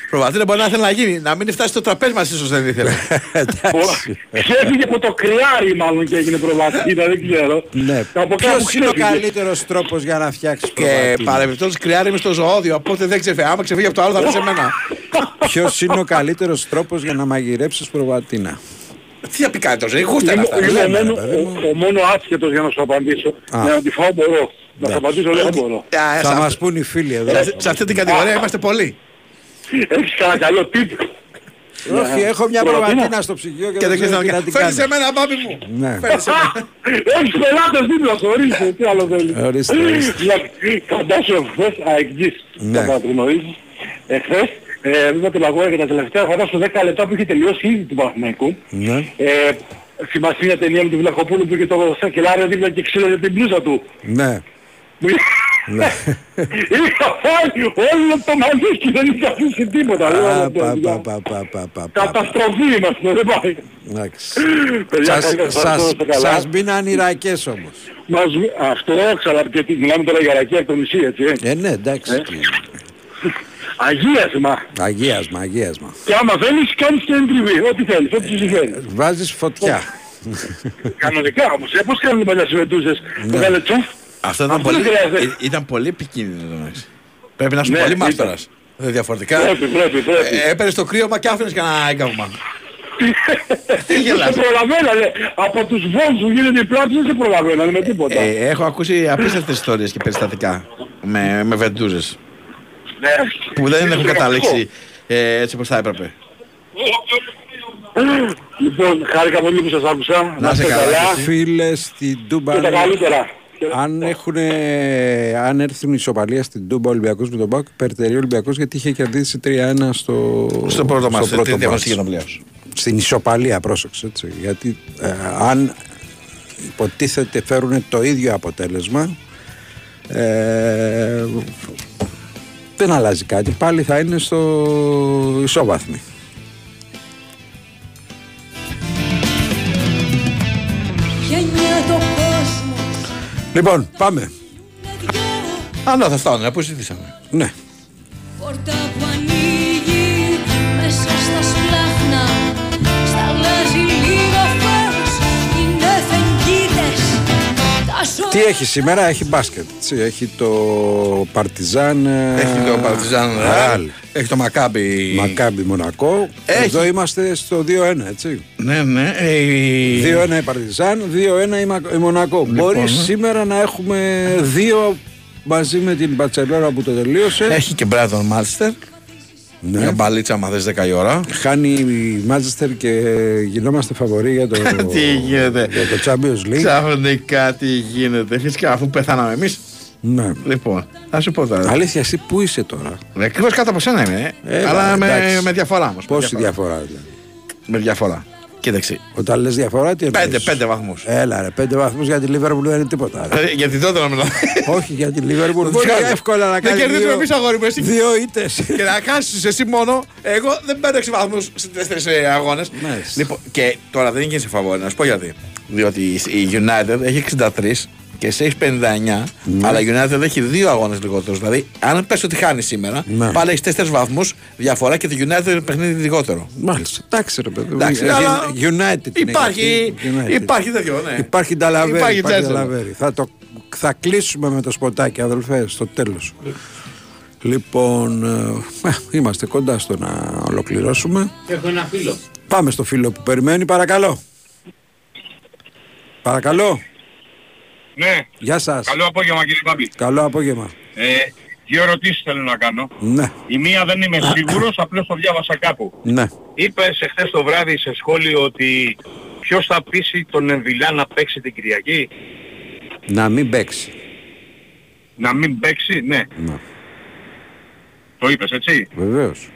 [SPEAKER 3] Προβατίνα μπορεί να ήθελε να γίνει. Να μην φτάσει στο τραπέζι μας ίσως δεν ήθελε.
[SPEAKER 2] Εντάξει.
[SPEAKER 31] Ξέφυγε από το κρυάρι μάλλον και έγινε προβατίνα, δεν ξέρω.
[SPEAKER 2] Ναι.
[SPEAKER 31] Από κάπου
[SPEAKER 2] Ποιος είναι ο
[SPEAKER 31] ξέφυγε.
[SPEAKER 2] καλύτερος τρόπος για να φτιάξεις
[SPEAKER 3] Και
[SPEAKER 2] προβατίνα.
[SPEAKER 3] παρεμπιπτόντως κρυάρι είμαι στο ζωώδιο. Οπότε δεν ξεφεύγει. Άμα ξεφύγει από το άλλο θα έρθει σε μένα.
[SPEAKER 2] Ποιος είναι ο καλύτερος τρόπος για να μαγειρέψεις προβατίνα.
[SPEAKER 3] Τι θα πει κάτι τόσο. Γούστα
[SPEAKER 31] Είμαι,
[SPEAKER 3] είναι αυτά.
[SPEAKER 31] είμαι
[SPEAKER 2] λέμε,
[SPEAKER 31] ο, μόνο,
[SPEAKER 2] ρε, παιδί μου.
[SPEAKER 31] ο, ο μόνο άσχετος για να σου απαντήσω.
[SPEAKER 2] Α.
[SPEAKER 31] Για να τη φάω μπορώ. Να σου απαντήσω δεν μπορώ.
[SPEAKER 3] Α,
[SPEAKER 2] Θα
[SPEAKER 3] σε-
[SPEAKER 2] μας πούν οι φίλοι εδώ.
[SPEAKER 3] σε- Σε αυτή την κατηγορία είμαστε πολλοί.
[SPEAKER 31] Έχεις κανένα καλό τύπ.
[SPEAKER 2] Όχι, έχω μια
[SPEAKER 31] Προβατίνα.
[SPEAKER 2] προβατίνα στο ψυγείο και
[SPEAKER 3] Και
[SPEAKER 2] δεν
[SPEAKER 3] δεν
[SPEAKER 2] ξέρω
[SPEAKER 3] ξέρεις
[SPEAKER 2] τι
[SPEAKER 3] να
[SPEAKER 2] να την
[SPEAKER 3] Φέρνει σε
[SPEAKER 2] κάνω.
[SPEAKER 3] μένα, Πάπη μου.
[SPEAKER 2] Ναι.
[SPEAKER 3] Φέρνει σε μένα.
[SPEAKER 31] Έχεις πελάτες δίπλα σου, ορίστε. Τι άλλο θέλεις.
[SPEAKER 2] Ορίστε, ορίστε.
[SPEAKER 31] Φαντάσου χθες, αεκτζής,
[SPEAKER 2] Ναι.
[SPEAKER 31] θα παρατηρηνοήσεις. Εχθές, ε, είδα το λαγόρα και τα τελευταία φαντάσου 10 λεπτά που είχε τελειώσει ήδη του Παναθηναϊκού.
[SPEAKER 2] Ναι.
[SPEAKER 31] Ε, θυμάσαι μια ταινία με τον Βλαχοπούλου που είχε το σακελάριο δίπλα και ξύλωνε την μπλούζα του.
[SPEAKER 2] Ναι. Ναι.
[SPEAKER 31] Είχα φάει όλο το μαλλί και δεν είχα αφήσει τίποτα. Δεν
[SPEAKER 2] Α,
[SPEAKER 31] ήταν
[SPEAKER 2] πα,
[SPEAKER 31] τέτοια.
[SPEAKER 2] πα, πα, πα, πα, πα, πα.
[SPEAKER 31] Καταστροφή είμαστε, δεν πάει.
[SPEAKER 2] Εντάξει.
[SPEAKER 31] Παιδιά,
[SPEAKER 2] Σας-
[SPEAKER 31] καλά,
[SPEAKER 2] σας-
[SPEAKER 31] ευχαριστώ, είστε καλά.
[SPEAKER 2] Σας μείναν ηρακές όμως.
[SPEAKER 31] Μας, αυτό ξανά και τι- μιλάμε τώρα για ρακία από το νησί, έτσι. Ε.
[SPEAKER 2] Ε, ναι, εντάξει.
[SPEAKER 31] Αγίασμα.
[SPEAKER 2] Αγίασμα, αγίασμα.
[SPEAKER 31] Και άμα θέλεις κάνεις και εντριβή, ό,τι θέλεις, ό,τι σου συμφέρει.
[SPEAKER 2] Βάζεις φωτιά.
[SPEAKER 31] Κανονικά όμως, ε, πώς κάνουν οι παλιάς συμμετούσες.
[SPEAKER 2] Ναι.
[SPEAKER 31] Το κάνε τσουφ.
[SPEAKER 3] Αυτό ήταν
[SPEAKER 31] Αυτό
[SPEAKER 3] πολύ,
[SPEAKER 31] δεν χρειάζεται.
[SPEAKER 3] ε, ήταν πολύ επικίνδυνο. το να ξέρεις. Πρέπει να είσαι
[SPEAKER 31] Ναι,
[SPEAKER 3] πολύ
[SPEAKER 31] ήταν.
[SPEAKER 3] μάστορας. Δεν διαφορετικά.
[SPEAKER 31] Πρέπει, πρέπει, πρέπει.
[SPEAKER 3] Ε, Έπαιρνες το κρύωμα και άφηνες κανένα έγκαυμα. Τι
[SPEAKER 31] Δεν
[SPEAKER 3] γελάς.
[SPEAKER 31] σε προλαβαίνανε. Από τους βόλους που γίνεται η πλάτη δεν σε προλαβαίνανε με τίποτα.
[SPEAKER 3] Ε, έχω ακούσει απίστευτες ιστορίες και περιστατικά με, με βεντούζες
[SPEAKER 31] Ναι.
[SPEAKER 3] που δεν έχουν
[SPEAKER 31] Είναι
[SPEAKER 3] καταλήξει ε, έτσι όπως θα έπρεπε.
[SPEAKER 31] Λοιπόν, χάρηκα πολύ που σας άκουσα.
[SPEAKER 3] Να είσαι καλά.
[SPEAKER 2] Φίλες στην Τούμπα.
[SPEAKER 31] Και τα καλύτερα.
[SPEAKER 2] Αν, έχουν, αν έρθουν ισοπαλία στην Τούμπα Ολυμπιακός με τον Πάκ, περτερεί ο Ολυμπιακός γιατί είχε κερδίσει 3-1 στο,
[SPEAKER 3] Στο πρώτο μάτς,
[SPEAKER 2] πρώτο
[SPEAKER 3] τι διαφορετική
[SPEAKER 2] μάτς.
[SPEAKER 3] για τον πλέον.
[SPEAKER 2] Στην ισοπαλία, πρόσεξε έτσι. Γιατί ε, αν υποτίθεται φέρουν το ίδιο αποτέλεσμα, ε, δεν αλλάζει κάτι. Πάλι θα είναι στο ισόβαθμι. Λοιπόν, πάμε.
[SPEAKER 3] Α, θα φτάνουν, πού ζητήσαμε.
[SPEAKER 2] Ναι. Τι έχει σήμερα, έχει μπάσκετ. έτσι. Έχει το Παρτιζάν. ε,
[SPEAKER 3] Έχει το Παρτιζάν
[SPEAKER 2] Ρεάλ.
[SPEAKER 3] Ρεάλ, έχει το Μακάμπι.
[SPEAKER 2] Μακάμπι Μονακό.
[SPEAKER 3] Έχει.
[SPEAKER 2] Εδώ είμαστε στο 2-1, έτσι.
[SPEAKER 3] Ναι, ναι. ε, η-
[SPEAKER 2] 2-1 η Παρτιζάν, 2-1 η, Μα- η Μονακό. Μπορεί
[SPEAKER 3] ναι.
[SPEAKER 2] σήμερα να έχουμε δύο μαζί με την Μπαρσελόνα που το τελείωσε.
[SPEAKER 3] Έχει και Μπράδον Μάλστερ.
[SPEAKER 2] Ναι.
[SPEAKER 3] Μια μπαλίτσα, άμα θες 10 η ώρα.
[SPEAKER 2] Χάνει η Μάτζεστερ και γινόμαστε φαβοροί για το,
[SPEAKER 3] Τι γίνεται;
[SPEAKER 2] για το Champions League.
[SPEAKER 3] Ξαφνικά τι γίνεται. Φυσικά αφού πεθάναμε εμείς.
[SPEAKER 2] Ναι.
[SPEAKER 3] Λοιπόν, θα σου πω τώρα.
[SPEAKER 2] Αλήθεια, εσύ πού είσαι τώρα;
[SPEAKER 3] Ακριβώς κάτω από σένα είμαι. ε.
[SPEAKER 2] Ε,
[SPEAKER 3] αλλά με,
[SPEAKER 2] εντάξει.
[SPEAKER 3] με διαφορά όμως. με
[SPEAKER 2] Πόση διαφορά δηλαδή;
[SPEAKER 3] Με διαφορά. Κοίταξε.
[SPEAKER 2] Όταν λες διαφορά, τι εννοείς;
[SPEAKER 3] Πέντε, πέντε βαθμούς.
[SPEAKER 2] Έλα, ρε, πέντε βαθμούς για τη Λίβερπουλ δεν είναι τίποτα. ρε.
[SPEAKER 3] Γιατί τότε να μιλάμε.
[SPEAKER 2] Όχι, για τη Λίβερπουλ μπορεί
[SPEAKER 3] Βγάλε.
[SPEAKER 2] εύκολα να
[SPEAKER 3] Δεν
[SPEAKER 2] κάνει.
[SPEAKER 3] κερδίζουμε
[SPEAKER 2] δύο-
[SPEAKER 3] εμείς αγόρι μου. Εσύ.
[SPEAKER 2] Δύο ήττες.
[SPEAKER 3] και να χάσεις εσύ μόνο. Εγώ δεν παίρνω 6 βαθμούς σε τέσσερις αγώνες. Λοιπόν, και τώρα δεν είναι σε φαβόρη, να σου πω γιατί. Διότι η United έχει 63 και εσύ έχεις 59,
[SPEAKER 2] Ναι.
[SPEAKER 3] αλλά η United έχει δύο αγώνες λιγότερους. Δηλαδή, αν πες ότι χάνει σήμερα,
[SPEAKER 2] Ναι.
[SPEAKER 3] πάλι έχεις 4 βαθμούς διαφορά και το United είναι παιχνίδι λιγότερο.
[SPEAKER 2] Μάλιστα. Εντάξει, ρε παιδί. μου.
[SPEAKER 3] Εντάξει,
[SPEAKER 2] Ε,
[SPEAKER 3] αλλά
[SPEAKER 2] United. είναι
[SPEAKER 3] υπάρχει-
[SPEAKER 2] αυτή, United.
[SPEAKER 3] υπάρχει τέτοιο, ναι.
[SPEAKER 2] Υπάρχει νταλαβέρι.
[SPEAKER 3] Υπάρχει
[SPEAKER 2] Υπάρχει
[SPEAKER 3] gentleman.
[SPEAKER 2] νταλαβέρι. Θα, το, θα κλείσουμε με το σποτάκι, αδελφέ, στο τέλος. Λοιπόν, ε, ε, είμαστε κοντά στο να ολοκληρώσουμε.
[SPEAKER 20] Έχω ένα φίλο.
[SPEAKER 2] Πάμε στο φίλο που περιμένει, παρακαλώ. Παρακαλώ.
[SPEAKER 32] Ναι.
[SPEAKER 2] Γεια σας.
[SPEAKER 32] Καλό απόγευμα κύριε Μπάμπη.
[SPEAKER 2] Καλό απόγευμα.
[SPEAKER 32] Ε, δύο ερωτήσεις θέλω να κάνω.
[SPEAKER 2] Ναι,
[SPEAKER 32] Η μία δεν είμαι σίγουρος, απλώς το διάβασα κάπου.
[SPEAKER 2] ναι.
[SPEAKER 32] Είπες εχθές το βράδυ σε σχόλιο ότι ποιος θα πείσει τον Εμβιλά να παίξει την Κυριακή;
[SPEAKER 2] Να μην παίξει.
[SPEAKER 32] Να μην παίξει, ναι.
[SPEAKER 2] Ναι.
[SPEAKER 32] Το είπες έτσι;
[SPEAKER 2] Βεβαίως.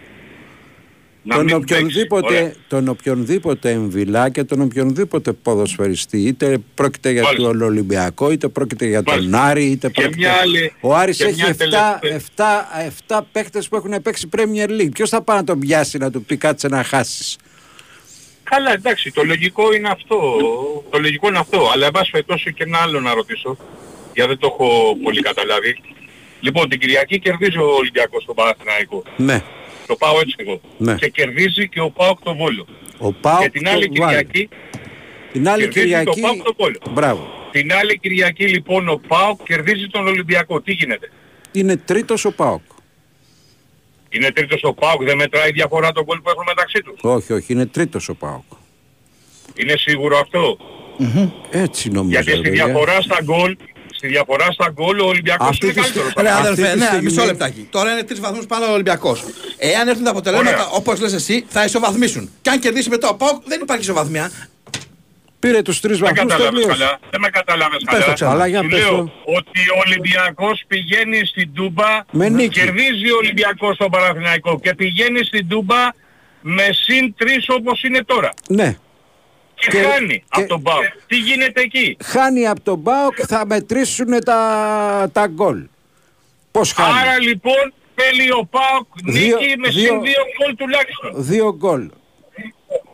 [SPEAKER 32] Να
[SPEAKER 2] τον,
[SPEAKER 32] μην
[SPEAKER 2] οποιονδήποτε,
[SPEAKER 32] παίξεις. Ωραία.
[SPEAKER 2] τον οποιονδήποτε εμβυλά και τον οποιονδήποτε ποδοσφαιριστή είτε πρόκειται για
[SPEAKER 32] Μάλιστα.
[SPEAKER 2] τον Ολυμπιακό είτε πρόκειται για τον
[SPEAKER 32] Μάλιστα.
[SPEAKER 2] Άρη είτε
[SPEAKER 32] Και
[SPEAKER 2] πρόκειται...
[SPEAKER 32] μια άλλη-
[SPEAKER 2] Ο Άρης
[SPEAKER 32] και
[SPEAKER 2] έχει
[SPEAKER 32] μια
[SPEAKER 2] 7,
[SPEAKER 32] τελευταία-
[SPEAKER 2] 7, 7 παίχτες που έχουν παίξει Premier League ποιος θα πάει να τον πιάσει να του πει κάτσε να χάσεις
[SPEAKER 32] Καλά εντάξει, το λογικό είναι αυτό. Το λογικό είναι αυτό. Αλλά εν πάση περιπτώσει και ένα άλλο να ρωτήσω. Γιατί δεν το έχω πολύ καταλάβει. Λοιπόν, την Κυριακή κερδίζει ο Ολυμπιακός στον Παναθηναϊκό.
[SPEAKER 2] ναι
[SPEAKER 32] Το πάω έτσι εγώ.
[SPEAKER 2] Ναι.
[SPEAKER 32] Και κερδίζει και ο ΠΑΟΚ το Βόλο.
[SPEAKER 2] ο Πάοκ
[SPEAKER 32] και την άλλη
[SPEAKER 2] το βάλει.
[SPEAKER 32] Κυριακή,
[SPEAKER 2] την άλλη
[SPEAKER 32] κερδίζει
[SPEAKER 2] Κυριακή
[SPEAKER 32] το ΠΑΟΚ το Βόλο.
[SPEAKER 2] μπράβο
[SPEAKER 32] Την άλλη Κυριακή λοιπόν ο ΠΑΟΚ κερδίζει τον Ολυμπιακό. Τι γίνεται;
[SPEAKER 2] είναι τρίτος ο Πάοκ
[SPEAKER 32] Είναι τρίτος ο ΠΑΟΚ, δεν μετράει η διαφορά των γκολ που έχουν μεταξύ τους;
[SPEAKER 2] όχι όχι είναι τρίτος ο Πάοκ
[SPEAKER 32] Είναι σίγουρο αυτό;
[SPEAKER 2] έτσι νομίζω
[SPEAKER 32] Γιατί στη
[SPEAKER 2] παιδιά.
[SPEAKER 32] διαφορά στα γκολ, στη διαφορά στα γκολ ο Ολυμπιακός
[SPEAKER 2] Αυτή
[SPEAKER 32] είναι
[SPEAKER 2] τη
[SPEAKER 32] καλύτερος.
[SPEAKER 2] στιγμή-
[SPEAKER 3] Ρε
[SPEAKER 2] Αυτή
[SPEAKER 3] αδελφέ,
[SPEAKER 2] τη
[SPEAKER 3] ναι,
[SPEAKER 2] στιγμή-
[SPEAKER 3] μισό λεπτάκι. Τώρα είναι τρεις βαθμούς πάνω ο Ολυμπιακός. Εάν έρθουν τα αποτελέσματα
[SPEAKER 32] Ωραία.
[SPEAKER 3] όπως λες εσύ, θα ισοβαθμίσουν. Και αν κερδίσει μετά ο Πάοκ, δεν υπάρχει ισοβαθμία.
[SPEAKER 2] πήρε τους τρεις
[SPEAKER 32] Δεν
[SPEAKER 2] βαθμούς
[SPEAKER 32] κατάλαβες
[SPEAKER 2] τελείως.
[SPEAKER 32] καλά. Δεν με κατάλαβες
[SPEAKER 3] Πες το
[SPEAKER 32] καλά.
[SPEAKER 3] ξανά.
[SPEAKER 2] Αλλά για
[SPEAKER 32] Σου
[SPEAKER 2] πες
[SPEAKER 32] λέω
[SPEAKER 2] το.
[SPEAKER 32] ότι ο Ολυμπιακός πηγαίνει στην Τούμπα,
[SPEAKER 2] Με νίκη.
[SPEAKER 32] κερδίζει ο Ολυμπιακός στον Παναθηναϊκό και πηγαίνει στην Τούμπα με συν 3 όπως είναι τώρα.
[SPEAKER 2] ναι
[SPEAKER 32] Και,
[SPEAKER 2] Και-
[SPEAKER 32] χάνει
[SPEAKER 2] και-
[SPEAKER 32] από τον ΠΑΟΚ. Τι γίνεται εκεί;
[SPEAKER 2] χάνει από τον Πάοκ θα μετρήσουν τα, τα γκολ. Πώς χάνει;
[SPEAKER 32] Άρα λοιπόν θέλει ο ΠΑΟΚ
[SPEAKER 2] Δύο-
[SPEAKER 32] νίκη με
[SPEAKER 2] δύο-
[SPEAKER 32] συν 2 γκολ τουλάχιστον.
[SPEAKER 2] Δύο γκολ.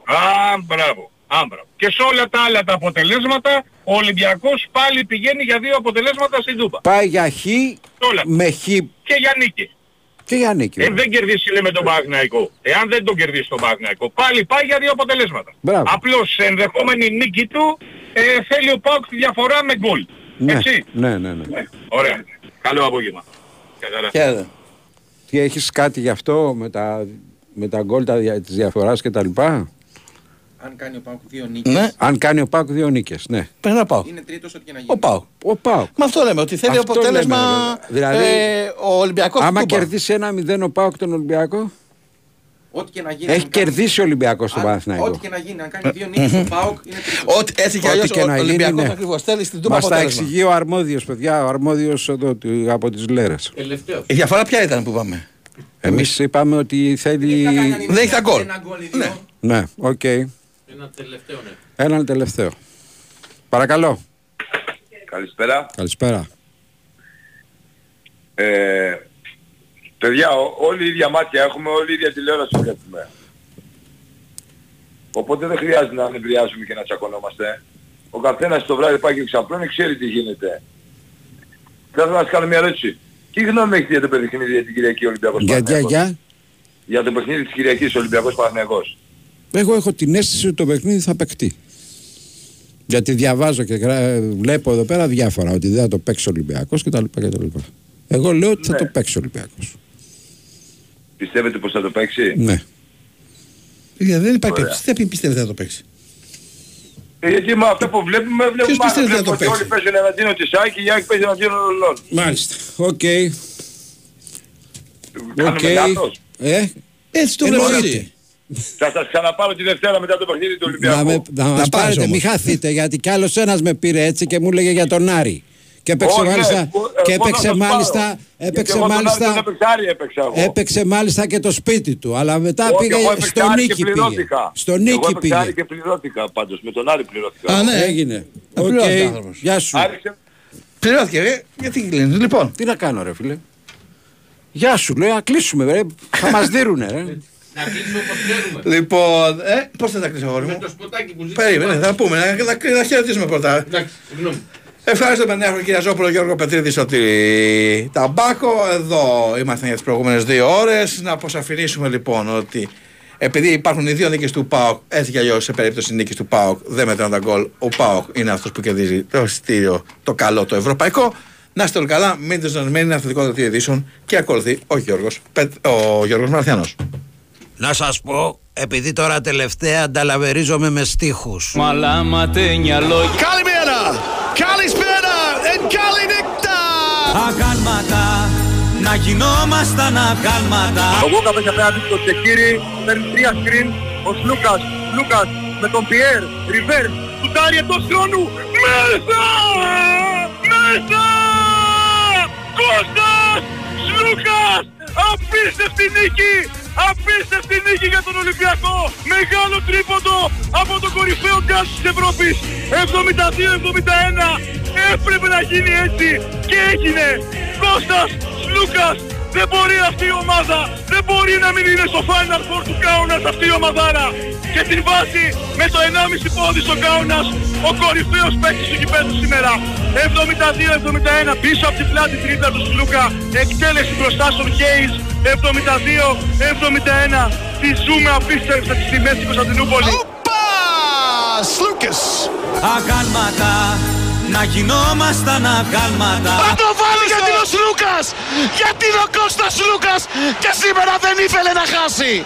[SPEAKER 32] Α, μπράβο. Α, μπράβο. Και σε όλα τα άλλα τα αποτελέσματα ο Ολυμπιακός πάλι πηγαίνει για δύο αποτελέσματα στην Τούμπα.
[SPEAKER 2] Πάει για χ
[SPEAKER 32] Όλα.
[SPEAKER 2] με χ
[SPEAKER 32] Και για νίκη.
[SPEAKER 2] Και για νίκη.
[SPEAKER 32] Ε, δεν κερδίσει λέει, με τον Παναθηναϊκό. Εάν δεν τον κερδίσει τον Παναθηναϊκό, πάλι πάει για δύο αποτελέσματα.
[SPEAKER 2] Μπράβο.
[SPEAKER 32] Απλώς σε ενδεχόμενη νίκη του ε, θέλει ο Πάουκ τη διαφορά με γκολ.
[SPEAKER 2] ναι,
[SPEAKER 32] Έτσι.
[SPEAKER 2] ναι, ναι, ναι.
[SPEAKER 32] Ωραία. Καλό απόγευμα. Κατάλαβα.
[SPEAKER 3] Χαίρετε.
[SPEAKER 2] Τι έχεις κάτι γι' αυτό με τα, με τα γκολ τα, δια- της διαφοράς και τα λοιπά;
[SPEAKER 20] Αν κάνει ο ΠΑΟΚ δύο νίκες,
[SPEAKER 3] Ναι,
[SPEAKER 2] Αν κάνει ο ΠΑΟΚ δύο νίκες, ναι.
[SPEAKER 3] πρέπει να πάω.
[SPEAKER 20] είναι τρίτος ό,τι και να γίνει.
[SPEAKER 3] Ο ΠΑΟΚ.
[SPEAKER 2] Ο ΠΑΟΚ.
[SPEAKER 3] Με αυτό λέμε, ότι θέλει
[SPEAKER 2] Αυτό
[SPEAKER 3] αποτέλεσμα.
[SPEAKER 2] λέμε, ρε, δηλαδή,
[SPEAKER 3] ε, ο Ολυμπιακός
[SPEAKER 2] Άμα
[SPEAKER 3] Τούμπα.
[SPEAKER 2] κερδίσει ένα μηδέν ο ΠΑΟΚ τον Ολυμπιακό,
[SPEAKER 20] Ό,τι και να γίνει.
[SPEAKER 2] έχει
[SPEAKER 20] αν κάνει-
[SPEAKER 2] κερδίσει ο Ολυμπιακός τον
[SPEAKER 20] αν-
[SPEAKER 2] Παναθηναϊκό.
[SPEAKER 20] Ό,τι και να γίνει, αν κάνει δύο νίκες ο ΠΑΟΚ είναι τρίτος.
[SPEAKER 3] Ότι έτσι και
[SPEAKER 2] Ό,τι
[SPEAKER 3] αλλιώς
[SPEAKER 2] και
[SPEAKER 3] ο
[SPEAKER 2] να γίνει,
[SPEAKER 3] Ολυμπιακός
[SPEAKER 2] ναι.
[SPEAKER 3] ακριβώς θέλει στην Τούμπα
[SPEAKER 2] Μας τα
[SPEAKER 3] αποτέλεσμα.
[SPEAKER 2] εξηγεί ο αρμόδιος, παιδιά, ο αρμόδιος εδώ του- από τις Λέρες.
[SPEAKER 20] Τελευταίος.
[SPEAKER 3] Η διαφορά ποια ήταν που πάμε;
[SPEAKER 2] Εμείς είπαμε ότι θέλει...
[SPEAKER 3] Δεν έχει τα γκολ.
[SPEAKER 20] Ένα γκολ ή δύο.
[SPEAKER 3] Ναι.
[SPEAKER 2] Ναι, οκ.
[SPEAKER 20] Ένα τελευταίο, ναι.
[SPEAKER 2] Έναν τελευταίο. Παρακαλώ.
[SPEAKER 18] Καλησπέρα.
[SPEAKER 2] Καλησπέρα.
[SPEAKER 18] Ε, παιδιά, ό- όλοι ίδια μάτια έχουμε, όλοι ίδια τηλεόραση βλέπουμε. Οπότε δεν χρειάζεται να νευριάζουμε και να τσακωνόμαστε. Ο καθένας το βράδυ πάει και ξαπλώνει, ξέρει τι γίνεται. Θα ήθελα να σας κάνω μια ερώτηση. Τι γνώμη έχετε για το παιχνίδι για την Κυριακή Ολυμπιακός
[SPEAKER 2] Για, για,
[SPEAKER 18] Παναθηναϊκός;
[SPEAKER 2] για.
[SPEAKER 18] Για το παιχνίδι της Κυριακής Ολυμπιακός Παναθηναϊκός.
[SPEAKER 2] Εγώ έχω την αίσθηση ότι το παιχνίδι θα παιχτεί. Γιατί διαβάζω και γρα- βλέπω εδώ πέρα διάφορα ότι δεν θα το παίξει ο Ολυμπιακός κτλ. κτλ. Εγώ λέω ότι θα
[SPEAKER 18] Ναι.
[SPEAKER 2] το παίξει ο Ολυμπιακός.
[SPEAKER 18] Πιστεύετε πως θα το παίξει;
[SPEAKER 2] Ναι.
[SPEAKER 3] Ε, Δεν υπάρχει
[SPEAKER 18] Ωραία.
[SPEAKER 3] περίπτωση. Δεν πιστεύετε να το παίξει;
[SPEAKER 18] Ε, γιατί με αυτό που βλέπουμε, βλέπουμε,
[SPEAKER 3] πιστεύει
[SPEAKER 18] βλέπουμε
[SPEAKER 3] να το
[SPEAKER 18] ότι
[SPEAKER 3] παίξει;
[SPEAKER 18] όλοι παίζουν εναντίον της ΑΕΚ, η ΑΕΚ παίζει εναντίον όλων.
[SPEAKER 2] Μάλιστα. Οκ.
[SPEAKER 18] Κάνουμε
[SPEAKER 2] Οκ.
[SPEAKER 18] λάθος.
[SPEAKER 2] Ε,
[SPEAKER 3] Έτσι το
[SPEAKER 2] Εννοείται.
[SPEAKER 3] βλέπω έτσι.
[SPEAKER 18] Θα σας ξαναπάρω τη Δευτέρα μετά το παιχνίδι του
[SPEAKER 2] να
[SPEAKER 18] Ολυμπιακού.
[SPEAKER 2] με, να μας
[SPEAKER 3] πάρεις
[SPEAKER 2] πάρετε,
[SPEAKER 3] όμως.
[SPEAKER 2] μην χαθείτε, γιατί κι άλλος ένας με πήρε έτσι και μου έλεγε για τον Άρη. Και έπαιξε
[SPEAKER 18] Όχι,
[SPEAKER 2] μάλιστα,
[SPEAKER 18] ναι, εγώ-
[SPEAKER 2] και
[SPEAKER 18] εγώ θα
[SPEAKER 2] έπαιξε
[SPEAKER 18] σας πάρω.
[SPEAKER 2] μάλιστα,
[SPEAKER 18] Γιατί
[SPEAKER 2] έπαιξε
[SPEAKER 18] εγώ τον Άρη
[SPEAKER 2] μάλιστα,
[SPEAKER 18] τον έπαιξα, Άρη έπαιξα εγώ.
[SPEAKER 2] έπαιξε μάλιστα και το σπίτι του. Αλλά μετά
[SPEAKER 18] Όχι,
[SPEAKER 2] πήγε
[SPEAKER 18] εγώ έπαιξα
[SPEAKER 2] στο
[SPEAKER 18] Άρη και
[SPEAKER 2] νίκη πήγε.
[SPEAKER 18] πληρώθηκα.
[SPEAKER 2] Στο
[SPEAKER 18] Εγώ
[SPEAKER 2] νίκη
[SPEAKER 18] έπαιξα Άρη
[SPEAKER 2] πήγε.
[SPEAKER 18] και πληρώθηκα πάντως. Με τον Άρη πληρώθηκα.
[SPEAKER 3] Α, ναι.
[SPEAKER 2] Έγινε. Οκ,
[SPEAKER 3] Πληρώθηκε ο άνθρωπος.
[SPEAKER 2] γεια σου.
[SPEAKER 18] Άρχισε
[SPEAKER 3] Πληρώθηκε, ρε. Γιατί κλείνεις. Λοιπόν,
[SPEAKER 2] Τι να κάνω ρε φίλε. Γεια σου, λέω, να κλείσουμε ρε. Θα μας δίνουνε ρε.
[SPEAKER 33] Να κλείσουμε όπως θέλουμε.
[SPEAKER 3] λοιπόν, ε, πώς θα τα κλείσω, αγόρι
[SPEAKER 33] Με
[SPEAKER 3] μου.
[SPEAKER 33] το σποτάκι που ζήτησε.
[SPEAKER 3] Περίμενε, θα πούμε, να, να, να χαιρετήσουμε πρώτα.
[SPEAKER 33] Εντάξει, συγγνώμη.
[SPEAKER 3] Ευχαριστώ τον Νέαρχο Κυριαζόπουλο Γιώργο Πετρίδη Σωτήρη Ταμπάκο. Εδώ ήμασταν για τις προηγούμενες δύο ώρες. Να αποσαφηνίσουμε λοιπόν ότι επειδή υπάρχουν οι δύο νίκες του ΠΑΟΚ, έτσι κι αλλιώς σε περίπτωση νίκης του ΠΑΟΚ δεν μετράνε τα γκολ. Ο ΠΑΟΚ είναι αυτός που κερδίζει το εισιτήριο το καλό το ευρωπαϊκό. Να είστε όλοι καλά, μείνετε ζωντανημένοι, είναι αθλητικό δελτίο ειδήσεων και ακολουθεί ο Γιώργος, Πετ- ο Γιώργος Μαρθιανός.
[SPEAKER 2] Να σας πω, επειδή τώρα τελευταία ανταλαβερίζομαι με στίχους.
[SPEAKER 12] Μαλάματένια λόγια.
[SPEAKER 20] Καλημέρα! Καλησπέρα! Εν καλή νύχτα!
[SPEAKER 12] Αγάλματα, να γινόμασταν αγάλματα.
[SPEAKER 5] Ο Γούκαβες απέναντι στο Τσεκίρι, παίρνεις τρία screen, ο Σλούκας, Λούκας με τον Πιέρ, Ριβέρ, του τάρει εντός χρόνου, μέσα! Μέσα! Κώστας! Σλούκας! Απίστευτη νίκη! Απίστευτη νίκη για τον Ολυμπιακό! Μεγάλο τρίποντο από τον κορυφαίο γκάζ της Ευρώπης! 72-71! Έπρεπε να γίνει έτσι και έγινε! Κώστας! Σλούκας! Δεν μπορεί αυτή η ομάδα, δεν μπορεί να μην είναι στο Final Four του Κάουνας αυτή η ομαδάρα. Και την βάζει με το 1,5 πόδι στο Κάουνας ο κορυφαίος παίκτης του κυπέδου σήμερα. 72-71 πίσω από την πλάτη τρίτα του Σλούκα. Εκτέλεση μπροστά στον Χέις. 72-71. Τη ζούμε απίστευτα τις τιμές στην Κωνσταντινούπολη.
[SPEAKER 20] Σλούκες!
[SPEAKER 12] Αγάλματα, να γινόμασταν αγάλματα.
[SPEAKER 20] Θα το βάλει γιατί είναι ο Σλούκας! Γιατί είναι ο Κώστας Σλούκας και σήμερα δεν ήθελε να χάσει!